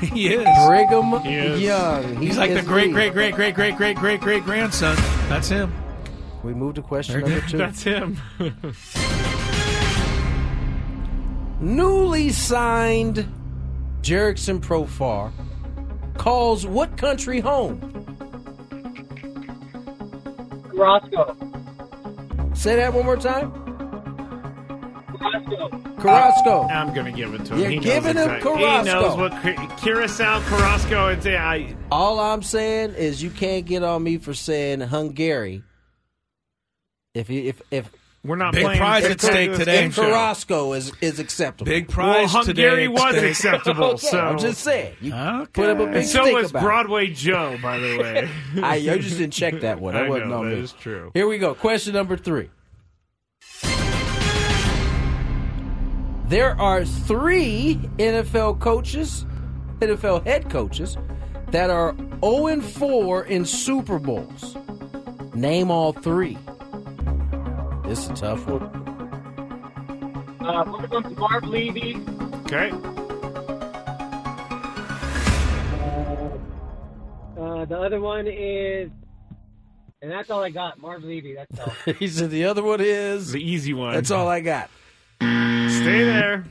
he is. Brigham He is. Young. He He's like the great, great, great, great, great, great, great, great grandson. That's him. We move to question number two. (laughs) That's him. (laughs) Newly signed Jurickson Profar calls what country home? Roscoe. Say that one more time. Roscoe. Carrasco. I'm going to give it to him. You're he knows giving him exact- He Carrasco. knows what Cur- Curacao, Carrasco, and say I. All I'm saying is you can't get on me for saying Hungary. If you, if if We're not Big playing. prize at stake today. if Carrasco is is acceptable. Big Well, prize Hungary today. was Stay- acceptable. (laughs) Okay, so I'm just saying. You Okay. put up a big And so was about it. Broadway Joe, by the way. (laughs) I, I just didn't check that one. (laughs) That I wasn't know, on that me. is true. Here we go. Question number three. There are three NFL coaches, NFL head coaches, that are 0 4 in Super Bowls. Name all three. This is a tough one. Uh, one of them's Marv Levy. Okay. Uh, the other one is, and that's all I got. Marv Levy. That's all. (laughs) he said the other one is. The easy one. That's all I got. Stay there.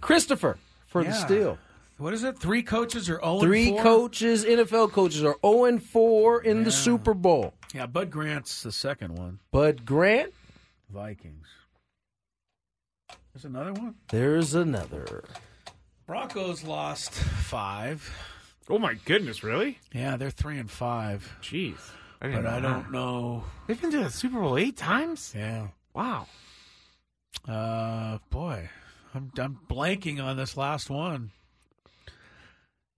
Christopher for the Yeah. steal. What is it? Three coaches or 0 Three 4? coaches, NFL coaches, are 0 and 4 in the Super Bowl. Yeah, Bud Grant's the second one. Bud Grant, Vikings. There's another one. there's another. Broncos lost five. Oh my goodness, really? Yeah, they're three and five. Jeez. I But I don't know. They've been to the Super Bowl eight times? Yeah. Wow. Uh, boy, I'm I'm blanking on this last one.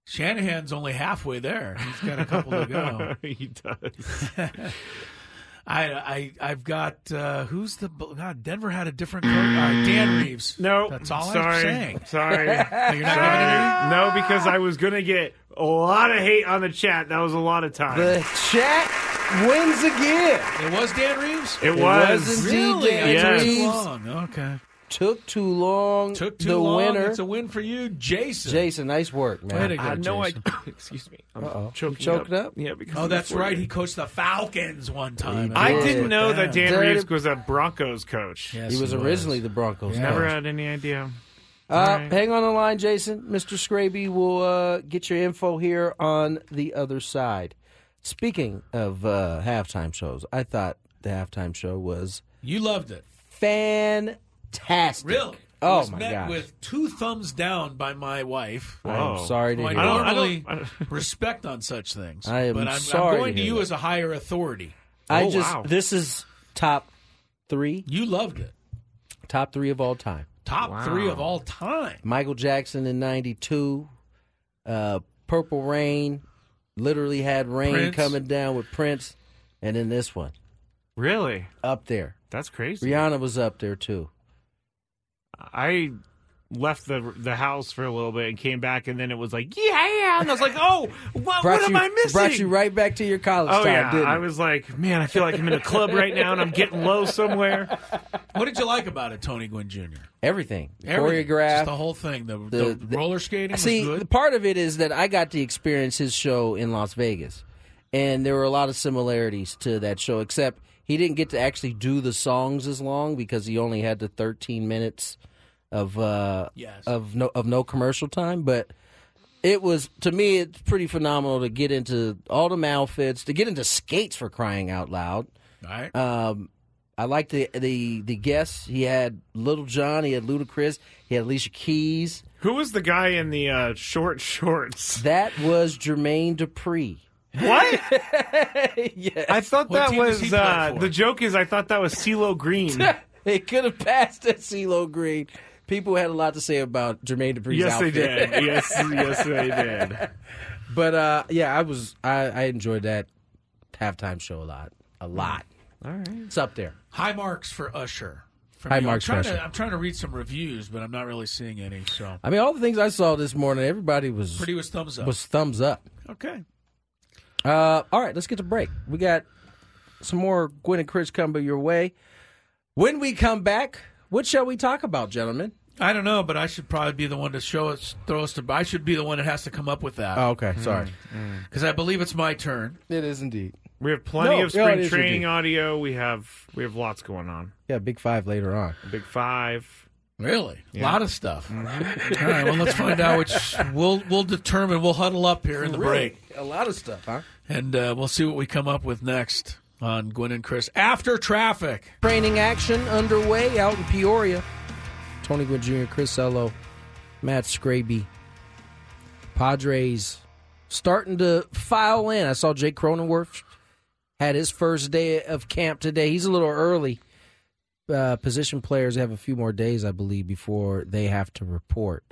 Shanahan's only halfway there. He's got a couple to go. (laughs) he does. (laughs) I I I've got uh, who's the God? Denver had a different coach. Uh, Dan Reeves. No, that's all sorry. I'm saying. (laughs) Sorry. You're not Sorry. it No, because I was going to get a lot of hate on the chat. That was a lot of time. The chat wins again. It was Dan Reeves. it, It was. was indeed Really? Dan I took Reeves. long. Okay. Took too long. Took too the long. winner. It's a win for you, Jason. Jason, nice work, man. Way to go, I had no Jason. (laughs) Excuse me. I'm Uh-oh. choking You choked up? Yeah, because Oh, that's right. 40. He coached the Falcons one time. I did. didn't know that Dan Dirty- Reeves was a Broncos coach. Yes, he was originally the Broncos. Yeah. Never coach. had any idea. Uh, All right. Hang on the line, Jason. Mr. Scraby will uh, get your info here on the other side. Speaking of uh, halftime shows, I thought the halftime show was You loved it. Fantastic. Really? Oh, was my met gosh. with two thumbs down by my wife. I am sorry to who I hear I don't- really respect on such things. I am but I'm, sorry I'm going to to hear you that. as a higher authority. I Oh, just wow. this is top three, You loved it. top three of all time. Top Wow. three of all time. Michael Jackson in '92, uh, Purple Rain, literally had rain Prince. coming down with Prince, and then this one Really? up there. That's crazy. Rihanna was up there too. I left the the house for a little bit and came back, and then it was like, yeah, and I was like, oh, what, Brought what am you- I missing? Brought you right back to your college Oh time, yeah, didn't I was like, man, I feel like I'm in a club right now, and I'm getting low somewhere. What did you like about it, Tony Gwynn Jr.? Everything, Everything. choreographed, Just the whole thing. The, the, The- the- roller skating was See, good. part of it is that I got to experience his show in Las Vegas, and there were a lot of similarities to that show, except he didn't get to actually do the songs as long because he only had the 13 minutes of uh, Yes. of no of no commercial time. But it was to me, it's pretty phenomenal to get into all the outfits, to get into skates for crying out loud. All right. Um, I like the the the guests. He had Little John. He had Ludacris. He had Alicia Keys. Who was the guy in the uh, short shorts? That was Jermaine Dupri. What? (laughs) yeah. I thought What that team does he was uh, the joke. Is I thought that was CeeLo Green. (laughs) it could have passed at CeeLo Green. People had a lot to say about Jermaine Dupri's yes, outfit. they did. Yes, (laughs) yes, they did. but uh, yeah, I was I, I enjoyed that halftime show a lot, a lot. All right. It's up there. High marks for Usher. From High marks I'm trying, Usher. to, I'm trying to read some reviews, but I'm not really seeing any. So I mean, all the things I saw this morning, everybody was pretty was thumbs up. was thumbs up. okay. Uh, all right, let's get to break. We got some more Gwynn and Chris coming your way. When we come back, what shall we talk about, gentlemen? I don't know, but I should probably be the one to show us, throw us to. I should be the one that has to come up with that. Oh, okay, sorry. Mm. Mm. because I believe it's my turn. It is indeed. We have plenty No, of yeah, it spring is training indeed. audio. We have we have lots going on. Yeah, big five later on. Big five. Really, a lot of stuff. Mm-hmm. All right, well, let's find out which we'll we'll determine. We'll huddle up here in the break, A lot of stuff, huh? and uh, we'll see what we come up with next on Gwynn and Chris after traffic. Training action underway out in Peoria. Tony Gwynn Jr., Chris Ello, Matt Scraby. Padres starting to file in. I saw Jake Cronenworth had his first day of camp today. He's a little early. Uh, position players have a few more days, I believe, before they have to report.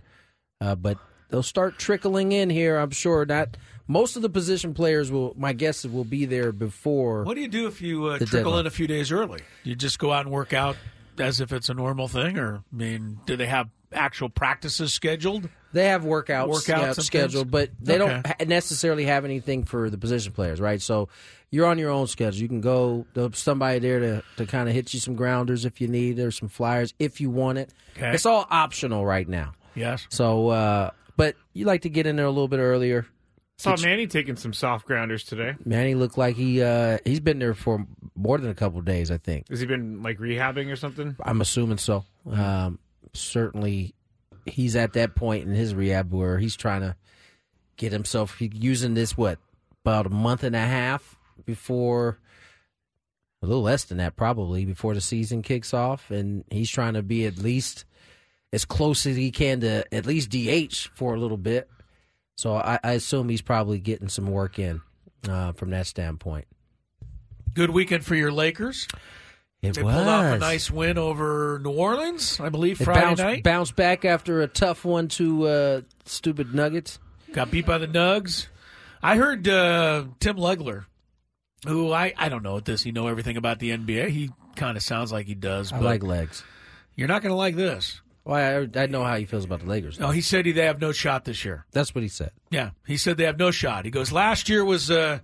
Uh, but they'll start trickling in here. I'm sure. Not most of the position players will. My guess is will be there before. What do you do if you uh, trickle deadline. in a few days early? You just go out and work out as if it's a normal thing, or I mean, do they have actual practices scheduled? They have workouts, Workouts yeah, scheduled, but they don't necessarily have anything for the position players, right? So you're on your own schedule. You can go. Somebody there to, to kind of hit you some grounders if you need. or some flyers if you want it. Okay. It's all optional right now. Yes. So, uh, but you like to get in there a little bit earlier. Saw Manny taking some soft grounders today. Manny looked like he uh, he's been there for more than a couple of days. I think. Has he been like rehabbing or something? I'm assuming so. Um, certainly, he's at that point in his rehab where he's trying to get himself using this what about a month and a half before a little less than that probably before the season kicks off, and he's trying to be at least as close as he can to at least DH for a little bit. So I, I assume he's probably getting some work in uh, from that standpoint. Good weekend for your Lakers. It they was pulled off a nice win over New Orleans, I believe, Friday bounced, night. bounced back after a tough one to uh, stupid Nuggets. Got beat by the Nugs. I heard uh, Tim Legler, who I, I don't know this. he know everything about the NBA? He kind of sounds like he does. I but like legs. You're not going to like this. Well, I, I know how he feels about the Lakers. No, he said he, they have no shot this year. That's what he said. Yeah, he said they have no shot. He goes, last year was uh,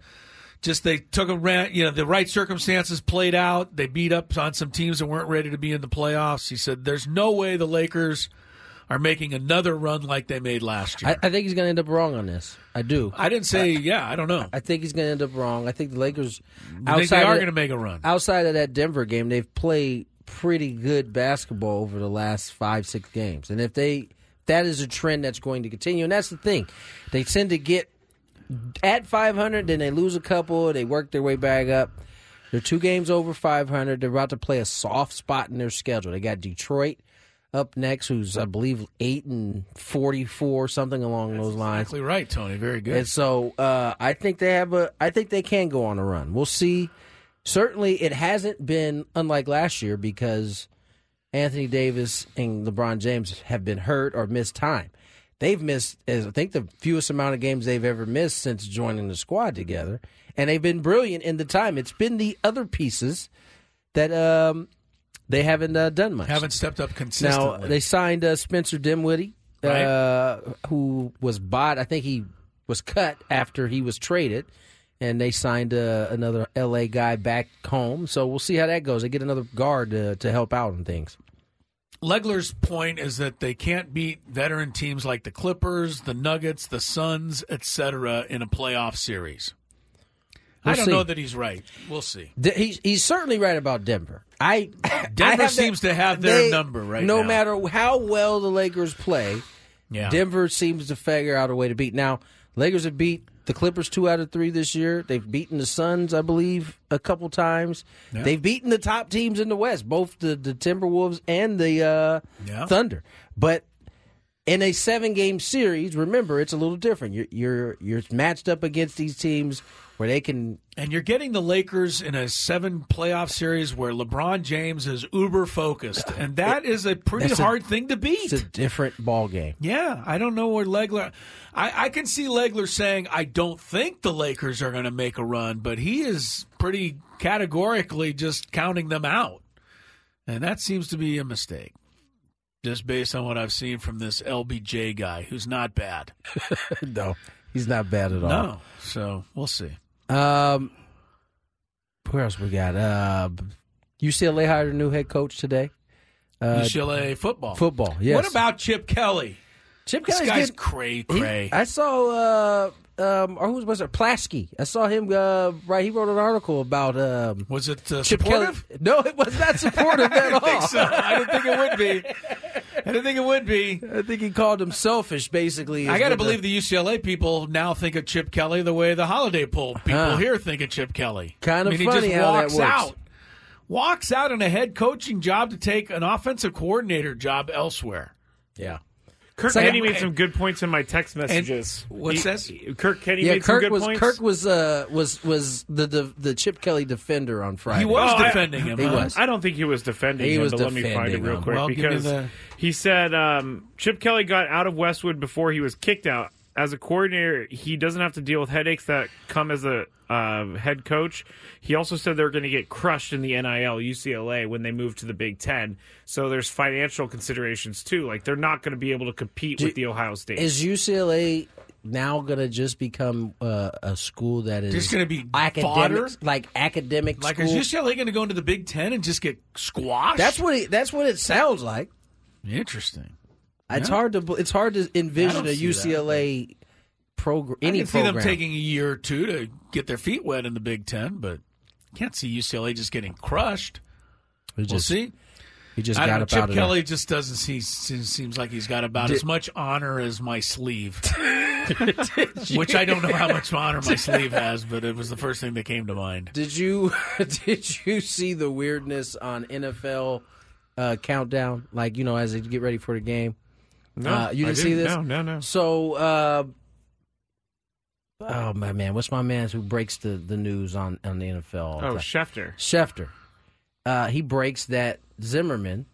just they took a rant, you know, the right circumstances played out. They beat up on some teams that weren't ready to be in the playoffs. He said, there's no way the Lakers are making another run like they made last year. I, I think he's going to end up wrong on this. I do. I, didn't say, yeah, I don't know. I think he's going to end up wrong. I think the Lakers, I think they are going to make a run. Outside of that Denver game, they've played pretty good basketball over the last five, six games. And if they, that is a trend that's going to continue. And that's the thing. They tend to get at 500, then they lose a couple, they work their way back up. They're two games over 500. They're about to play a soft spot in their schedule. They got Detroit up next, who's I believe eight and forty-four, something along those lines. Exactly right, Tony. Very good. And so uh, I think they have a. I think they can go on a run. We'll see. Certainly, it hasn't been unlike last year because Anthony Davis and LeBron James have been hurt or missed time. They've missed, I think, the fewest amount of games they've ever missed since joining the squad together, and they've been brilliant in the time. It's been the other pieces that um, they haven't uh, done much. Haven't stepped up consistently. Now they signed uh, Spencer Dinwiddie, Right. uh, who was bought. I think he was cut after he was traded, and they signed uh, another LA guy back home. So we'll see how that goes. They get another guard to, to help out on things. Legler's point is that they can't beat veteran teams like the Clippers, the Nuggets, the Suns, etc. in a playoff series. I We'll don't see. know that he's right. We'll see. He's he's certainly right about Denver. I (laughs) Denver I seems that- to have their they- number right No now. matter how well the Lakers play, Yeah. Denver seems to figure out a way to beat. Now, Lakers have beat the Clippers two out of three this year. They've beaten the Suns, I believe, a couple times. Yeah. They've beaten the top teams in the West, both the, the Timberwolves and the uh, Yeah. Thunder. But in a seven game series, remember it's a little different. You're you're you're matched up against these teams where they can And you're getting the Lakers in a seven playoff series where LeBron James is uber focused, and that is a pretty That's a- hard thing to beat. it's a different ball game. Yeah, I don't know where Legler. I, I can see Legler saying, "I don't think the Lakers are going to make a run," but he is pretty categorically just counting them out, and that seems to be a mistake. Just based on what I've seen from this LBJ guy, who's not bad. (laughs) no, he's not bad at all. No, so we'll see. Um, where else we got? Uh, UCLA hired a new head coach today. Uh, UCLA football. Football. Yes. What about Chip Kelly? Chip This Kelly's guy's getting- cray he- cray. I saw. Uh, um, or who was it? Plaschke. I saw him. Uh, right, he wrote an article about. Um, was it uh, Chip supportive? Kelly. No, it was not supportive (laughs) I at all. think so. I didn't think it would be. (laughs) I didn't think it would be. I think he called him selfish. Basically, I got to believe the UCLA people now think of Chip Kelly the way the Holiday Bowl people Huh. here think of Chip Kelly. Kind of I mean, funny he just how that walks works. out, walks out in a head coaching job to take an offensive coordinator job elsewhere. Yeah. Kirk So- Kenny made some good points in my text messages. what's He- this? Kirk Kenney yeah, made Kirk some good was points. Kirk was uh, was was the, the the Chip Kelly defender on Friday. He was Oh, I- defending him. He huh? was. I don't think he was defending He him, was but let me find it real quick Well, because the- he said um, Chip Kelly got out of Westwood before he was kicked out. As a coordinator, he doesn't have to deal with headaches that come as a uh, head coach. He also said they're going to get crushed in the NIL UCLA when they move to the Big Ten. So there's financial considerations too. Like they're not going to be able to compete Do- with the Ohio State. Is UCLA now going to just become uh, a school that is Just gonna be academic, fodder? like academic Like, school? is UCLA going to go into the Big Ten and just get squashed? That's what it, that's what it sounds like. interesting. It's hard to it's hard to envision a that, UCLA program. I Any can see program. them taking a year or two to get their feet wet in the Big Ten, but can't see UCLA just getting crushed. He we'll just- see. He just I got know. Chip Kelly just doesn't see. Seems like he's got about Did- as much honor as my sleeve, (laughs) which I don't know how much honor my sleeve has, but it was the first thing that came to mind. Did you (laughs) did you see the weirdness on NFL uh, countdown? Like you know, as they get ready for the game. No, uh, you didn't see didn't. this. No, no, no. So, uh, oh my man, what's my man who breaks the, the news on on the NFL? Oh? Schefter. Schefter. Uh, he breaks that Zimmerman,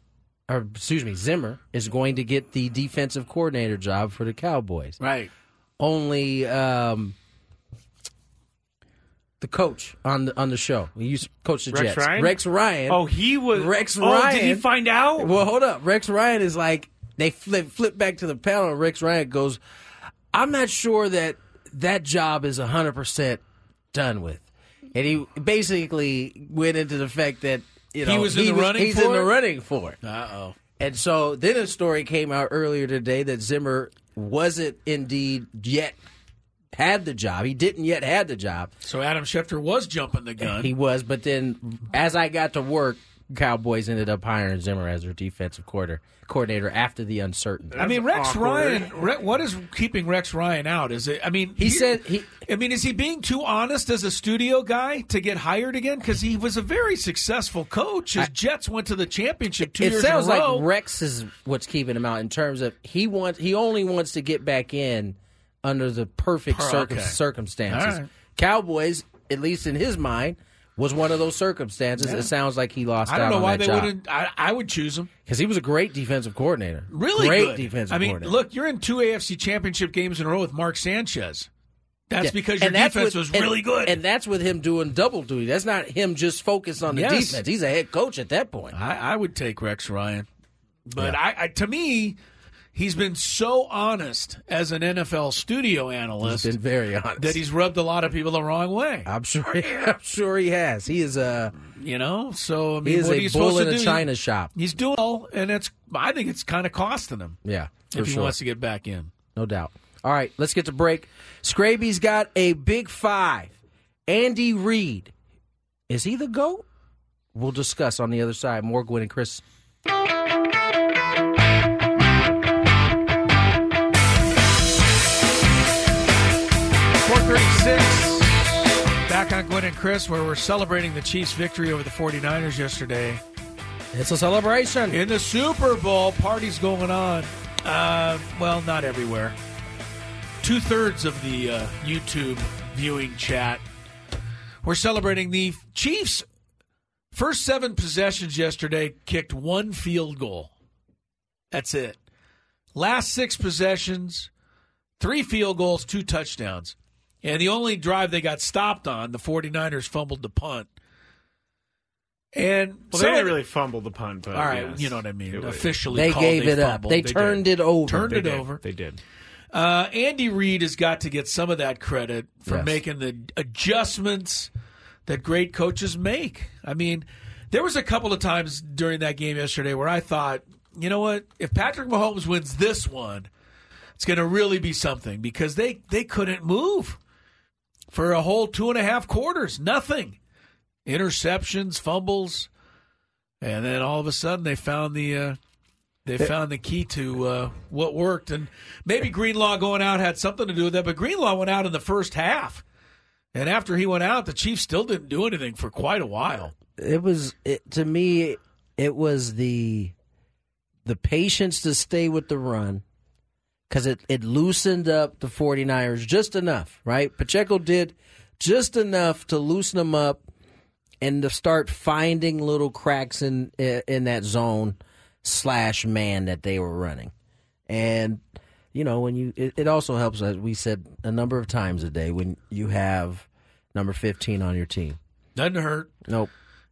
or excuse me, Zimmer is going to get the defensive coordinator job for the Cowboys. Right. Only um, the coach on the on the show. He used coach the Rex Jets. Ryan? Rex Ryan. Oh, he was Rex oh, Ryan. Did he find out? Well, hold up. Rex Ryan is like they flip flip back to the panel, and Rex Ryan goes, "I'm not sure that that job is hundred percent done with," and he basically went into the fact that you know He was in the running He's for in the running for it. Uh oh. And so then a story came out earlier today that Zimmer wasn't indeed yet had the job. He didn't yet had the job. So Adam Schefter was jumping the gun. He was, but then as I got to work, Cowboys ended up hiring Zimmer as their defensive quarter, coordinator after the uncertainty. I mean, Rex Ryan. Re, what is keeping Rex Ryan out? Is it? I mean, He said he. I mean, is he being too honest as a studio guy to get hired again? Because he was a very successful coach. His Jets went to the championship two it years sounds in a like. Rex is what's keeping him out in terms of he wants he only wants to get back in under the perfect Per- circum- okay. circumstances. All right. Cowboys, at least in his mind, was one of those circumstances. Yeah. It sounds like he lost I don't out know on why they job wouldn't. I, I would choose him. because he was a great defensive coordinator. Really great good. defensive I mean, coordinator. look, you're in two AFC championship games in a row with Mark Sanchez. That's Yeah. because your And that's defense with- was really and- good. and that's with him doing double duty. That's not him just focused on the Yes. defense. He's a head coach at that point. I, I would take Rex Ryan, but Yeah. I, I to me, he's been so honest as an NFL studio analyst. He's been very honest. that he's rubbed a lot of people the wrong way. I'm sure. (laughs) I'm sure he has. He is a. You know, so I mean, He is what a are you bull in a do? china shop. He's doing all, and it's. I think it's kind of costing him Yeah, if he sure. wants to get back in. No doubt. All right, let's get to break. Scraby's got a big five. Andy Reid. Is he the GOAT? We'll discuss on the other side. More Gwynn and Chris. And Chris, where we're celebrating the Chiefs' victory over the 49ers yesterday. It's a celebration. In the Super Bowl, parties going on. Uh, well, not everywhere. Two thirds of the uh, YouTube viewing chat. We're celebrating the Chiefs' first seven possessions yesterday, kicked one field goal. That's it. Last six possessions, three field goals, two touchdowns. And the only drive they got stopped on, the 49ers fumbled the punt. And Well, some they didn't really fumble the punt, but all right, yes. you know what I mean. It was- Officially, They called gave it up. fumbled. They did. turned it over. Turned They it did. over. They did. Uh, Andy Reid has got to get some of that credit for Yes. making the adjustments that great coaches make. I mean, there was a couple of times during that game yesterday where I thought, you know what? If Patrick Mahomes wins this one, it's going to really be something because they they couldn't move for a whole two and a half quarters. Nothing, interceptions, fumbles, and then all of a sudden they found the. Uh, they found the key to uh, what worked, and maybe Greenlaw going out had something to do with that. But Greenlaw went out in the first half, and after he went out, the Chiefs still didn't do anything for quite a while. It was it, to me. It was the the patience to stay with the run because it, it loosened up the 49ers just enough, right? Pacheco did just enough to loosen them up and to start finding little cracks in in that zone slash man that they were running. And you know, when you it, it also helps as we said a number of times a day when you have number 15 on your team. Doesn't hurt. Nope.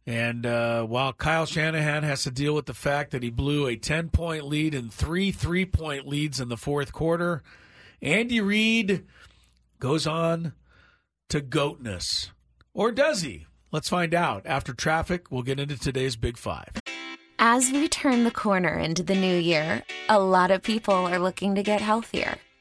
And uh, while Kyle Shanahan has to deal with the fact that he blew a 10 point lead and three three point leads in the fourth quarter, Andy Reid goes on to goatness. Or does he? Let's find out. After traffic, we'll get into today's Big Five. As we turn the corner into the new year, a lot of people are looking to get healthier.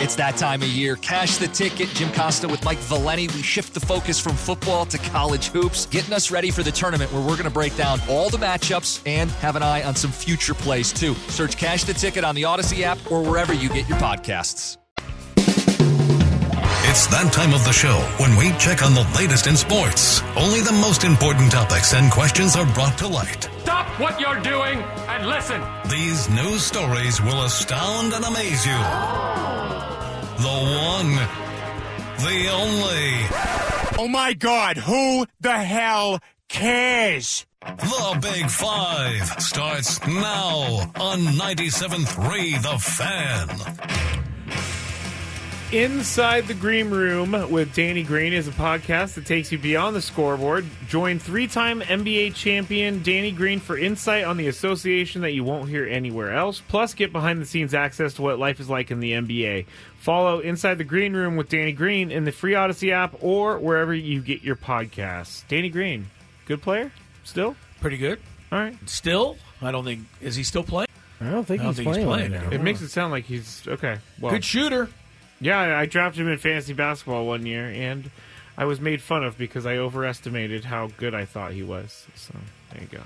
It's that time of year. Cash the ticket. Jim Costa with Mike Valenti. We shift the focus from football to college hoops, getting us ready for the tournament where we're going to break down all the matchups and have an eye on some future plays too. Search Cash the Ticket on the Audacy app or wherever you get your podcasts. It's that time of the show when we check on the latest in sports. Only the most important topics and questions are brought to light. Stop what you're doing and listen. These news stories will astound and amaze you. The one, the only. Oh my god, who the hell cares? The Big Five starts now on 97.3 The Fan. Inside the Green Room with Danny Green is a podcast that takes you beyond the scoreboard. Join three time NBA champion Danny Green for insight on the association that you won't hear anywhere else. Plus, get behind the scenes access to what life is like in the NBA. Follow Inside the Green Room with Danny Green in the free Audacy app or wherever you get your podcasts. Danny Green, good player? Still? Pretty good. All right. Still? I don't think. Is he still playing? I don't think I don't he's think he's playing, playing right now. anymore. It makes it sound like he's okay. Well, Good shooter. Yeah, I I drafted him in fantasy basketball one year, and I was made fun of because I overestimated how good I thought he was. So there you go.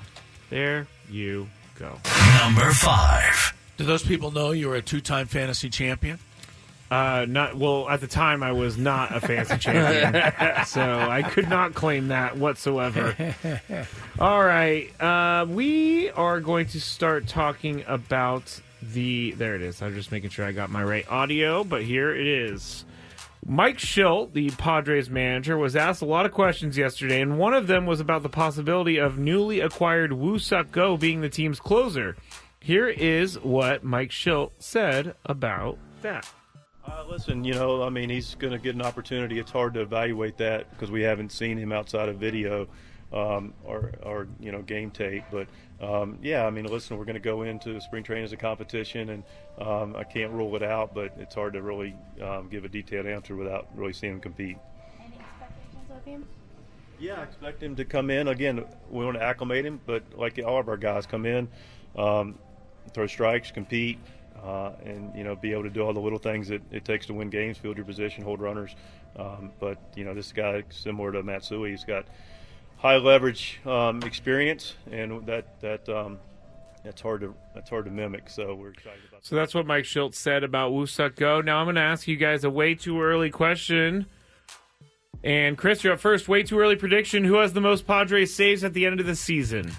There you go. Number five. Do those people know you were a two-time fantasy champion? Uh, not well. At the time, I was not a fantasy (laughs) champion, so I could not claim that whatsoever. (laughs) All right, uh, we are going to start talking about the. There it is. I'm just making sure I got my right audio, but here it is. Mike Shildt, the Padres manager, was asked a lot of questions yesterday, and one of them was about the possibility of newly acquired Woo Suk Go being the team's closer. Here is what Mike Shildt said about that. Uh, listen, you know, I mean, he's going to get an opportunity. It's hard to evaluate that because we haven't seen him outside of video um, or, or, you know, game tape. But, um, yeah, I mean, listen, we're going to go into spring training as a competition, and um, I can't rule it out, but it's hard to really um, give a detailed answer without really seeing him compete. Any expectations of him? Yeah, I expect him to come in. Again, we want to acclimate him, but like all of our guys, come in, um, throw strikes, compete, uh, and you know be able to do all the little things that it takes to win games, field your position, hold runners. Um, but you know this guy, similar to Matsui, he's got high leverage um, experience, and that that um, that's hard to that's hard to mimic. So we're excited about. So that's what Mike Shildt said about Woo Suk Go. Now I'm going to ask you guys a way too early question. And Chris, you're up first. Way too early prediction. Who has the most Padres saves at the end of the season?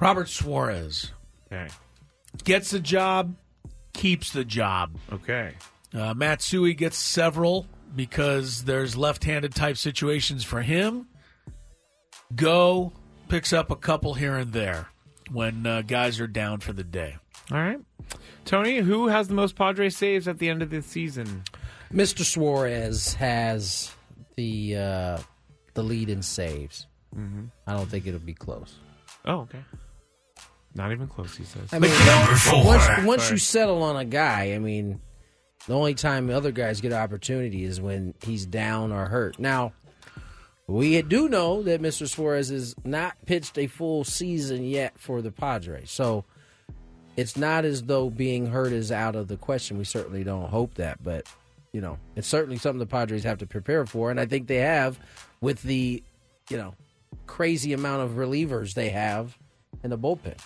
Robert Suarez. Okay. Gets the job, keeps the job. Okay. Uh, Matsui gets several because there's left-handed type situations for him. Go picks up a couple here and there when uh, guys are down for the day. All right. Tony, who has the most Padres saves at the end of the season? Mr. Suarez has the uh, the lead in saves. Mhm. I don't think it'll be close. Oh, okay. Not even close, he says. I mean, once, once you settle on a guy, I mean, the only time other guys get opportunity is when he's down or hurt. Now, we do know that Mr. Suarez has not pitched a full season yet for the Padres. So it's not as though being hurt is out of the question. We certainly don't hope that, but you know, it's certainly something the Padres have to prepare for, and I think they have with the, you know, crazy amount of relievers they have in the bullpen.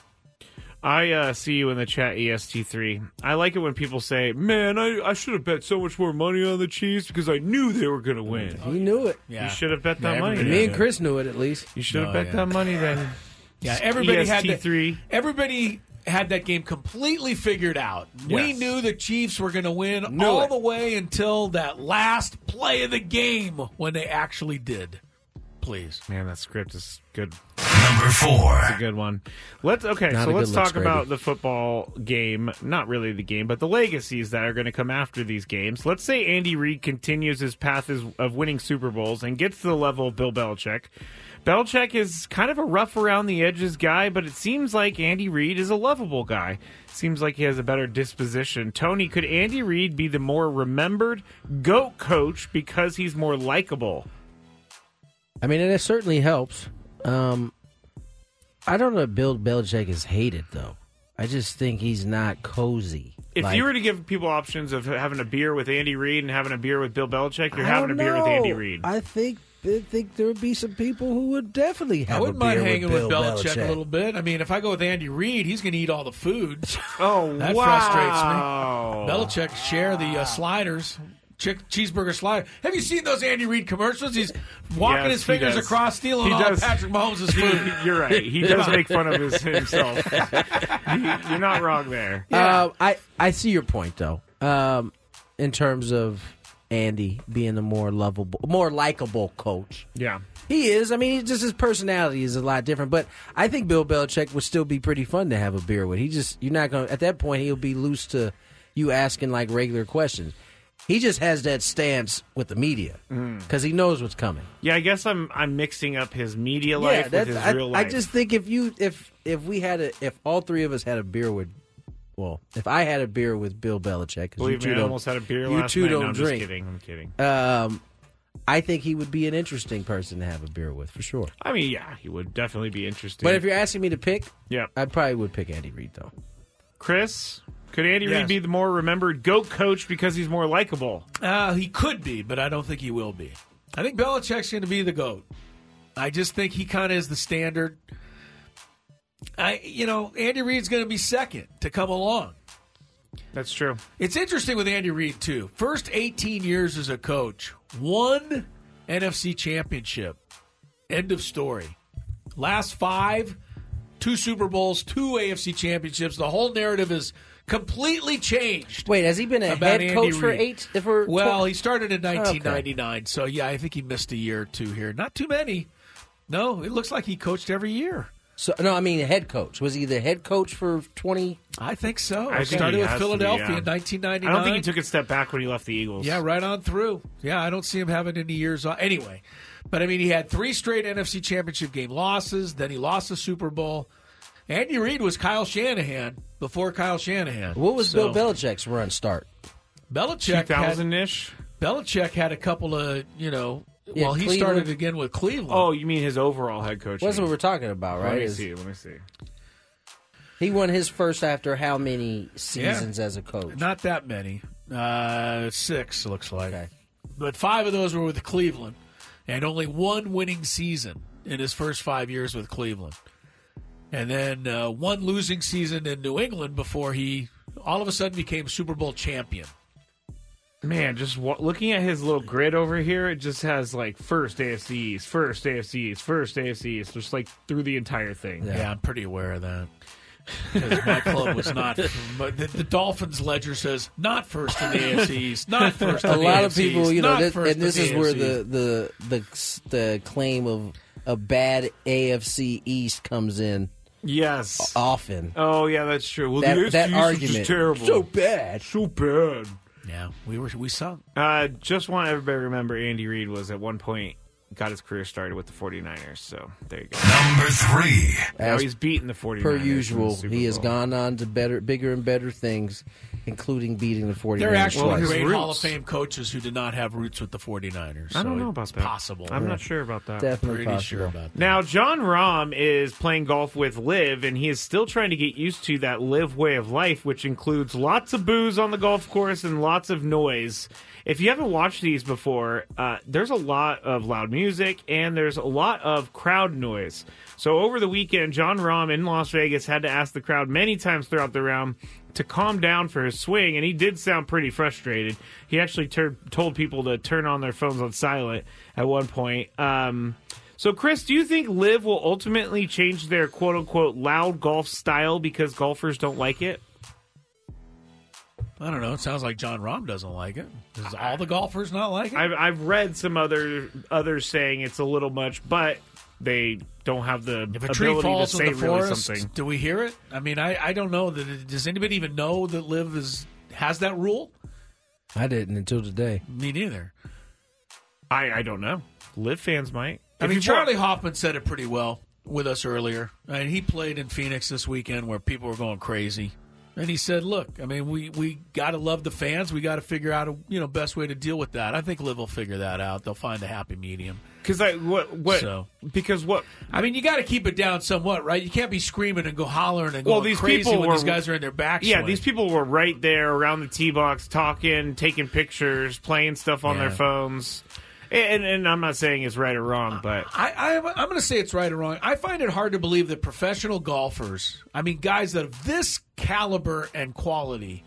I uh, see you in the chat, EST3. I like it when people say, man, I, I should have bet so much more money on the Chiefs because I knew they were going to win. He knew it. Yeah. You should have bet that Yeah, money. everybody. Me and Chris knew it at least. You should have No, bet yeah. that money then. Yeah, everybody had that, EST3. Everybody had that game completely figured out. We Yes. knew the Chiefs were going to win Knew all it. the way until that last play of the game when they actually did. Please. Man, that script is good. Number four. It's a good one. Let's okay. Not so let's good look, talk about the football game. Not really the game, but the legacies that are going to come after these games. Let's say Andy Reid continues his path of winning Super Bowls and gets to the level of Bill Belichick. Belichick is kind of a rough around the edges guy, but it seems like Andy Reid is a lovable guy. Seems like he has a better disposition. Tony, could Andy Reid be the more remembered GOAT coach because he's more likable? I mean, and it certainly helps. Um, I don't know if Bill Belichick is hated though. I just think he's not cozy. If Like, you were to give people options of having a beer with Andy Reid and having a beer with Bill Belichick, you're I having a don't beer with Andy. Reid. I think I think there would be some people who would definitely have I wouldn't mind hanging with, with, Bill Belichick, a little bit. I mean, if I go with Andy Reid, he's going to eat all the food. Oh, that wow. frustrates me. Belichick share the uh, sliders. Chick, cheeseburger slider. Have you seen those Andy Reid commercials? He's walking Yes, his fingers across, stealing He all does. Patrick Mahomes' food. (laughs) You're right. He does make fun of his, himself. (laughs) You- you're not wrong there. Um, I I see your point though. Um, in terms of Andy being the more lovable, more likable coach. Yeah. He is. I mean, he- just his personality is a lot different. But I think Bill Belichick would still be pretty fun to have a beer with. He just you're not going to at that point he'll be loose to you asking like regular questions. He just has that stance with the media Mm. because he knows what's coming. Yeah, I guess I'm I'm mixing up his media life with his I, real life. I just think if you if if we had a if all three of us had a beer with, well, if I had a beer with Bill Belichick, 'cause you Believe two me, I don't- almost had a beer you last two night. don't no, I'm drink. just kidding. I'm kidding. Um, I think he would be an interesting person to have a beer with for sure. I mean, yeah, he would definitely be interesting. But if you're asking me to pick, yeah, I probably would pick Andy Reid though. Chris, could Andy Yes. Reid be the more remembered GOAT coach because he's more likable? Uh, he could be, but I don't think he will be. I think Belichick's going to be the goat. I just think he kind of is the standard. I, you know, Andy Reid's going to be second to come along. That's true. It's interesting with Andy Reid too. First 18 years as a coach, one NFC championship. End of story. Last five, two Super Bowls, two AFC championships. The whole narrative is completely changed. Wait, has he been a head Andy coach for Reid. eight? For Well, tw- he started in Okay. 1999, so yeah, I think he missed a year or two here. Not too many. No, it looks like he coached every year. So no, I mean head coach. Was he the head coach for twenty? I think so. I think started with has to be, Philadelphia yeah. in 1999. I don't think he took a step back when he left the Eagles. Yeah, right on through. Yeah, I don't see him having any years off. Anyway, but I mean, he had three straight NFC Championship game losses. Then he lost the Super Bowl. Andy Reid was Kyle Shanahan before Kyle Shanahan. What was So, Bill Belichick's run start? Belichick? 2000 had- ish. Belichick had a couple of you know. Yeah, well, he Cleveland. started again with Cleveland. Oh, you mean his overall head coach? That's what we're talking about, right? Let me Is- see. Let me see. He won his first after how many seasons as a coach? Not that many. Uh, six looks like. But five of those were with Cleveland, and only one winning season in his first five years with Cleveland, and then uh, one losing season in New England before he all of a sudden became Super Bowl champion. Man, just wa- looking at his little grid over here, it just has like first AFC East, first AFC East, first AFC East, just like through the entire thing. Yeah, I'm pretty aware of that. Because my club was not, (laughs) but the, the Dolphins ledger says not first in the AFC East, not (laughs) first. In a the lot of AFC people, you know, this, and this in is where the, the the the claim of a bad AFC East comes in. Yes, often. Oh yeah, that's true. Well, That- the AFC that East is terrible, So bad, so bad. Yeah, we were we sung. Uh, just want everybody to remember Andy Reid was at one point got his career started with the 49ers. So there you go. Number three. Now As he's beating the 49ers. per usual. He has gone on to better, bigger and better things, including beating the 49ers. There are actually twice. great Hall of Fame coaches who did not have roots with the 49ers. I don't so know about that. Possible. I'm not sure about that. Definitely Pretty sure about that. Now, Jon Rahm is playing golf with Liv, and he is still trying to get used to that Liv way of life, which includes lots of booze on the golf course and lots of noise. If you haven't watched these before, uh, there's a lot of loud music and there's a lot of crowd noise. So over the weekend, Jon Rahm in Las Vegas had to ask the crowd many times throughout the round to calm down for his swing, and he did sound pretty frustrated. He actually tur- told people to turn on their phones on silent at one point. Um, so, Chris, do you think Liv will ultimately change their quote unquote loud golf style because golfers don't like it? I don't know. It sounds like Jon Rahm doesn't like it. Does all the golfers not like it? I've, I've read some other others saying it's a little much, but they don't have the if a tree ability falls to say in the really forest, something. do we hear it? I mean, I, I don't know. That does anybody even know that Liv is has that rule? I didn't until today. Me neither. I I don't know. Liv fans might. I If mean, you Charley Hoffman said it pretty well with us earlier. And he played in Phoenix this weekend where people were going crazy. And he said, "Look, I mean, we, we got to love the fans. We got to figure out a you know best way to deal with that. I think Liv will figure that out. They'll find a happy medium. Because I what what So- because what I mean, you got to keep it down somewhat, right? You can't be screaming and go hollering and well going these crazy people when were these guys are in their back. Yeah, these people were right there around the tee box, talking, taking pictures, playing stuff on their phones. And, and I'm not saying it's right or wrong, but I, I I'm going to say it's right or wrong. I find it hard to believe that professional golfers, I mean, guys that of this caliber and quality,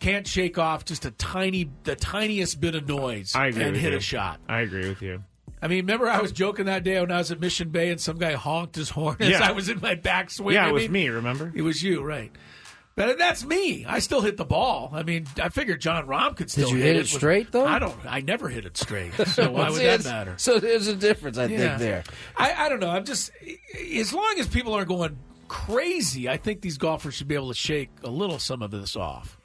can't shake off just a tiny, the tiniest bit of noise and hit you. a shot. I agree with you. I mean, remember I was joking that day when I was at Mission Bay and some guy honked his horn as Yeah. I was in my backswing. Yeah, I it was mean, me. Remember? It was you, right? But that's me. I still hit the ball. I mean, I figured Jon Rahm could still you hit hit it with- straight, though? I don't. I never hit it straight. (laughs) So why would that matter? So there's a difference, I Yeah. think, there. I, I don't know. I'm just as long as people aren't going crazy, I think these golfers should be able to shake a little some of this off.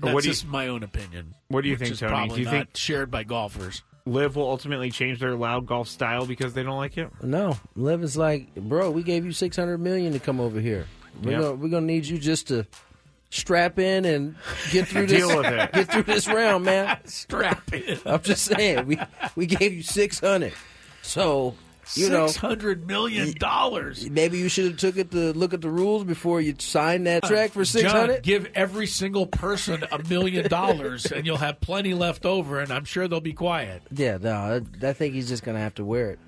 That's What do you- just my own opinion. What do you which think, is Tony? Probably Do you not think- shared by golfers? Liv will ultimately change their loud golf style because they don't like it. No, Liv is like, bro, we gave you six hundred million to come over here. We're Yep. gonna we're gonna need you just to strap in and get through (laughs) this. Deal with it. (laughs) Get through this round, man. (laughs) strap in. I'm just saying, we we gave you six hundred. So you know, Six hundred million dollars. maybe you should have took it to look at the rules before you signed that track for six John, hundred. give every single person a million dollars, and you'll have plenty left over, and I'm sure they'll be quiet. Yeah, no, I, I think he's just gonna have to wear it.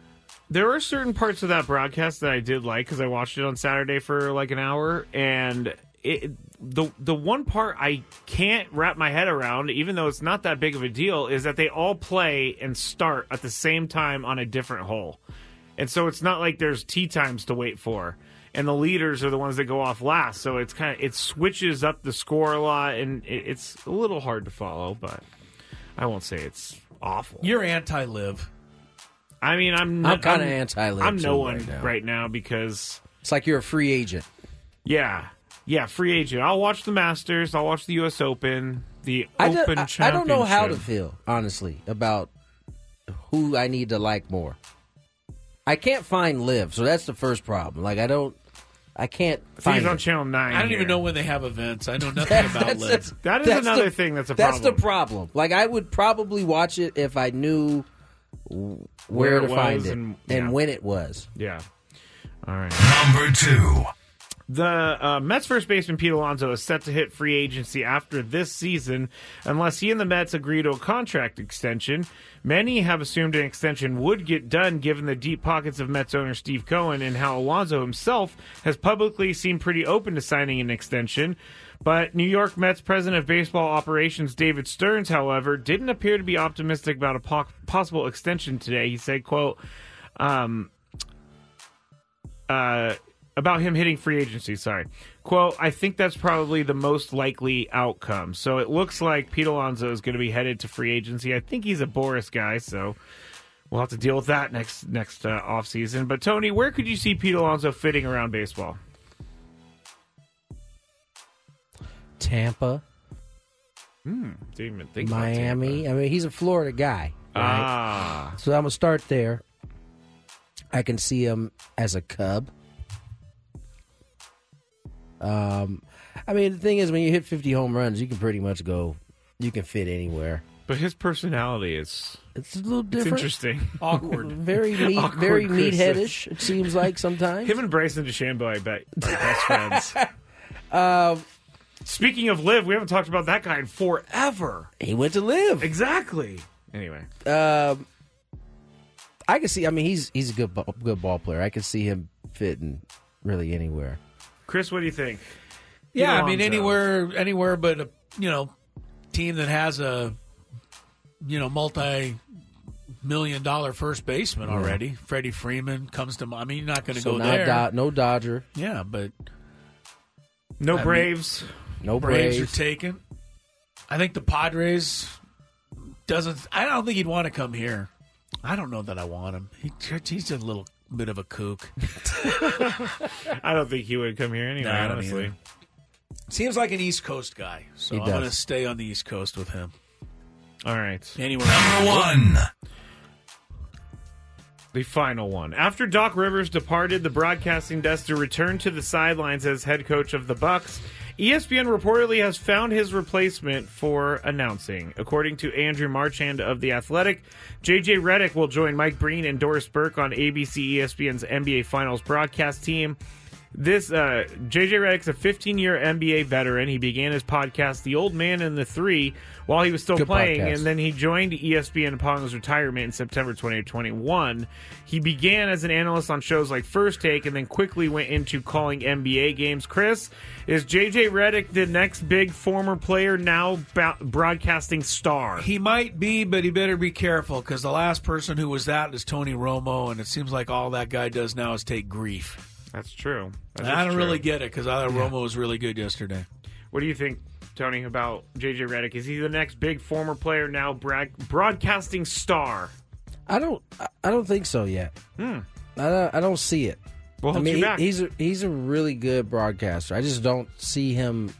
There were certain parts of that broadcast that I did like because I watched it on Saturday for like an hour, and it, the the one part I can't wrap my head around, even though it's not that big of a deal, is that they all play and start at the same time on a different hole, and so it's not like there's tea times to wait for. And the leaders are the ones that go off last, so it's kind of it switches up the score a lot, and it, it's a little hard to follow. But I won't say it's awful. You're anti-Liv. I mean, I'm I'm kinda anti live. I'm no one right now. right now because It's like you're a free agent. yeah, yeah, free agent. I'll watch the Masters. I'll watch the U.S. Open, the I, do- Open I- I Championship. don't know how to feel, honestly, about who I need to like more. I can't find Liv, so that's the first problem. Like I don't, I can't I find he's on it. Channel Nine. I don't here. even know when they have events. I know (laughs) nothing That's- about that's- Liv. that's- That is another the- thing that's a That's problem. the problem. Like I would probably watch it if I knew where, Where to find it and- and, yeah. when it was. Yeah. All right. Number two. The uh, Mets first baseman Pete Alonso is set to hit free agency after this season unless he and the Mets agree to a contract extension. Many have assumed an extension would get done given the deep pockets of Mets owner Steve Cohen and how Alonso himself has publicly seemed pretty open to signing an extension. But New York Mets president of baseball operations David Stearns, however, didn't appear to be optimistic about a po- possible extension today. He said, quote, um, uh, about him hitting free agency. Sorry, quote. I think that's probably the most likely outcome. So it looks like Pete Alonso is going to be headed to free agency. I think he's a Boras guy, so we'll have to deal with that next next uh, off season. But Tony, where could you see Pete Alonso fitting around baseball? Tampa, Hmm. Didn't even think Miami. I mean, he's a Florida guy. right? Ah. So I'm gonna start there. I can see him as a Cub. Um, I mean, the thing is, when you hit 50 home runs, you can pretty much go. You can fit anywhere. But his personality is it's a little It's different. interesting. (laughs) Awkward. Very (laughs) meat, Awkward very Chris. meatheadish. It seems like sometimes. Him and Bryson DeChambeau, I bet, are best friends. (laughs) Um, Speaking of Liv, we haven't talked about that guy in forever. he went to Liv. Exactly. Anyway, Um, I can see. I mean, he's he's a good good ball player. I can see him fitting really anywhere. Chris, what do you think? Yeah, I mean Alonso. anywhere, anywhere, but a you know team that has a you know multi million dollar first baseman Yeah. already. Freddie Freeman comes to. mind. I mean, you're not going to So go not there. Do- no Dodger, yeah, but No I mean, Braves. no Braves, Braves. are taken. I think the Padres doesn't. I don't think he'd want to come here. I don't know that I want him. He, he's a little bit of a kook. (laughs) I don't think he would come here anyway. No, I don't honestly, either. Seems like an East Coast guy, so He I'm does. going to stay on the East Coast with him. All right. Anywhere Number one. The final one. After Doc Rivers departed the broadcasting desk to return to the sidelines as head coach of the Bucks, ESPN reportedly has found his replacement for announcing. According to Andrew Marchand of The Athletic, JJ Redick will join Mike Breen and Doris Burke on ABC ESPN's NBA Finals broadcast team. This uh, JJ Redick's a 15 year NBA veteran. He began his podcast, The Old Man and the Three, while he was still Good playing, podcast. and then he joined ESPN upon his retirement in September 2021. He began as an analyst on shows like First Take, and then quickly went into calling NBA games. Chris, is JJ Redick the next big former player now ba- broadcasting star? He might be, but he better be careful because the last person who was that is Tony Romo, and it seems like all that guy does now is take grief. That's true. That I don't true. really get it because I thought Yeah. Romo was really good yesterday. What do you think, Tony, about JJ Redick? Is he the next big former player now bra- broadcasting star? I don't. I- I don't think so yet. Hmm. I don't, I don't see it. Well, I mean, he- he's a, he's a really good broadcaster. I just don't see him.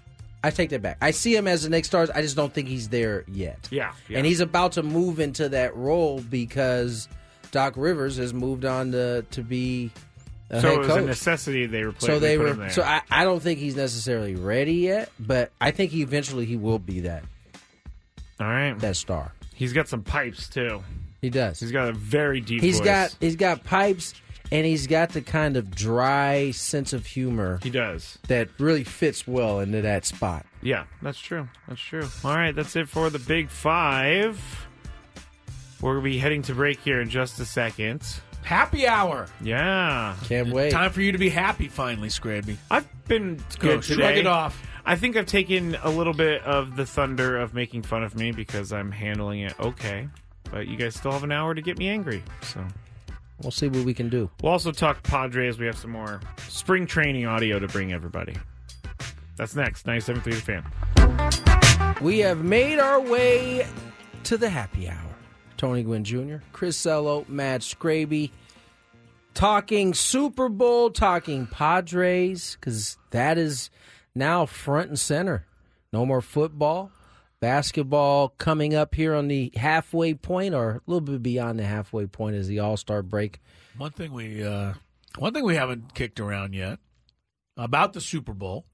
I take that back. I see him as the next star. I just don't think he's there yet. Yeah, yeah. and he's about to move into that role because Doc Rivers has moved on to to be a so head it was coach. a necessity they replaced. so they put were. So I, I don't think he's necessarily ready yet, but I think he eventually he will be that. All right, that star. He's got some pipes too. He does. He's got a very deep. He's voice. got he's got pipes and he's got the kind of dry sense of humor. He does. That really fits well into that spot. Yeah, that's true. That's true. All right, that's it for the Big Five. We're gonna be heading to break here in just a second. Happy hour. Yeah, can't wait. Time for you to be happy finally, Scraby. I've been Go, good shrug today. it off. I think I've taken a little bit of the thunder of making fun of me because I'm handling it okay. But you guys still have an hour to get me angry, so We'll see what we can do. we'll also talk Padres. We have some more spring training audio to bring everybody. That's next. 97.3 The Fan. We have made our way to the happy hour. Tony Gwynn Jr., Chris Ello, Matt Scraby, talking Super Bowl, talking Padres, because that is now front and center. No more football. Basketball coming up here on the halfway point, or a little bit beyond the halfway point, is the All Star break. One thing we uh, one thing we haven't kicked around yet about the Super Bowl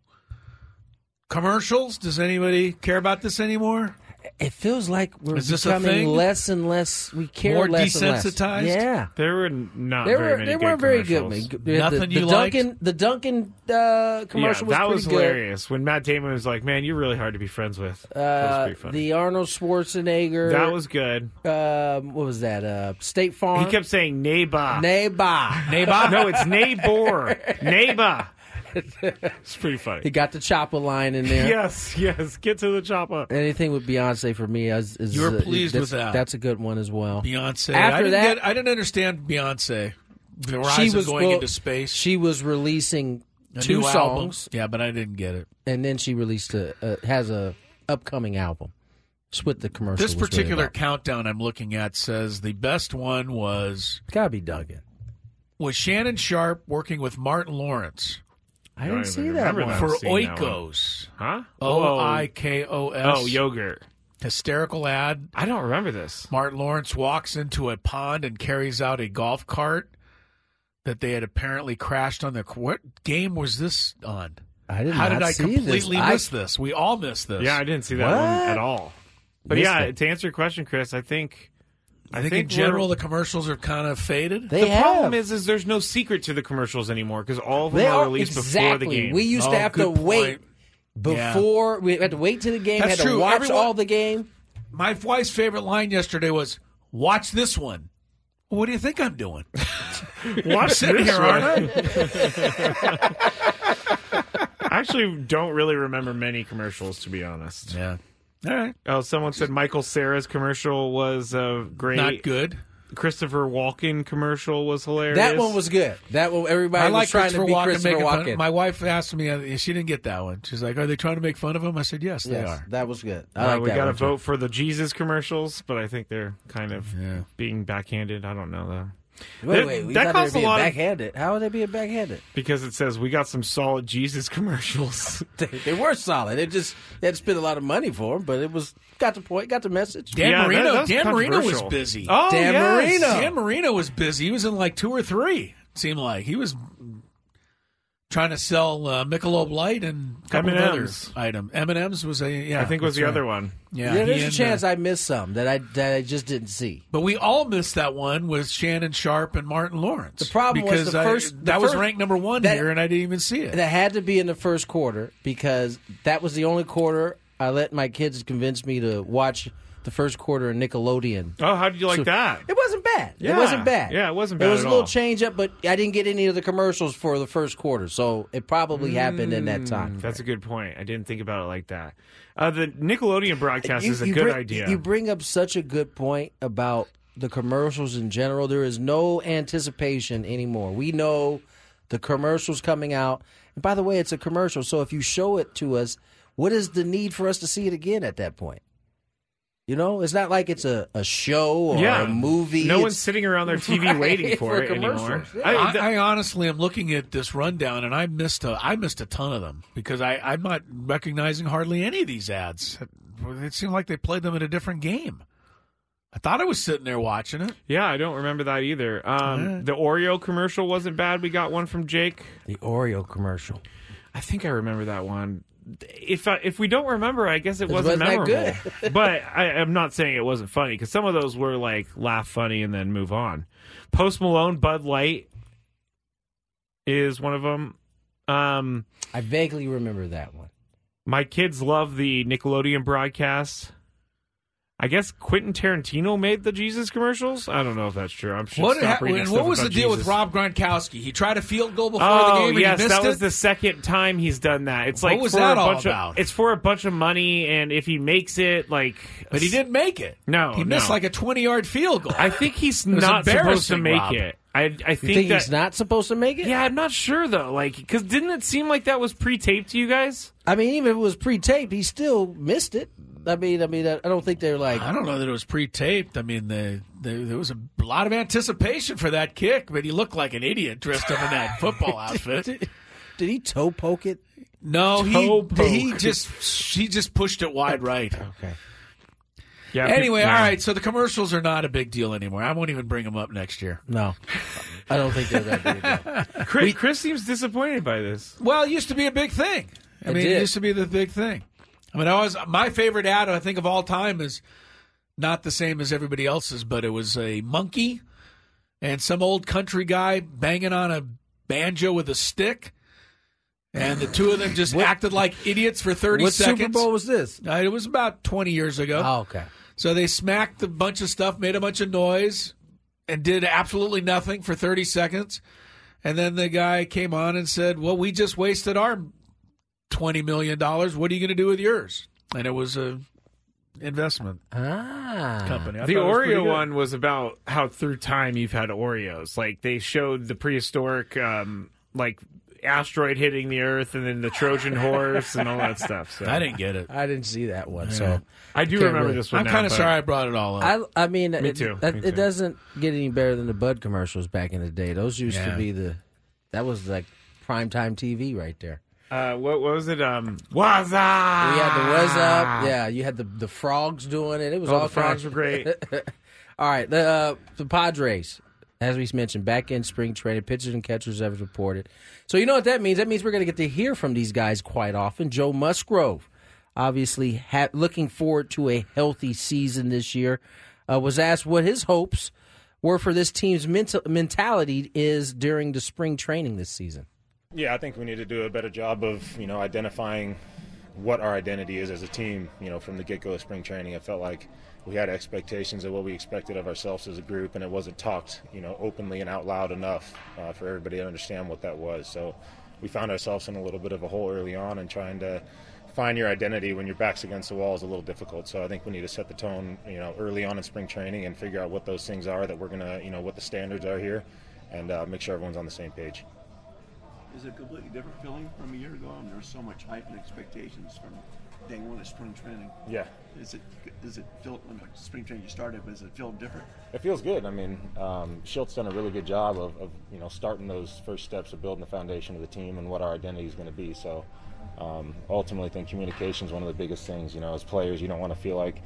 commercials. Does anybody care about this anymore? It feels like we're Is this a becoming thing? less and less. We care More less and less. desensitized? Yeah, There were not they very were many they good weren't very good. commercials. man. The- Nothing the, you the liked? Dunkin' the Dunkin' uh, commercial yeah, that was was pretty good. hilarious when Matt Damon was like, "Man, you're really hard to be friends with." that was Uh, pretty funny. the Arnold Schwarzenegger. that was good. Um, what was that? Uh, State Farm. He kept saying "neighbor." Neighbor. Neighbor? (laughs) no, it's neighbor. (laughs) neighbor. (laughs) It's pretty funny. He got the chopper line in there. Yes, yes. Get to the chopper. Anything with Beyonce for me is, is You were uh, pleased that's- with that. That's a good one as well. Beyonce. After I didn't that, get, I didn't understand Beyonce. The rise she was going well, into space. She was releasing A two new album. songs, Yeah, but I didn't get it. and then she released a uh, has a upcoming album. It's what the commercial. This was really particular about. countdown I'm looking at says the best one was gotta be Duggan. was Shannon Sharpe working with Martin Lawrence I don't didn't see that one. that. for seeing one. Oikos. Huh? O I K O S. Oh, yogurt. Hysterical ad. I don't remember this. Martin Lawrence walks into a pond and carries out a golf cart that they had apparently crashed on the. What game was this on? I did How did I see completely this. I- miss this? We all missed this. Yeah, I didn't see that one at all. But Missed yeah, it. to answer your question, Chris, I think I think, in general the commercials are kind of faded. They the have. problem is, is there's no secret to the commercials anymore because all of them are are released exactly. before the game. We used Oh, to have to good wait point. Yeah. before we had to wait to the game. That's had to true. watch Everyone- all the game. My wife's favorite line yesterday was, "Watch this one." What do you think I'm doing? (laughs) Watch sitting this here, one. aren't I? (laughs) I actually don't really remember many commercials, to be honest. Yeah. All right. Oh, someone said Michael Cera's commercial was uh, great. Not good. Christopher Walken commercial was hilarious. That one was good. That one, everybody I was like trying to Christopher be Walken Christopher making fun. Walken. My wife asked me, uh, she didn't get that one. She's like, "Are they trying to make fun of him?" I said, "Yes, they are." That was good. I Uh, like we got to one, too. vote for the Jesus commercials, but I think they're kind of being backhanded. I don't know though. Wait, That- wait, we that thought costs they a were being lot of- backhanded. How would they be a backhanded? because it says we got some solid Jesus (laughs) commercials. (laughs) they, they were solid. They just they had to spend a lot of money for them, but it was got the point, got the message. Dan Marino, Dan Marino was busy. Oh, Dan Marino. Dan Marino was busy. He was in like two or three. Seemed like he was trying to sell uh, Michelob Light and a couple other M&Ms. item. M and M's was a yeah. I think was the right. other one. Yeah, Yeah, there's a chance uh, I missed some that I that I just didn't see. but we all missed that one with Shannon Sharpe and Martin Lawrence. The problem was because the I- first- the that was ranked number one that- here, and I didn't even see it. That had to be in the first quarter because that was the only quarter I let my kids convince me to watch the first quarter of Nickelodeon. Oh, how did you like So- that? It wasn't bad. Yeah. It wasn't bad. Yeah, it wasn't bad. It was a little all. change up, but I didn't get any of the commercials for the first quarter, so it probably happened in that time. Mm, That's a good point. I didn't think about it like that. Uh, the Nickelodeon broadcast You- is a good bring- idea. You bring up such a good point about the commercials in general. There is no anticipation anymore. We know the commercials coming out. And by the way, it's a commercial. So if you show it to us, what is the need for us to see it again at that point? You know, it's not like it's a, a show or yeah, a movie. No It's- one's sitting around their TV (laughs) Right, waiting for, for it anymore. Yeah. I, I- I honestly am looking at this rundown, and I missed a I missed a ton of them because I I'm not recognizing hardly any of these ads. It seemed like they played them in a different game. I thought I was sitting there watching it. yeah, I don't remember that either. Um, Yeah. The Oreo commercial wasn't bad. We got one from Jake. The Oreo commercial. I think I remember that one. If I, if we don't remember, I guess it It wasn't, wasn't that memorable. good. (laughs) but I, I'm not saying it wasn't funny because some of those were like laugh funny and then move on. Post Malone Bud Light is one of them. Um, I vaguely remember that one. my kids love the Nickelodeon broadcast. I guess Quentin Tarantino made the Jesus commercials. I don't know if that's true. I'm sure. What, stop ha- reading and stuff what was the deal Jesus. with Rob Gronkowski? He tried a field goal before oh, the game and yes, he missed that was the second time he's done that. It's What like was for that a all bunch about? Of, it's for a bunch of money, and if he makes it, like, but he didn't make it. No, he missed no. like a twenty-yard field goal. I think he's (laughs) not supposed to make Rob. it. I I think, You think that he's not supposed to make it? Yeah, I'm not sure though. Like, because didn't it seem like that was pre-taped to you guys? I mean, even if it was pre-taped, he still missed it. I mean, I mean, I don't think they're like. I don't know that it was pre-taped. I mean, the, the, there was a lot of anticipation for that kick, but he looked like an idiot dressed up in that (laughs) football outfit. Did, did he toe poke it? No, Toe he he just he just pushed it wide right. Okay. Yeah. Anyway, people- all right. So the commercials are not a big deal anymore. I won't even bring them up next year. No, I don't think they're that big. a deal. Chris, Chris seems disappointed by this. Well, it used to be a big thing. I It mean, it used to be the big thing. I mean, I was my favorite ad I think of all time is not the same as everybody else's, but it was a monkey and some old country guy banging on a banjo with a stick. And the two of them just What- acted like idiots for 30 What seconds. Super Bowl was this? Uh, it was about 20 years ago. Oh, okay. So they smacked a bunch of stuff, made a bunch of noise, and did absolutely nothing for 30 seconds. And then the guy came on and said, Well, we just wasted our $20 million. What are you going to do with yours? And it was a investment Ah, company. I the thought was Oreo one was about how through time you've had Oreos. Like they showed the prehistoric, um, like asteroid hitting the Earth, and then the Trojan (laughs) horse and all that stuff. So I didn't get it. I didn't see that one. Yeah. So I do remember really- this one. I'm kind of sorry I brought it all up. I, I mean, Me it, too, It, me it too. doesn't get any better than the Bud commercials back in the day. Those used Yeah. to be the. That was like prime time TV right there. Uh, what, what was it? Um, was You had the was up, yeah. You had the the frogs doing it. It was Oh, all the frogs were great. (laughs) all right, the uh, the Padres, as we mentioned, back in spring training, pitchers and catchers have reported. So you know what that means? That means we're going to get to hear from these guys quite often. Joe Musgrove, obviously, ha- looking forward to a healthy season this year, uh, was asked what his hopes were for this team's mental mentality is during the spring training this season. Yeah, I think we need to do a better job of you know identifying what our identity is as a team. You know, from the get-go of spring training, I felt like we had expectations of what we expected of ourselves as a group, and it wasn't talked you know openly and out loud enough uh, for everybody to understand what that was. So. we found ourselves in a little bit of a hole early on, and trying to find your identity when your back's against the wall is a little difficult. So I think we need to set the tone, you know, early on in spring training and figure out what those things are that we're gonna, you know, what the standards are here, and uh, make sure everyone's on the same page. Is it a completely different feeling from a year ago? I mean, there was so much hype and expectations from day one of spring training. Yeah. Is it does it feel when like spring training you started? Does it feel different? It feels good. I mean, um, Shildt's done a really good job of, of, you know, starting those first steps of building the foundation of the team and what our identity is going to be. So, um, ultimately, I think communication is one of the biggest things. You know, as players, you don't want to feel like,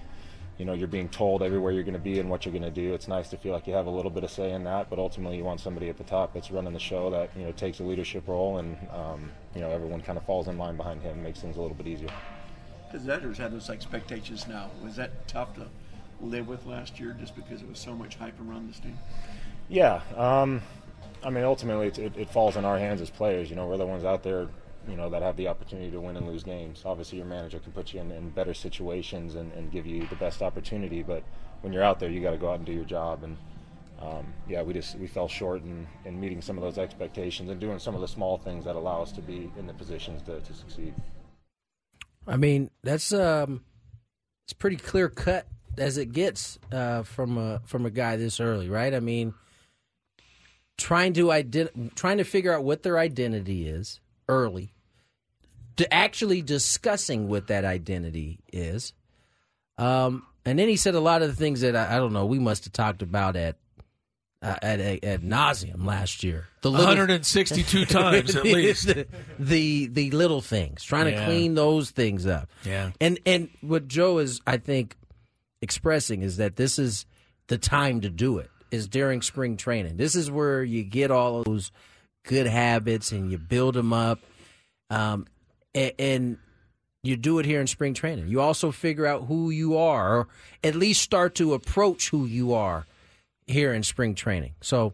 you know, you're being told everywhere you're going to be and what you're going to do. It's nice to feel like you have a little bit of say in that, but ultimately, you want somebody at the top that's running the show that you know takes a leadership role, and um, you know, everyone kind of falls in line behind him, makes things a little bit easier. Because the others had those expectations now. Was that tough to live with last year just because it was so much hype around this team? Yeah, um, I mean, ultimately, it, it, it falls in our hands as players. You know, we're the ones out there, you know, that have the opportunity to win and lose games. Obviously, your manager can put you in, in better situations and, and give you the best opportunity, but when you're out there, you got to go out and do your job. And um, yeah, we just we fell short in, in meeting some of those expectations and doing some of the small things that allow us to be in the positions to, to succeed. I mean, that's um, it's pretty clear cut as it gets uh, from a from a guy this early, right? I mean, trying to ident- trying to figure out what their identity is early, actually discussing what that identity is, um, and then he said a lot of the things that I, I don't know we must have talked about at uh, at at nauseum last year. The 162 (laughs) times at least. the, the the little things, trying Yeah. to clean those things up. Yeah. And and what Joe is, I think, expressing is that this is the time to do it. Is during spring training. This is where you get all those good habits and you build them up, um, and, and you do it here in spring training. You also figure out who you are, or at least start to approach who you are here in spring training. So,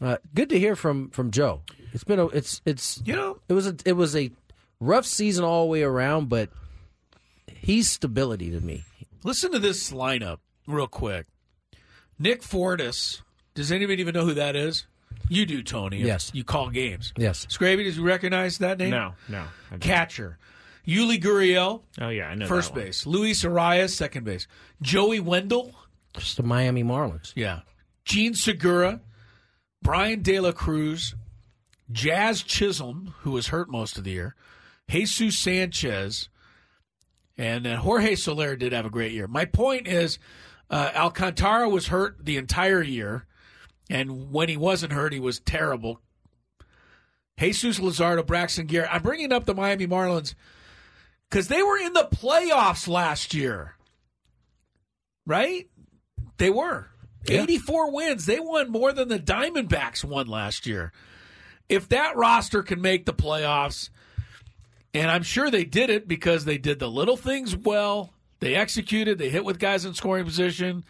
uh, good to hear from from Joe. It's been a it's it's you know it was a it was a rough season all the way around, but he's stability to me. Listen to this lineup real quick. Nick Fortes. Does anybody even know who that is? You do, Tony. Yes. You call games. Yes. Scraby, does you recognize that name? No, no. I don't. Catcher. Yuli Gurriel. Oh yeah, I know First that one. base. Luis Arraez, second base. Joey Wendle. Just the Miami Marlins. Yeah. Jean Segura. Bryan De La Cruz. Jazz Chisholm, who was hurt most of the year. Jesus Sanchez. And then Jorge Soler did have a great year. My point is, uh, Alcantara was hurt the entire year. And when he wasn't hurt, he was terrible. Jesus Luzardo, Braxton Garrett. I'm bringing up the Miami Marlins because they were in the playoffs last year, right? They were. 84 wins. They won more than the Diamondbacks won last year. If that roster can make the playoffs, and I'm sure they did it because they did the little things well, they executed, they hit with guys in scoring position,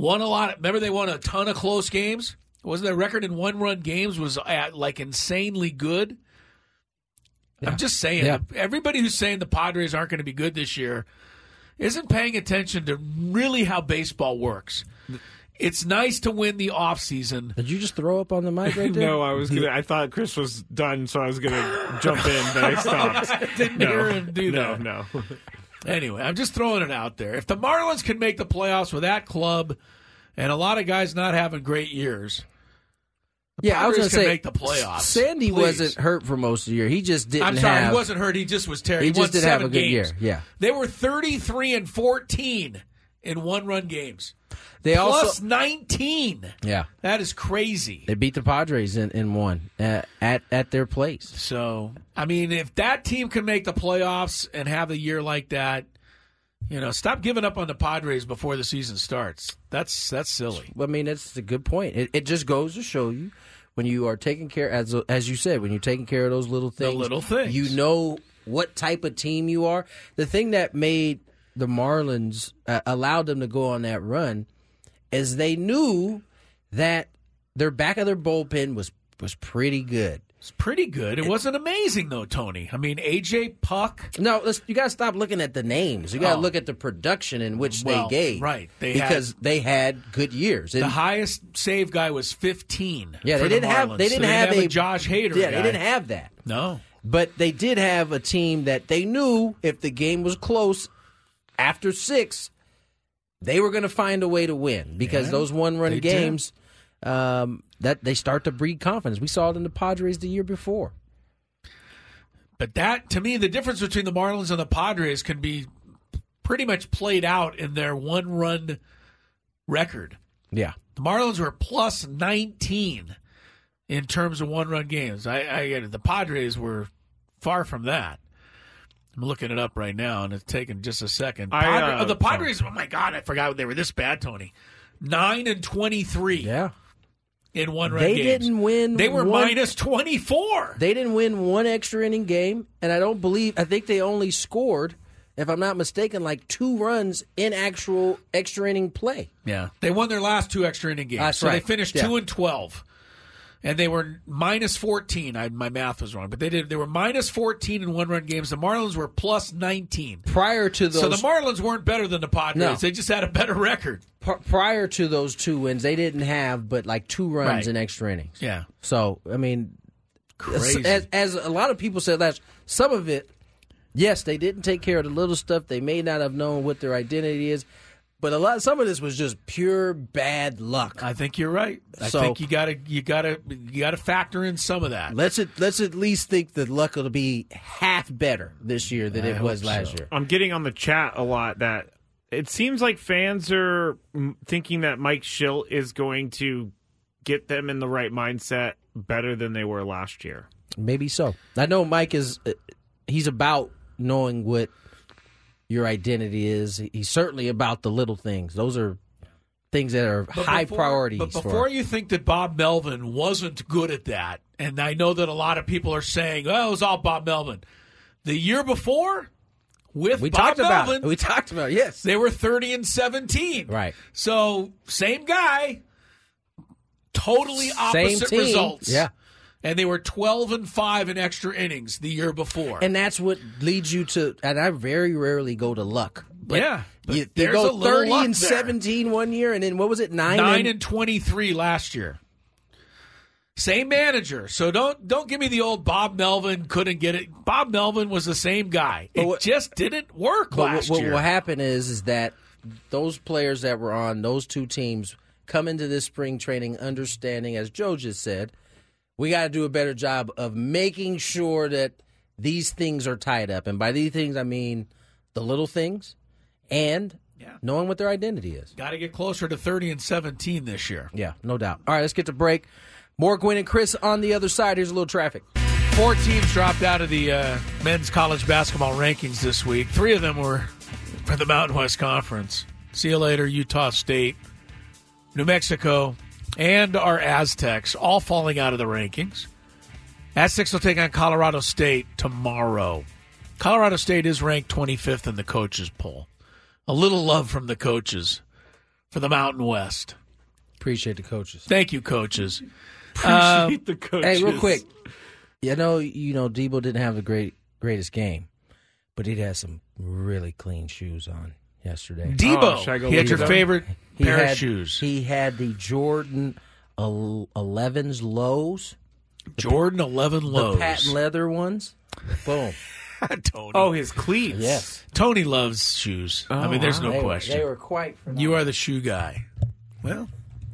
won a lot. remember, they won a ton of close games. Wasn't their record in one run games was at like insanely good? I'm just saying, Yeah. everybody who's saying the Padres aren't going to be good this year isn't paying attention to really how baseball works. It's nice to win the offseason. Did you just throw up on the mic (laughs) right there? no, I was gonna. I thought Chris was done, so I was gonna jump in, but I (laughs) stopped. I didn't no, hear him do no, that. No, (laughs) Anyway, I'm just throwing it out there. If the Marlins can make the playoffs with that club and a lot of guys not having great years, the Yeah, I was going Padres to say make the playoffs. Sandy Please. wasn't hurt for most of the year. He just didn't. I'm sorry, have, he wasn't hurt. He just was terrible. He won just didn't have a good year. Yeah. They were 33 and 14 in one run games. They Plus also 19. yeah That is crazy. they beat the Padres in, in one uh, at at their place. So, I mean, if that team can make the playoffs and have a year like that, you know, stop giving up on the Padres before the season starts. That's that's silly. I mean, it's a good point. It, it just goes to show you when you are taking care, as as you said, when you're taking care of those little things, little things. you know what type of team you are. The thing that made the Marlins uh, allowed them to go on that run is they knew that their back of their bullpen was was pretty good. It's pretty good. It wasn't amazing though, Tony. I mean, AJ Puk. No, let's, you got to stop looking at the names. You got to Oh. look at the production in which Well, they gave. right. They because had- they had good years. The highest save guy was 15. yeah, they the didn't have. They So didn't have, a, Josh Hader. Yeah, guy. they didn't have that. No. But they did have a team that they knew if the game was close after six, they were going to find a way to win because Yeah, those one run games um, that they start to breed confidence. We saw it in the Padres the year before. But that, to me, the difference between the Marlins and the Padres can be pretty much played out in their one run record. Yeah. The Marlins were plus 19 in terms of one run games. I, I get it. The Padres were far from that. I'm looking it up right now, and it's taken just a second. I, Padre- uh, oh, the Padres, oh my God, I forgot they were this bad, Tony. 9 and 23 Yeah. in one run They games. didn't win. They were one- minus 24. They didn't win one extra inning game, and I don't believe. I think they only scored, if I'm not mistaken, like two runs in actual extra inning play. Yeah, they won their last two extra inning games, That's so they finished Yeah. two and twelve, and they were minus fourteen. I, my math was wrong, but they did. They were minus fourteen in one run games. The Marlins were plus nineteen prior to those. So the Marlins weren't better than the Padres. No. They just had a better record. Pr- prior to those two wins, they didn't have but like two runs Right. in extra innings. Yeah. So I mean, Crazy. As, as a lot of people said last, some of it, yes, they didn't take care of the little stuff. They may not have known what their identity is, but a lot, some of this was just pure bad luck. I think you're right. I So- think you gotta you gotta you gotta factor in some of that. Let's at, let's at least think that luck will be half better this year than I it was last so. year. I'm getting on the chat a lot that it seems like fans are thinking that Mike Shildt is going to get them in the right mindset better than they were last year. Maybe so. I know Mike is. uh, He's about knowing what your identity is. He's certainly about the little things. Those are things that are But high before- priorities. But for before you think that Bob Melvin wasn't good at that, and I know that a lot of people are saying, "Oh, it was all Bob Melvin." The year before, with we Bob talked about Melvin, it. We talked about it. Yes, they were thirty and seventeen. Right. So same guy, totally opposite results. Yeah. And they were twelve and five in extra innings the year before. And that's what leads you to. And I very rarely go to luck. But yeah, but you, a go thirty and there. seventeen one year, and then what was it nine? nine and, and twenty three last year. Same manager, so don't don't give me the old Bob Melvin couldn't get it. Bob Melvin was the same guy. It what- just didn't work But what, last what year. will happen is is that those players that were on those two teams come into this spring training understanding, as Joe just said, we got to do a better job of making sure that these things are tied up. And by these things, I mean the little things and knowing what their identity is. Got to get closer to thirty and seventeen this year. Yeah, no doubt. All right, let's get to break. More Gwynn and Chris on the other side. Here's a little traffic. Four teams dropped out of the uh, men's college basketball rankings this week. Three of them were for the Mountain West Conference. See you later, Utah State, New Mexico, and our Aztecs, all falling out of the rankings. Aztecs will take on Colorado State tomorrow. Colorado State is ranked 25th in the coaches poll. A little love from the coaches for the Mountain West. Appreciate the coaches. Thank you, coaches. Appreciate Um, the coaches. Hey, real quick. You know, you know, Deebo didn't have the great greatest game, but he had some really clean shoes on yesterday. Deebo, Oh, I go he had your favorite He pair had, of shoes. He had the Jordan 11s lows, Jordan 11 lows. the patent leather ones. Boom. (laughs) Tony. Oh, his cleats. Yes. Tony loves shoes. I Oh, mean, there's wow. no oh, They question. They were quite. you are the shoe guy. Well,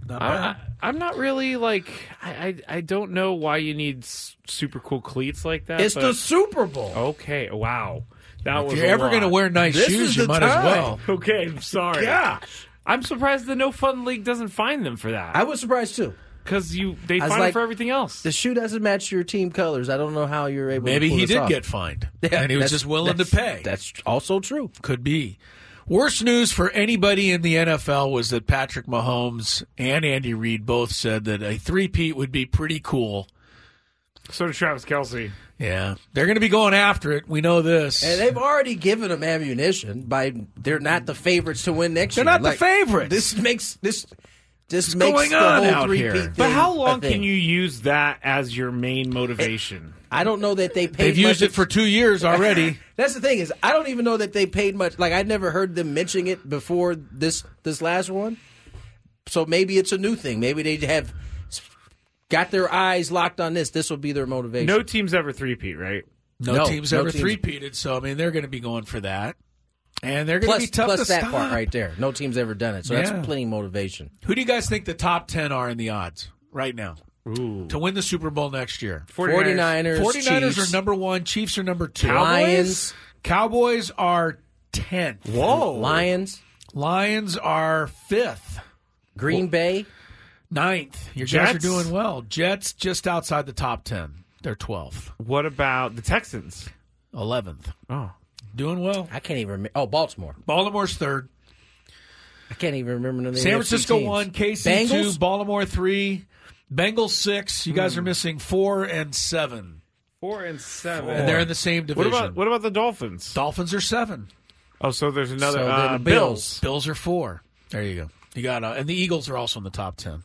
not I, bad. I, I'm not really like I, I I don't know why you need super cool cleats like that. It's but- the Super Bowl. okay. Wow, that if was you're ever going to wear nice This shoes, you the might as well. (laughs) Okay, I'm sorry. Gosh. I'm surprised the No Fun League doesn't find them for that. I was surprised too. because you they I was find like, for everything else. The shoe doesn't match your team colors. I don't know how you're able. Maybe to pull he this did off. get fined, (laughs) Yeah, and he was that's- just willing to that's- pay. That's also true. Could be. Worst news for anybody in the NFL was that Patrick Mahomes and Andy Reid both said that a three-peat would be pretty cool. so did Travis Kelce. Yeah, they're going to be going after it. We know this. And they've already given them ammunition by they're not the favorites to win next They're year. not the favorites. This makes this this What's makes going the on whole out three here? peat But how long can you use that as your main motivation? I don't know that they paid. They've used it for two years already. (laughs) That's the thing is, I don't even know that they paid much. Like I never heard them mentioning it before this this last one. So maybe it's a new thing. Maybe they have got their eyes locked on this. This will be their motivation. No team's ever three-peat, right? No, No, team's no ever teams- three-peated, so I mean they're going to be going for that, and they're going to plus be tough plus to that stop. part right there. No team's ever done it, so Yeah. that's plenty of motivation. Who do you guys think the top ten are in the odds right now Ooh. to win the Super Bowl next year? 49ers, 49ers Chiefs. are number one. Chiefs are number two. Lions. Cowboys are tenth. Whoa. Lions, Lions are fifth. Green Bay, Ninth. Your guys are doing well. Jets just outside the top ten. They're twelfth. What about the Texans? Eleventh. Oh, Doing well. I can't even remember. Oh, Baltimore. Baltimore's third. I can't even remember the San Francisco teams. one, KC Bengals? two, Baltimore three, Bengals six. You Hmm. guys are missing four and seven, four and seven. and they're in the same What division. about what about the Dolphins? Dolphins are seven. Oh, so there's another So uh, the Bills. Bills. Bills are four. There you go. You got uh, and the Eagles are also in the top ten.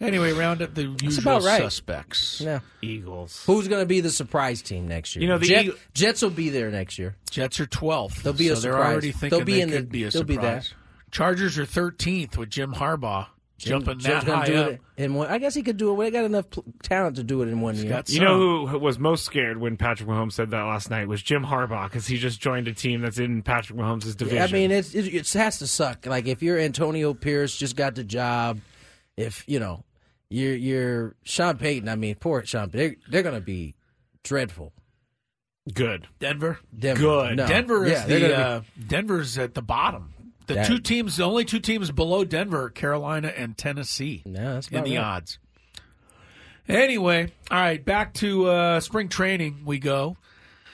Anyway, round up the usual about right. suspects. Yeah. Eagles. Who's going to be the surprise team next year? You know, the Jet- Eagle- Jets will be there next year. Jets are twelfth. They'll be a so They're surprise. already thinking They'll be they in the- could be a they'll be surprise. there. Chargers are thirteenth with Jim Harbaugh jumping Jim's that gonna high do up. it in one. I guess he could do it. They got enough pl- talent to do it in one year. got You know who was most scared when Patrick Mahomes said that last night was Jim Harbaugh because he just joined a team that's in Patrick Mahomes' division. I mean, it's, it, it has to suck. Like if you're Antonio Pierce, just got the job. If you know you're you're Sean Payton. I mean, poor Sean. They're they're gonna be dreadful. good. Denver. Denver. Good. No. Denver is Yeah, the gonna uh, Denver's at the bottom. The That- two teams, the only two teams below Denver, Carolina and Tennessee no, that's in about the right. odds. Anyway, all right, back to uh, spring training we go.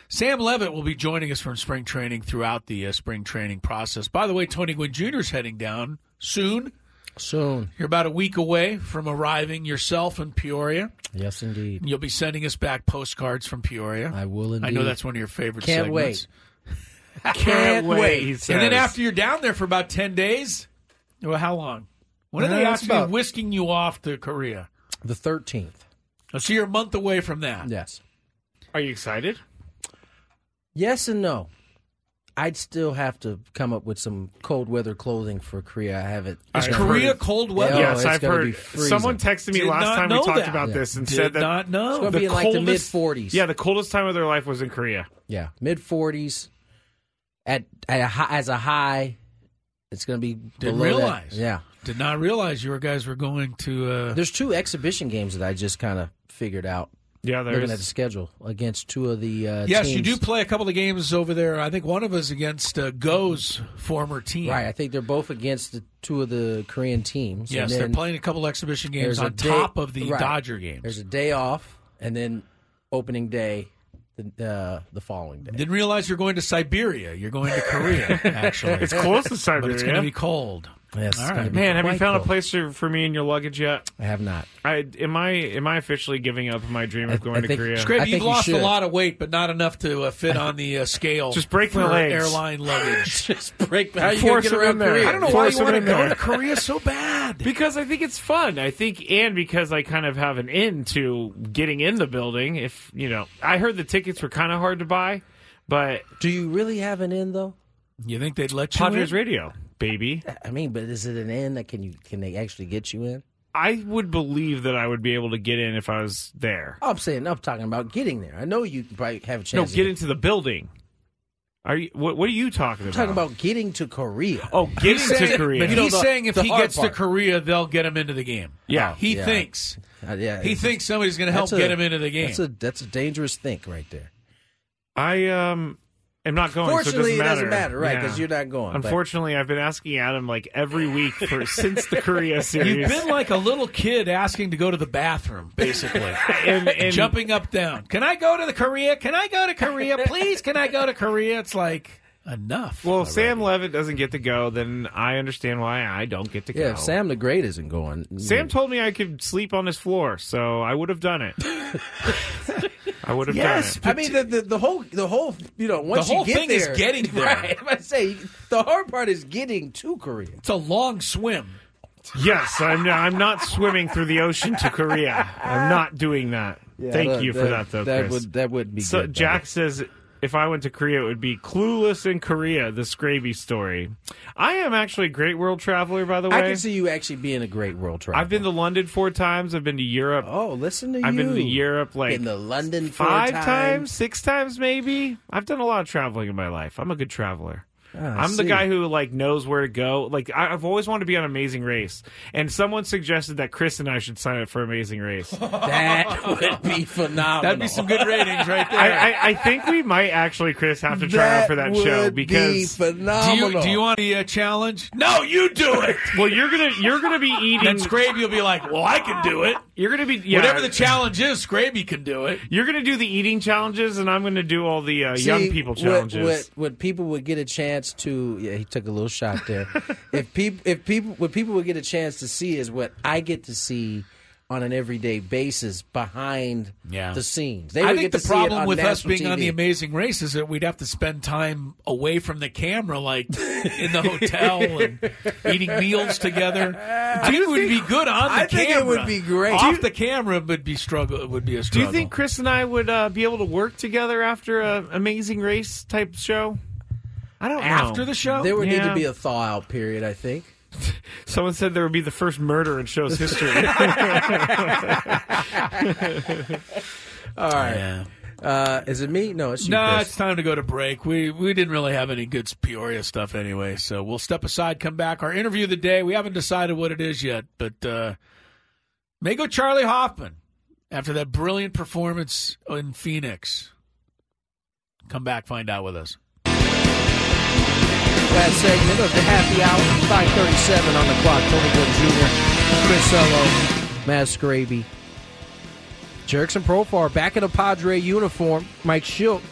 Sam Levitt will be joining us from spring training throughout the uh, spring training process. By the way, Tony Gwynn Jr. is heading down soon. Soon, You're about a week away from arriving yourself in Peoria. yes, indeed. You'll be sending us back postcards from Peoria. I will I know that's one of your favorite Can't segments. wait. (laughs) Can't wait. he And then after you're down there for about 10 days, well, how long? When are Uh, they it's actually about- whisking you off to Korea? The thirteenth. Oh, So you're a month away from that. Yes. Are you excited? Yes and no. I'd still have to come up with some cold weather clothing for Korea. I haven't. Is Korea heard- cold weather? Yeah, yes, it's I've heard. Someone texted me Did last time we talked that. about Yeah. this and Did said that not know. It's gonna the be in like the mid coldest- forties. Yeah, the coldest time of their life was in Korea. Yeah, mid forties. At at a high, as a high, it's going to be Didn't below that. realize. Yeah, Did not realize you guys were going to. Uh, there's two exhibition games that I just kind of figured out Yeah, looking at the schedule against two of the. Uh, yes, you do play a couple of games over there. I think one of us against uh, Go's former team. Right, I think they're both against the, two of the Korean teams. Yes, and they're playing a couple exhibition games there's on day- top of the right. Dodger games. There's a day off, and then opening day, the uh, the following day. Didn't realize you're going to Siberia. You're going to Korea, (laughs) actually. It's close to but Siberia. it's going to be cold. Yes, All it's right. gonna be Man, have you quite found a place for, for me in your luggage yet? I have not. I am I am I officially giving up my dream of going I to think- Korea? Scrape, you've think you lost a lot of weight, but not enough to uh, fit on the uh, scale. Just break for my legs. airline luggage. (laughs) Just break. How you Force gonna get around in there. Korea? I don't know why you want to go there. to Korea so bad. Because I think it's fun. I think, and because I kind of have an in to getting in the building. If you know, I heard the tickets were kind of hard to buy, but Do you really have an in though? You think they'd let you Padres in? Radio, baby. I mean, but is it an in that can you can they actually get you in? I would believe that I would be able to get in if I was there. Oh, I'm saying I'm talking about getting there. I know you probably have a chance. No, to get into the building. Are you? What, what are you talking I'm about? talking about getting to Korea. Oh, getting He's to Korea. But You know, he's the- saying if he gets part. to Korea, they'll get him into the game. Yeah. He Yeah. thinks. Uh, yeah, He thinks somebody's going to help a- get him into the game. That's a that's a dangerous think right there. I um am not going. Fortunately, so it it doesn't matter, right? Yeah. Because you're not going. but- Unfortunately, I've been asking Adam like every week for since the Korea series. You've been like a little kid asking to go to the bathroom, basically, (laughs) and, and jumping up down. Can I go to the Korea? Can I go to Korea? Please, can I go to Korea? It's like enough. Well, if. Sam Levitt doesn't get to go, then I understand why I don't get to yeah, go. if Sam the Great isn't going. Sam told me I could sleep on his floor, so I would have done it. (laughs) I would have Yes, done I mean, the, the the whole the whole you know once whole you get thing is getting (laughs) there. Right, I say the hard part is getting to Korea. it's a long swim. Yes, I'm. I'm not swimming through the ocean to Korea. I'm not doing that. Yeah, Thank that- you for that- that, though. that Chris. would- that would be So good, Jack says, if I went to Korea, it would be Clueless in Korea, the Scraby story. I am actually a great world traveler, by the way. I can see you actually being a great world traveler. I've been to London four times. I've been to Europe. Oh, listen to you. I've been to Europe like in the London four five times. six times maybe. I've done a lot of traveling in my life. I'm a good traveler. I I'm the guy who like knows where to go. Like I, I've always wanted to be on Amazing Race, and someone suggested that Chris and I should sign up for Amazing Race. (laughs) That would be phenomenal. That'd be some good ratings right there. I, I, I think we might actually, Chris, have to try out for that show would be because do you, do you want the uh, challenge? No, you do it. (laughs) well, you're gonna you're gonna be eating. Then You'll be like, "Well, I can do it." You're gonna be yeah. Whatever the challenge is, Scraby can do it. You're gonna do the eating challenges, and I'm gonna do all the uh, young See, people what- challenges. What, what, people would get a chance to, yeah, he took a little shot there. (laughs) if people, if people, what people would get a chance to see is what I get to see on an everyday basis behind Yeah. the scenes. They I would think get the to see it problem with us being on the Amazing Race is that we'd have to spend time away from the camera, like in the hotel (laughs) and eating meals together. I think it would be good on the camera. I think it would be great. Off you- the camera would be struggle. It would be a struggle. do you think Chris and I would uh, be able to work together after an Amazing Race type show? I don't know. After the show? There would need to be a thaw out period. I think. (laughs) Someone said there would be the first murder in show's history. (laughs) All right. Uh, is it me? No, it's you. No, Chris. it's time to go to break. We we didn't really have any good Peoria stuff anyway, so we'll step aside, come back. Our interview of the day, we haven't decided what it is yet, but uh, may go Charley Hoffman after that brilliant performance in Phoenix. Come back, find out with us. Segment of the happy hour, 537 on the clock. Tony Gwynn Jr., Chris Ello, Matt Scraby, Jurickson Profar back in a Padre uniform. Mike Shildt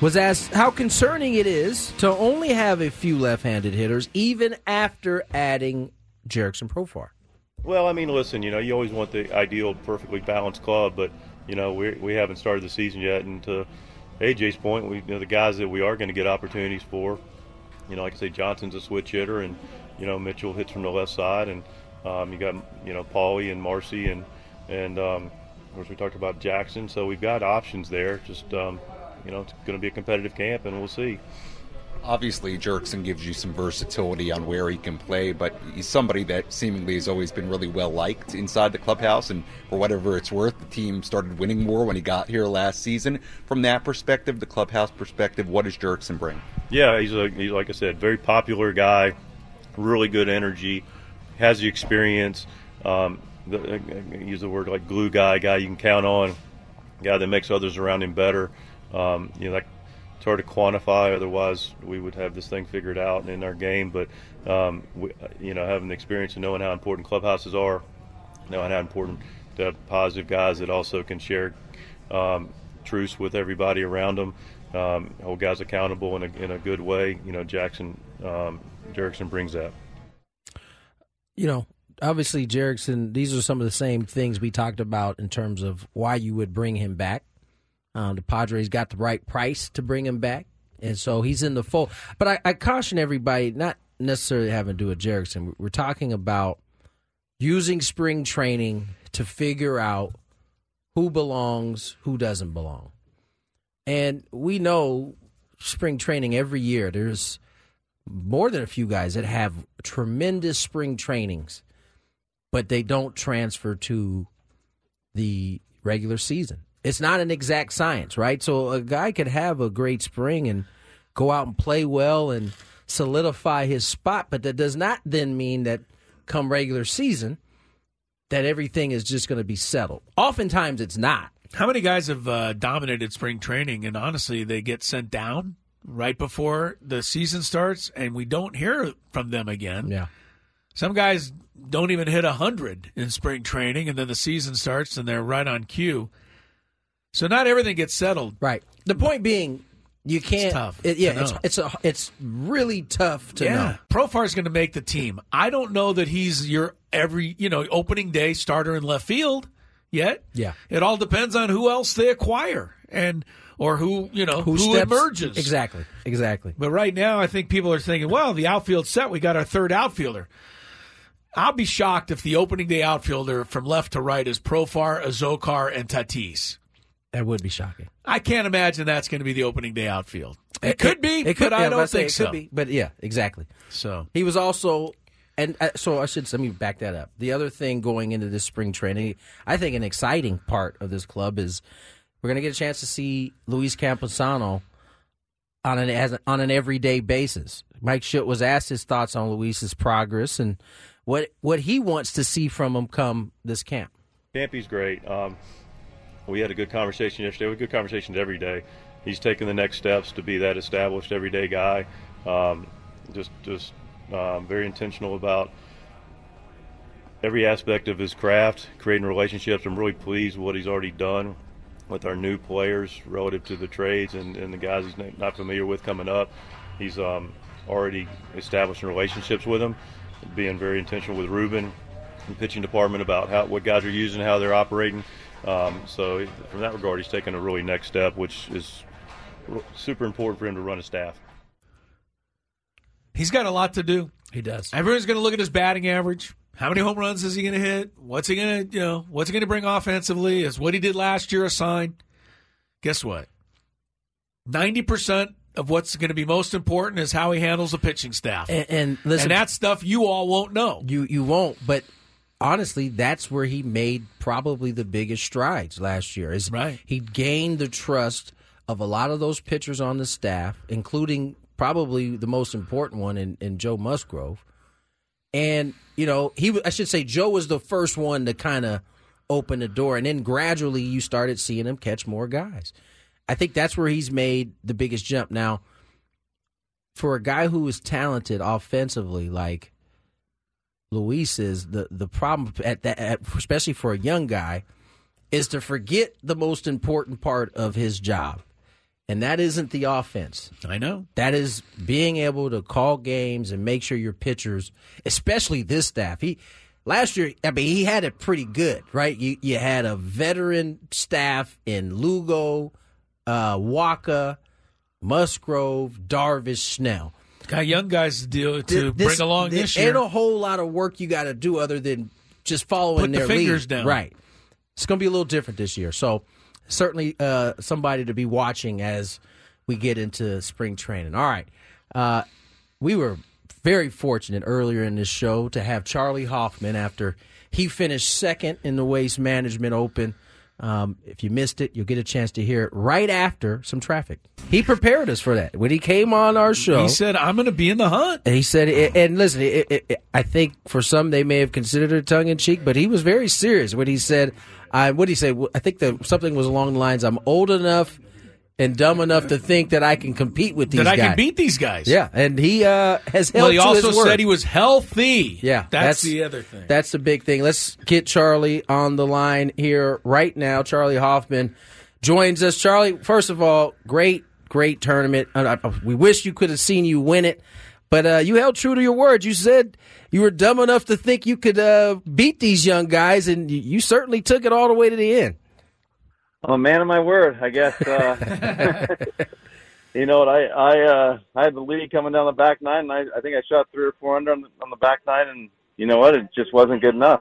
was asked how concerning it is to only have a few left-handed hitters, even after adding Jurickson Profar. Well, I mean, listen, you know, you always want the ideal, perfectly balanced club, but you know, we we haven't started the season yet, and to AJ's point, we you know the guys that we are going to get opportunities for, you know, like I say, Johnson's a switch hitter, and you know Mitchell hits from the left side, and um, you got you know Paulie and Marcy, and and um, of course we talked about Jackson, so we've got options there. Just um, you know, it's going to be a competitive camp, and we'll see. Obviously, Jurickson gives you some versatility on where he can play, but he's somebody that seemingly has always been really well liked inside the clubhouse. And for whatever it's worth, the team started winning more when he got here last season. From that perspective, the clubhouse perspective, what does Jurickson bring? Yeah, he's a he's like I said, very popular guy, really good energy, has the experience. Um, the, I use the word like glue guy, guy you can count on, guy that makes others around him better. Um, you know, like it's hard to quantify. Otherwise, we would have this thing figured out in our game. But um, we, you know, having the experience and knowing how important clubhouses are, knowing how important to have positive guys that also can share um, truths with everybody around them, um, hold guys accountable in a, in a good way. You know, Jackson um, Jurickson brings that. you know, obviously Jurickson, these are some of the same things we talked about in terms of why you would bring him back. Um, the Padres got the right price to bring him back, and so he's in the fold. But I, I caution everybody, not necessarily having to do with Jurickson. We're talking about using spring training to figure out who belongs, who doesn't belong. And we know spring training every year, there's more than a few guys that have tremendous spring trainings, but they don't transfer to the regular season. It's not an exact science, right? So a guy could have a great spring and go out and play well and solidify his spot, but that does not then mean that come regular season that everything is just going to be settled. Oftentimes it's not. How many guys have uh, dominated spring training and honestly they get sent down right before the season starts and we don't hear from them again? Yeah. Some guys don't even hit 100 in spring training and then the season starts and they're right on cue. So not everything gets settled. Right. The point being you can't It's tough it- yeah, to it's it's a, it's really tough to yeah. know. Profar's going to make the team. I don't know that he's your every, you know, opening day starter in left field yet. Yeah. It all depends on who else they acquire and or who, you know, who, steps- emerges. Exactly. Exactly. But right now, I think people are thinking, well, the outfield set, we got our third outfielder. I'll be shocked if the opening day outfielder from left to right is Profar, Azocar, and Tatis. That would be shocking. I can't imagine that's going to be the opening day outfield. It, could be, It could, but yeah, I don't was about to think it so. Could be, but yeah, exactly. So he was also, and uh, so I should let me back that up. The other thing going into this spring training, I think an exciting part of this club is we're going to get a chance to see Luis Campusano on an as on an everyday basis. Mike Shildt was asked his thoughts on Luis's progress and what what he wants to see from him come this camp. Campy's great. Um, we had a good conversation yesterday. We have good conversations every day. He's taking the next steps to be that established everyday guy. Um, just, just um, very intentional about every aspect of his craft, creating relationships. I'm really pleased with what he's already done with our new players relative to the trades and, and the guys he's not- familiar with coming up. He's um, already establishing relationships with them, being very intentional with Ruben and pitching department about how what guys are using, how they're operating. Um, so from that regard, he's taken a really next step, which is super important for him to run a staff. He's got a lot to do. He does. Everyone's going to look at his batting average. How many home runs is he going to hit? What's he going to, you know, what's he going to bring offensively? Is what he did last year a sign? Guess what? 90% of what's going to be most important is how he handles the pitching staff. And, and listen, and that stuff you all won't know. You you won't, but honestly, that's where he made probably the biggest strides last year. Is right. he gained the trust of a lot of those pitchers on the staff, including probably the most important one in, in Joe Musgrove. And you know, he I should say Joe was the first one to kind of open the door, and then gradually you started seeing him catch more guys. I think that's where he's made the biggest jump. Now, for a guy who is talented offensively, like Luis is, the the problem at that, at, especially for a young guy, is to forget the most important part of his job, and that isn't the offense. I know that is being able to call games and make sure your pitchers, especially this staff, he. Last year, I mean, he had it pretty good, right? You you had a veteran staff in Lugo, uh, Wacha, Musgrove, Darvish, Snell. Got young guys to deal to This- bring along this Ain't year. a whole lot of work you got to do other than just following Put the their fingers lead. down. Right. It's going to be a little different this year. So certainly uh, somebody to be watching as we get into spring training. All right. Uh, we were very fortunate earlier in this show to have Charley Hoffman after he finished second in the Waste Management Open. Um, if you missed it, you'll get a chance to hear it right after some traffic. He prepared us for that when he came on our show. He said, "I'm going to be in the hunt." And he said, and listen, it, it, it, I think for some they may have considered it tongue in cheek, but he was very serious when he said, "I." What do you say? I think the something was along the lines, "I'm old enough and dumb enough to think that I can compete with these guys. That I can beat these guys. Yeah, and he uh, has held Well, he also said he was healthy. Yeah, that's, the other thing. That's the big thing. Let's get Charley on the line here right now. Charley Hoffman joins us. Charley, first of all, great, great tournament. Uh, uh, we wish you could have seen you win it, but uh, you held true to your word. You said you were dumb enough to think you could uh, beat these young guys, and you, you certainly took it all the way to the end. I'm a man of my word, I guess. Uh, (laughs) you know what? I I uh, I had the lead coming down the back nine, and I, I think I shot three or four under on the, on the back nine, and you know what? It just wasn't good enough.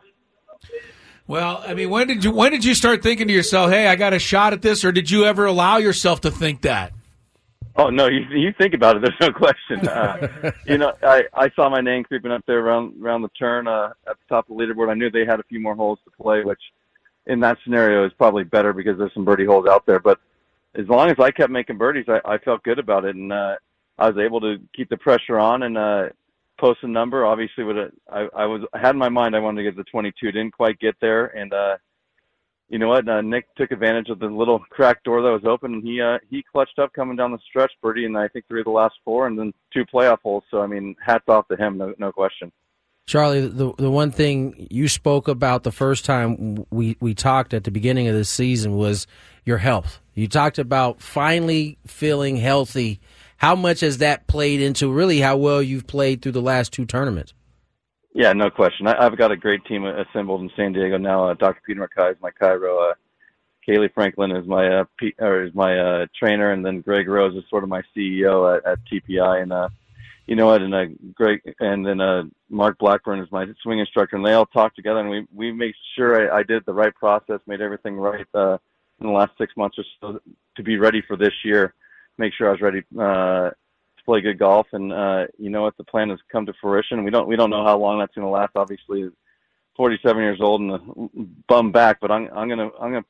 Well, I mean, when did you when did you start thinking to yourself, "Hey, I got a shot at this," or did you ever allow yourself to think that? Oh no, you you think about it. There's no question. (laughs) Uh, you know, I I saw my name creeping up there around around the turn uh, at the top of the leaderboard. I knew they had a few more holes to play, which in that scenario is probably better because there's some birdie holes out there. But as long as I kept making birdies, I, I felt good about it, and uh, I was able to keep the pressure on and uh, post a number. Obviously, with a, I, I was I had in my mind I wanted to get the 22. Didn't quite get there, and uh, you know what? Uh, Nick took advantage of the little crack door that was open, and he uh, he clutched up coming down the stretch, birdie, and I think three of the last four, and then two playoff holes. So I mean, hats off to him, no, no question. Charley, the the one thing you spoke about the first time we we talked at the beginning of this season was your health. You talked about finally feeling healthy. How much has that played into really how well you've played through the last two tournaments? Yeah, no question. I, I've got a great team assembled in San Diego now. Uh, Dr. Peter McKay is my chiro. Uh, Kaylee Franklin is my uh, P, or is my uh, trainer, and then Greg Rose is sort of my CEO at, at TPI. And uh, you know what, and uh, Greg, and then uh, Mark Blackburn is my swing instructor, and they all talk together, and we we make sure I, I did the right process, made everything right uh, in the last six months or so to be ready for this year. Make sure I was ready uh, play good golf, and uh, you know what, the plan has come to fruition. We don't we don't know how long that's going to last. Obviously, 47 years old and a bum back, but I'm I'm gonna I'm gonna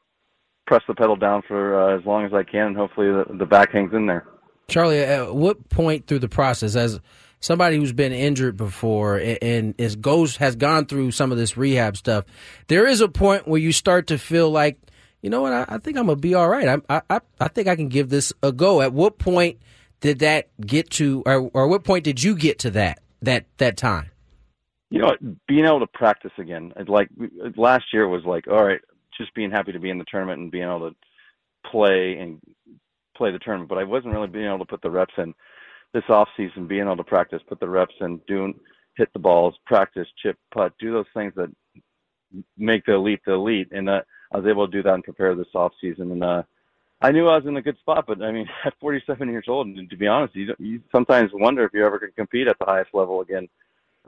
press the pedal down for uh, as long as I can, and hopefully the, the back hangs in there. Charley, at what point through the process, as somebody who's been injured before and is goes has gone through some of this rehab stuff, there is a point where you start to feel like, you know what, I, I think I'm gonna be all right. I, I I think I can give this a go. At what point did that get to, or, or what point did you get to that that that time? You know, being able to practice again. Like last year was like, all right, just being happy to be in the tournament and being able to play and play the tournament, but I wasn't really being able to put the reps in this off season, being able to practice, put the reps in, doing hit the balls, practice, chip, putt, do those things that make the elite the elite. And uh, I was able to do that and prepare this off season. And uh, I knew I was in a good spot, but I mean, (laughs) at 47 years old, and to be honest, you, you sometimes wonder if you're ever can compete at the highest level again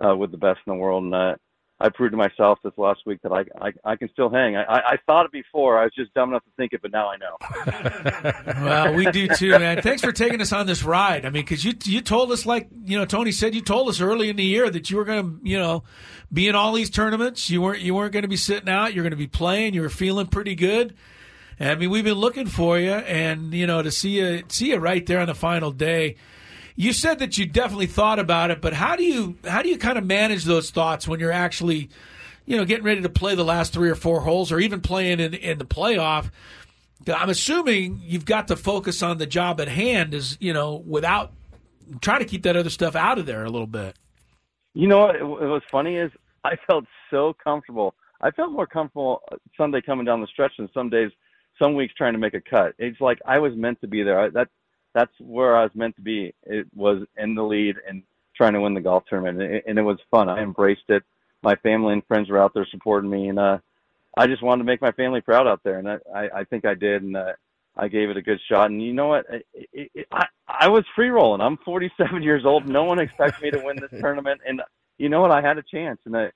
uh, with the best in the world. And uh, I proved to myself this last week that I I, I can still hang. I, I thought it before. I was just dumb enough to think it, but now I know. (laughs) well, we do too, man. Thanks for taking us on this ride. I mean, because you you told us like you know Tony said you told us early in the year that you were going to you know be in all these tournaments. You weren't you weren't going to be sitting out. You're going to be playing. You were feeling pretty good. I mean, we've been looking for you, and you know to see you see you right there on the final day you said that you definitely thought about it, but how do you how do you kind of manage those thoughts when you're actually, you know, getting ready to play the last three or four holes, or even playing in in the playoff? I'm assuming you've got to focus on the job at hand, is you know, without trying to keep that other stuff out of there a little bit. You know what? What was funny is I felt so comfortable. I felt more comfortable Sunday coming down the stretch than some days, some weeks trying to make a cut. It's like I was meant to be there. I, that that's where I was meant to be. It was in the lead and trying to win the golf tournament, and it, and it was fun. I embraced it. My family and friends were out there supporting me, and uh, I just wanted to make my family proud out there, and I, I, I think I did, and uh, I gave it a good shot. And you know what? It, it, it, I, I was free rolling. I'm 47 years old. No one expects me to win this (laughs) tournament, and you know what? I had a chance, and I,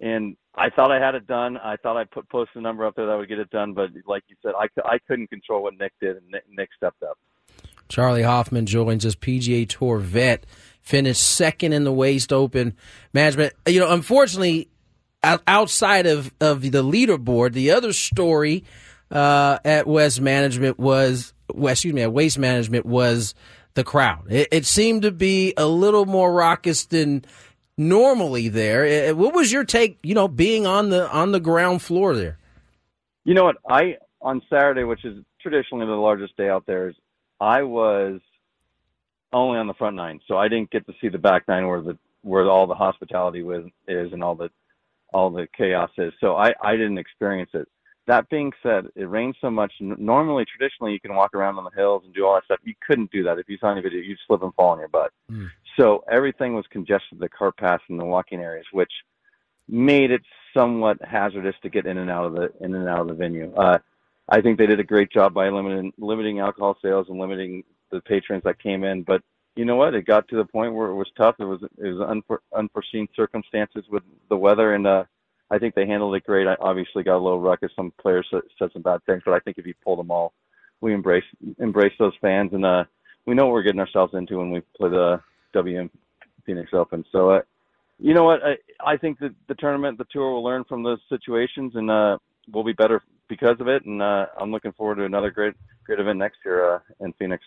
and I thought I had it done. I thought I put post a number up there that would get it done, but like you said, I, I couldn't control what Nick did, and Nick, Nick stepped up. Charley Hoffman joins us, PGA Tour vet, finished second in the Waste Open management. You know, unfortunately, outside of, of the leaderboard, the other story uh, at West Management was, well, excuse me, at Waste Management was the crowd. It, it seemed to be a little more raucous than normally there. What was your take? You know, being on the on the ground floor there. You know what? I on Saturday, which is traditionally the largest day out there, is I was only on the front nine, so I didn't get to see the back nine where the where all the hospitality was is and all the all the chaos is. So I I didn't experience it. That being said, it rained so much. Normally, traditionally, you can walk around on the hills and do all that stuff. You couldn't do that if you saw any video. You'd slip and fall on your butt. Mm. So everything was congested, the car path and the walking areas, which made it somewhat hazardous to get in and out of the in and out of the venue. Uh, I think they did a great job by limiting limiting alcohol sales and limiting the patrons that came in. But you know what? It got to the point where it was tough. It was it was unfor- unforeseen circumstances with the weather, and uh, I think they handled it great. I obviously got a little ruckus. Some players said some bad things, but I think if you pull them all, we embrace embrace those fans, and uh, we know what we're getting ourselves into when we play the WM Phoenix Open. So. Uh, you know what? I, I think that the tournament, the tour will learn from those situations, and uh, we'll be better because of it, and uh, I'm looking forward to another great great event next year uh, in Phoenix.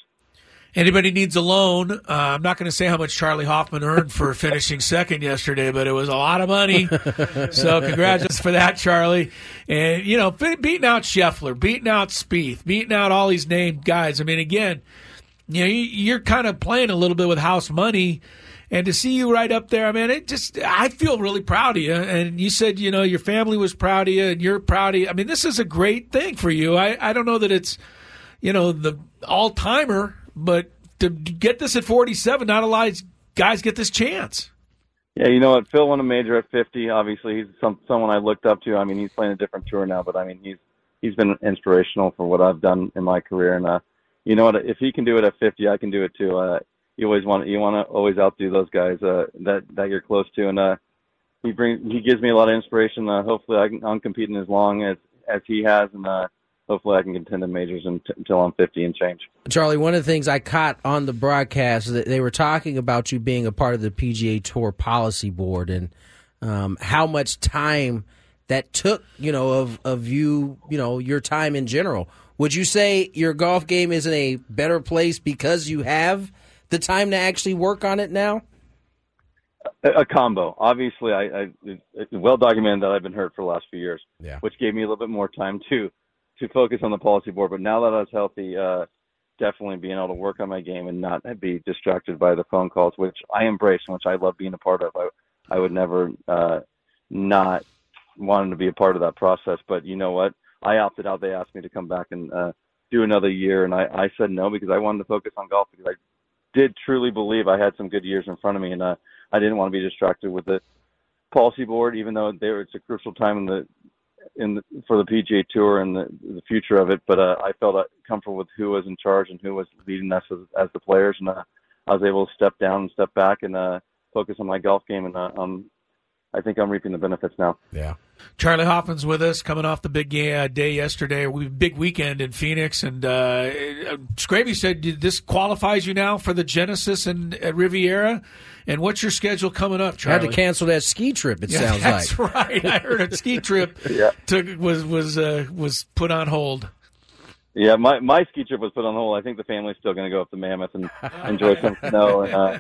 Anybody needs a loan? Uh, I'm not going to say how much Charley Hoffman earned for (laughs) finishing second yesterday, but it was a lot of money. (laughs) so congratulations for that, Charley. And you know, beating out Scheffler, beating out Spieth, beating out all these named guys. I mean, again, you know, you're kind of playing a little bit with house money and to see you right up there, I mean, it just I feel really proud of you. And you said you know your family was proud of you, and you're proud of you. I mean, this is a great thing for you. I I don't know that it's you know the all timer, but to get this at 47, not a lot of guys get this chance. Yeah, you know what? Phil won a major at 50. Obviously, he's some someone I looked up to. I mean, he's playing a different tour now, but I mean, he's he's been inspirational for what I've done in my career. And uh, you know what? If he can do it at 50, I can do it too. Uh, you always want you want to always outdo those guys uh, that that you're close to, and uh, he brings he gives me a lot of inspiration. Uh, hopefully, I can I'm competing as long as as he has, and uh, hopefully, I can contend in majors until I'm 50 and change. Charley, one of the things I caught on the broadcast that they were talking about you being a part of the PGA Tour policy board and um, how much time that took, you know, of of you, you know, your time in general. Would you say your golf game is in a better place because you have the time to actually work on it now? a, a combo. Obviously, I, I it's well documented that I've been hurt for the last few years, Yeah. which gave me a little bit more time to to focus on the policy board. But now that I was healthy, uh, definitely being able to work on my game and not be distracted by the phone calls, which I embrace and which I love being a part of. I I would never uh, not wanting to be a part of that process. But you know what? I opted out. They asked me to come back and uh, do another year, and I, I said no because I wanted to focus on golf because I did truly believe I had some good years in front of me, and uh, I didn't want to be distracted with the policy board, even though there it's a crucial time in the in the, for the PGA Tour and the, the future of it. But uh, I felt uh, comfortable with who was in charge and who was leading us as, as the players, and uh, I was able to step down and step back and uh, focus on my golf game, and uh, um, I think I'm reaping the benefits now. Yeah. Charley Hoffman's with us, coming off the big uh, day yesterday, we big weekend in Phoenix, and uh, uh, Scraby said this qualifies you now for the Genesis and at Riviera. And what's your schedule coming up, Charley? Had to cancel that ski trip. It (laughs) Yeah, sounds that's like. right. I heard a ski (laughs) trip took was was uh, was put on hold. Yeah, my my ski trip was put on hold. I think the family's still going to go up to Mammoth and enjoy some (laughs) snow and uh,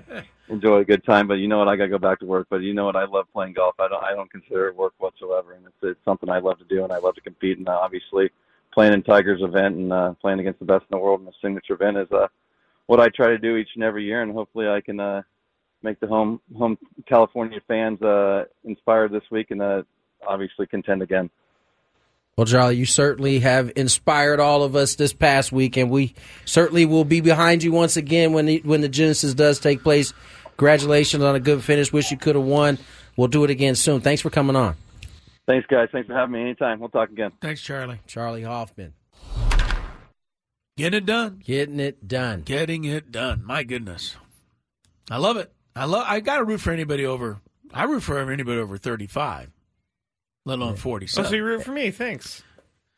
enjoy a good time. But you know what? I got to go back to work. But you know what? I love playing golf. I don't I don't consider it work whatsoever, and it's it's something I love to do, and I love to compete. And uh, obviously, playing in Tiger's event and uh, playing against the best in the world in a signature event is uh, what I try to do each and every year. And hopefully, I can uh, make the home home California fans uh, inspired this week and uh, obviously contend again. Well, Charley, you certainly have inspired all of us this past week, and we certainly will be behind you once again when the, when the Genesis does take place. Congratulations on a good finish. Wish you could have won. We'll do it again soon. Thanks for coming on. Thanks, guys. Thanks for having me. Anytime. We'll talk again. Thanks, Charley. Charley Hoffman. Getting it done. Getting it done. Getting it done. My goodness, I love it. I love. I got to root for anybody over. I root for anybody over thirty-five, let alone Oh, forty-seven. so you root for me? Thanks.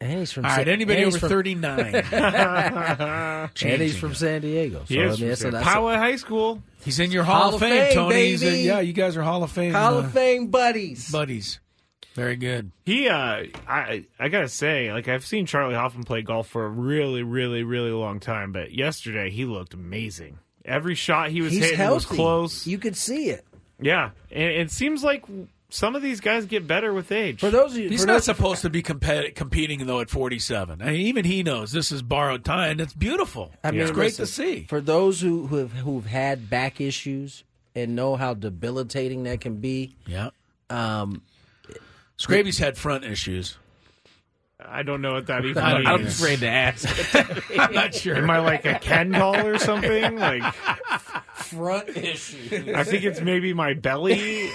And he's from All right, Sa- anybody and over from- 39. (laughs) (laughs) and he's from it. San Diego. So, He I mean, that's, from that's Poway High School. He's in your Hall, of Fame, Tony. He's in- baby. yeah, you guys are Hall of Fame. Hall uh, of Fame buddies. buddies. Very good. He, uh, I, I gotta say, like I've seen Charley Hoffman play golf for a really, really, really long time, but yesterday he looked amazing. Every shot he was He's hitting was healthy. close. You could see it. Yeah, and it seems like some of these guys get better with age. For those of you, He's for not those- supposed to be competi- competing though at 47. I mean, even he knows this is borrowed time. It's beautiful. I mean, it's great listen, to see. For those who who have, who've had back issues and know how debilitating that can be. Yeah. Um, Scraby's had front issues. I don't know what that even I means. I'm afraid to ask. (laughs) I'm not sure. Am I like a Ken doll or something? Like front issues. I think it's maybe my belly (laughs)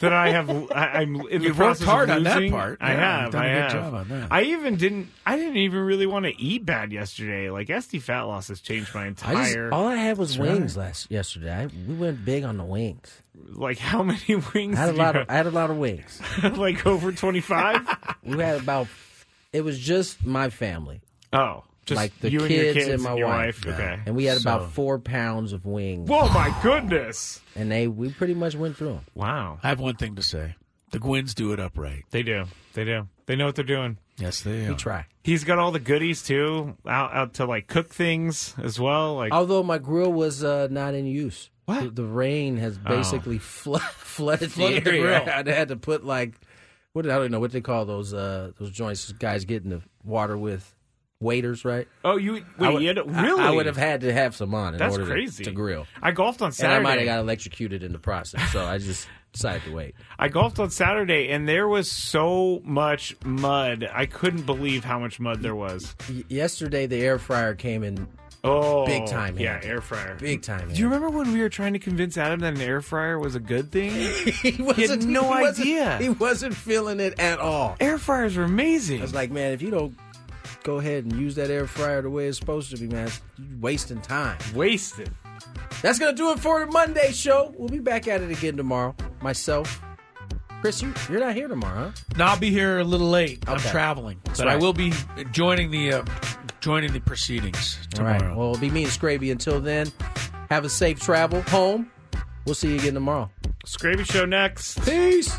that I have. I, I'm in the You've worked process hard of on that losing. part. I Yeah, have. you've done I a good have. job on that. I even didn't. I didn't even really want to eat bad yesterday. Like SD fat loss has changed my I just, entire. all I had was wings right. last yesterday. I, we went big on the wings. Like how many (laughs) wings? I had a lot of I had a lot of wings. (laughs) like over twenty five. (laughs) we had about. It was just my family. Oh, just like the you and kids, your kids and my and your wife. wife, okay. and we had So- about four pounds of wings. Whoa, my goodness! And they we pretty much went through them. Wow. I have one thing to say. The Gwynns do it upright. They do. They do. They know what they're doing. Yes, they We are. try. He's got all the goodies too, out, out to like cook things as well. Like Although my grill was uh, not in use. What? The, the rain has Oh. basically (laughs) flood, flooded, Flooded the the area. grill. (laughs) I had to put like what I don't know what they call those uh, those joints. Guys get in the water with waiters, right? Oh, you wait, would, you had to, really? I, would have had to have some on in That's order crazy. To, grill. I golfed on Saturday. And I might have got electrocuted in the process, so I just (laughs) decided to wait. I golfed on Saturday, and there was so much mud. I couldn't believe how much mud there was. Y- yesterday, the air fryer came in Oh, big time. Yeah, handy. air fryer. Big time. Do you remember when we were trying to convince Adam that an air fryer was a good thing? (laughs) he, he wasn't, had no he wasn't- idea. He wasn't feeling it at all. Air fryers are amazing. I was like, man, if you don't go ahead and use that air fryer the way it's supposed to be, man, you're wasting time. Wasting. That's going to do it for the Monday show. We'll be back at it again tomorrow. Myself, Chris, you, you're not here tomorrow, huh? No, I'll be here a little late. I'm traveling, That's but I will be joining the uh, joining the proceedings All right. tomorrow. Well, it'll be me and Scraby until then. Have a safe travel home. We'll see you again tomorrow. Scraby Show next. Peace.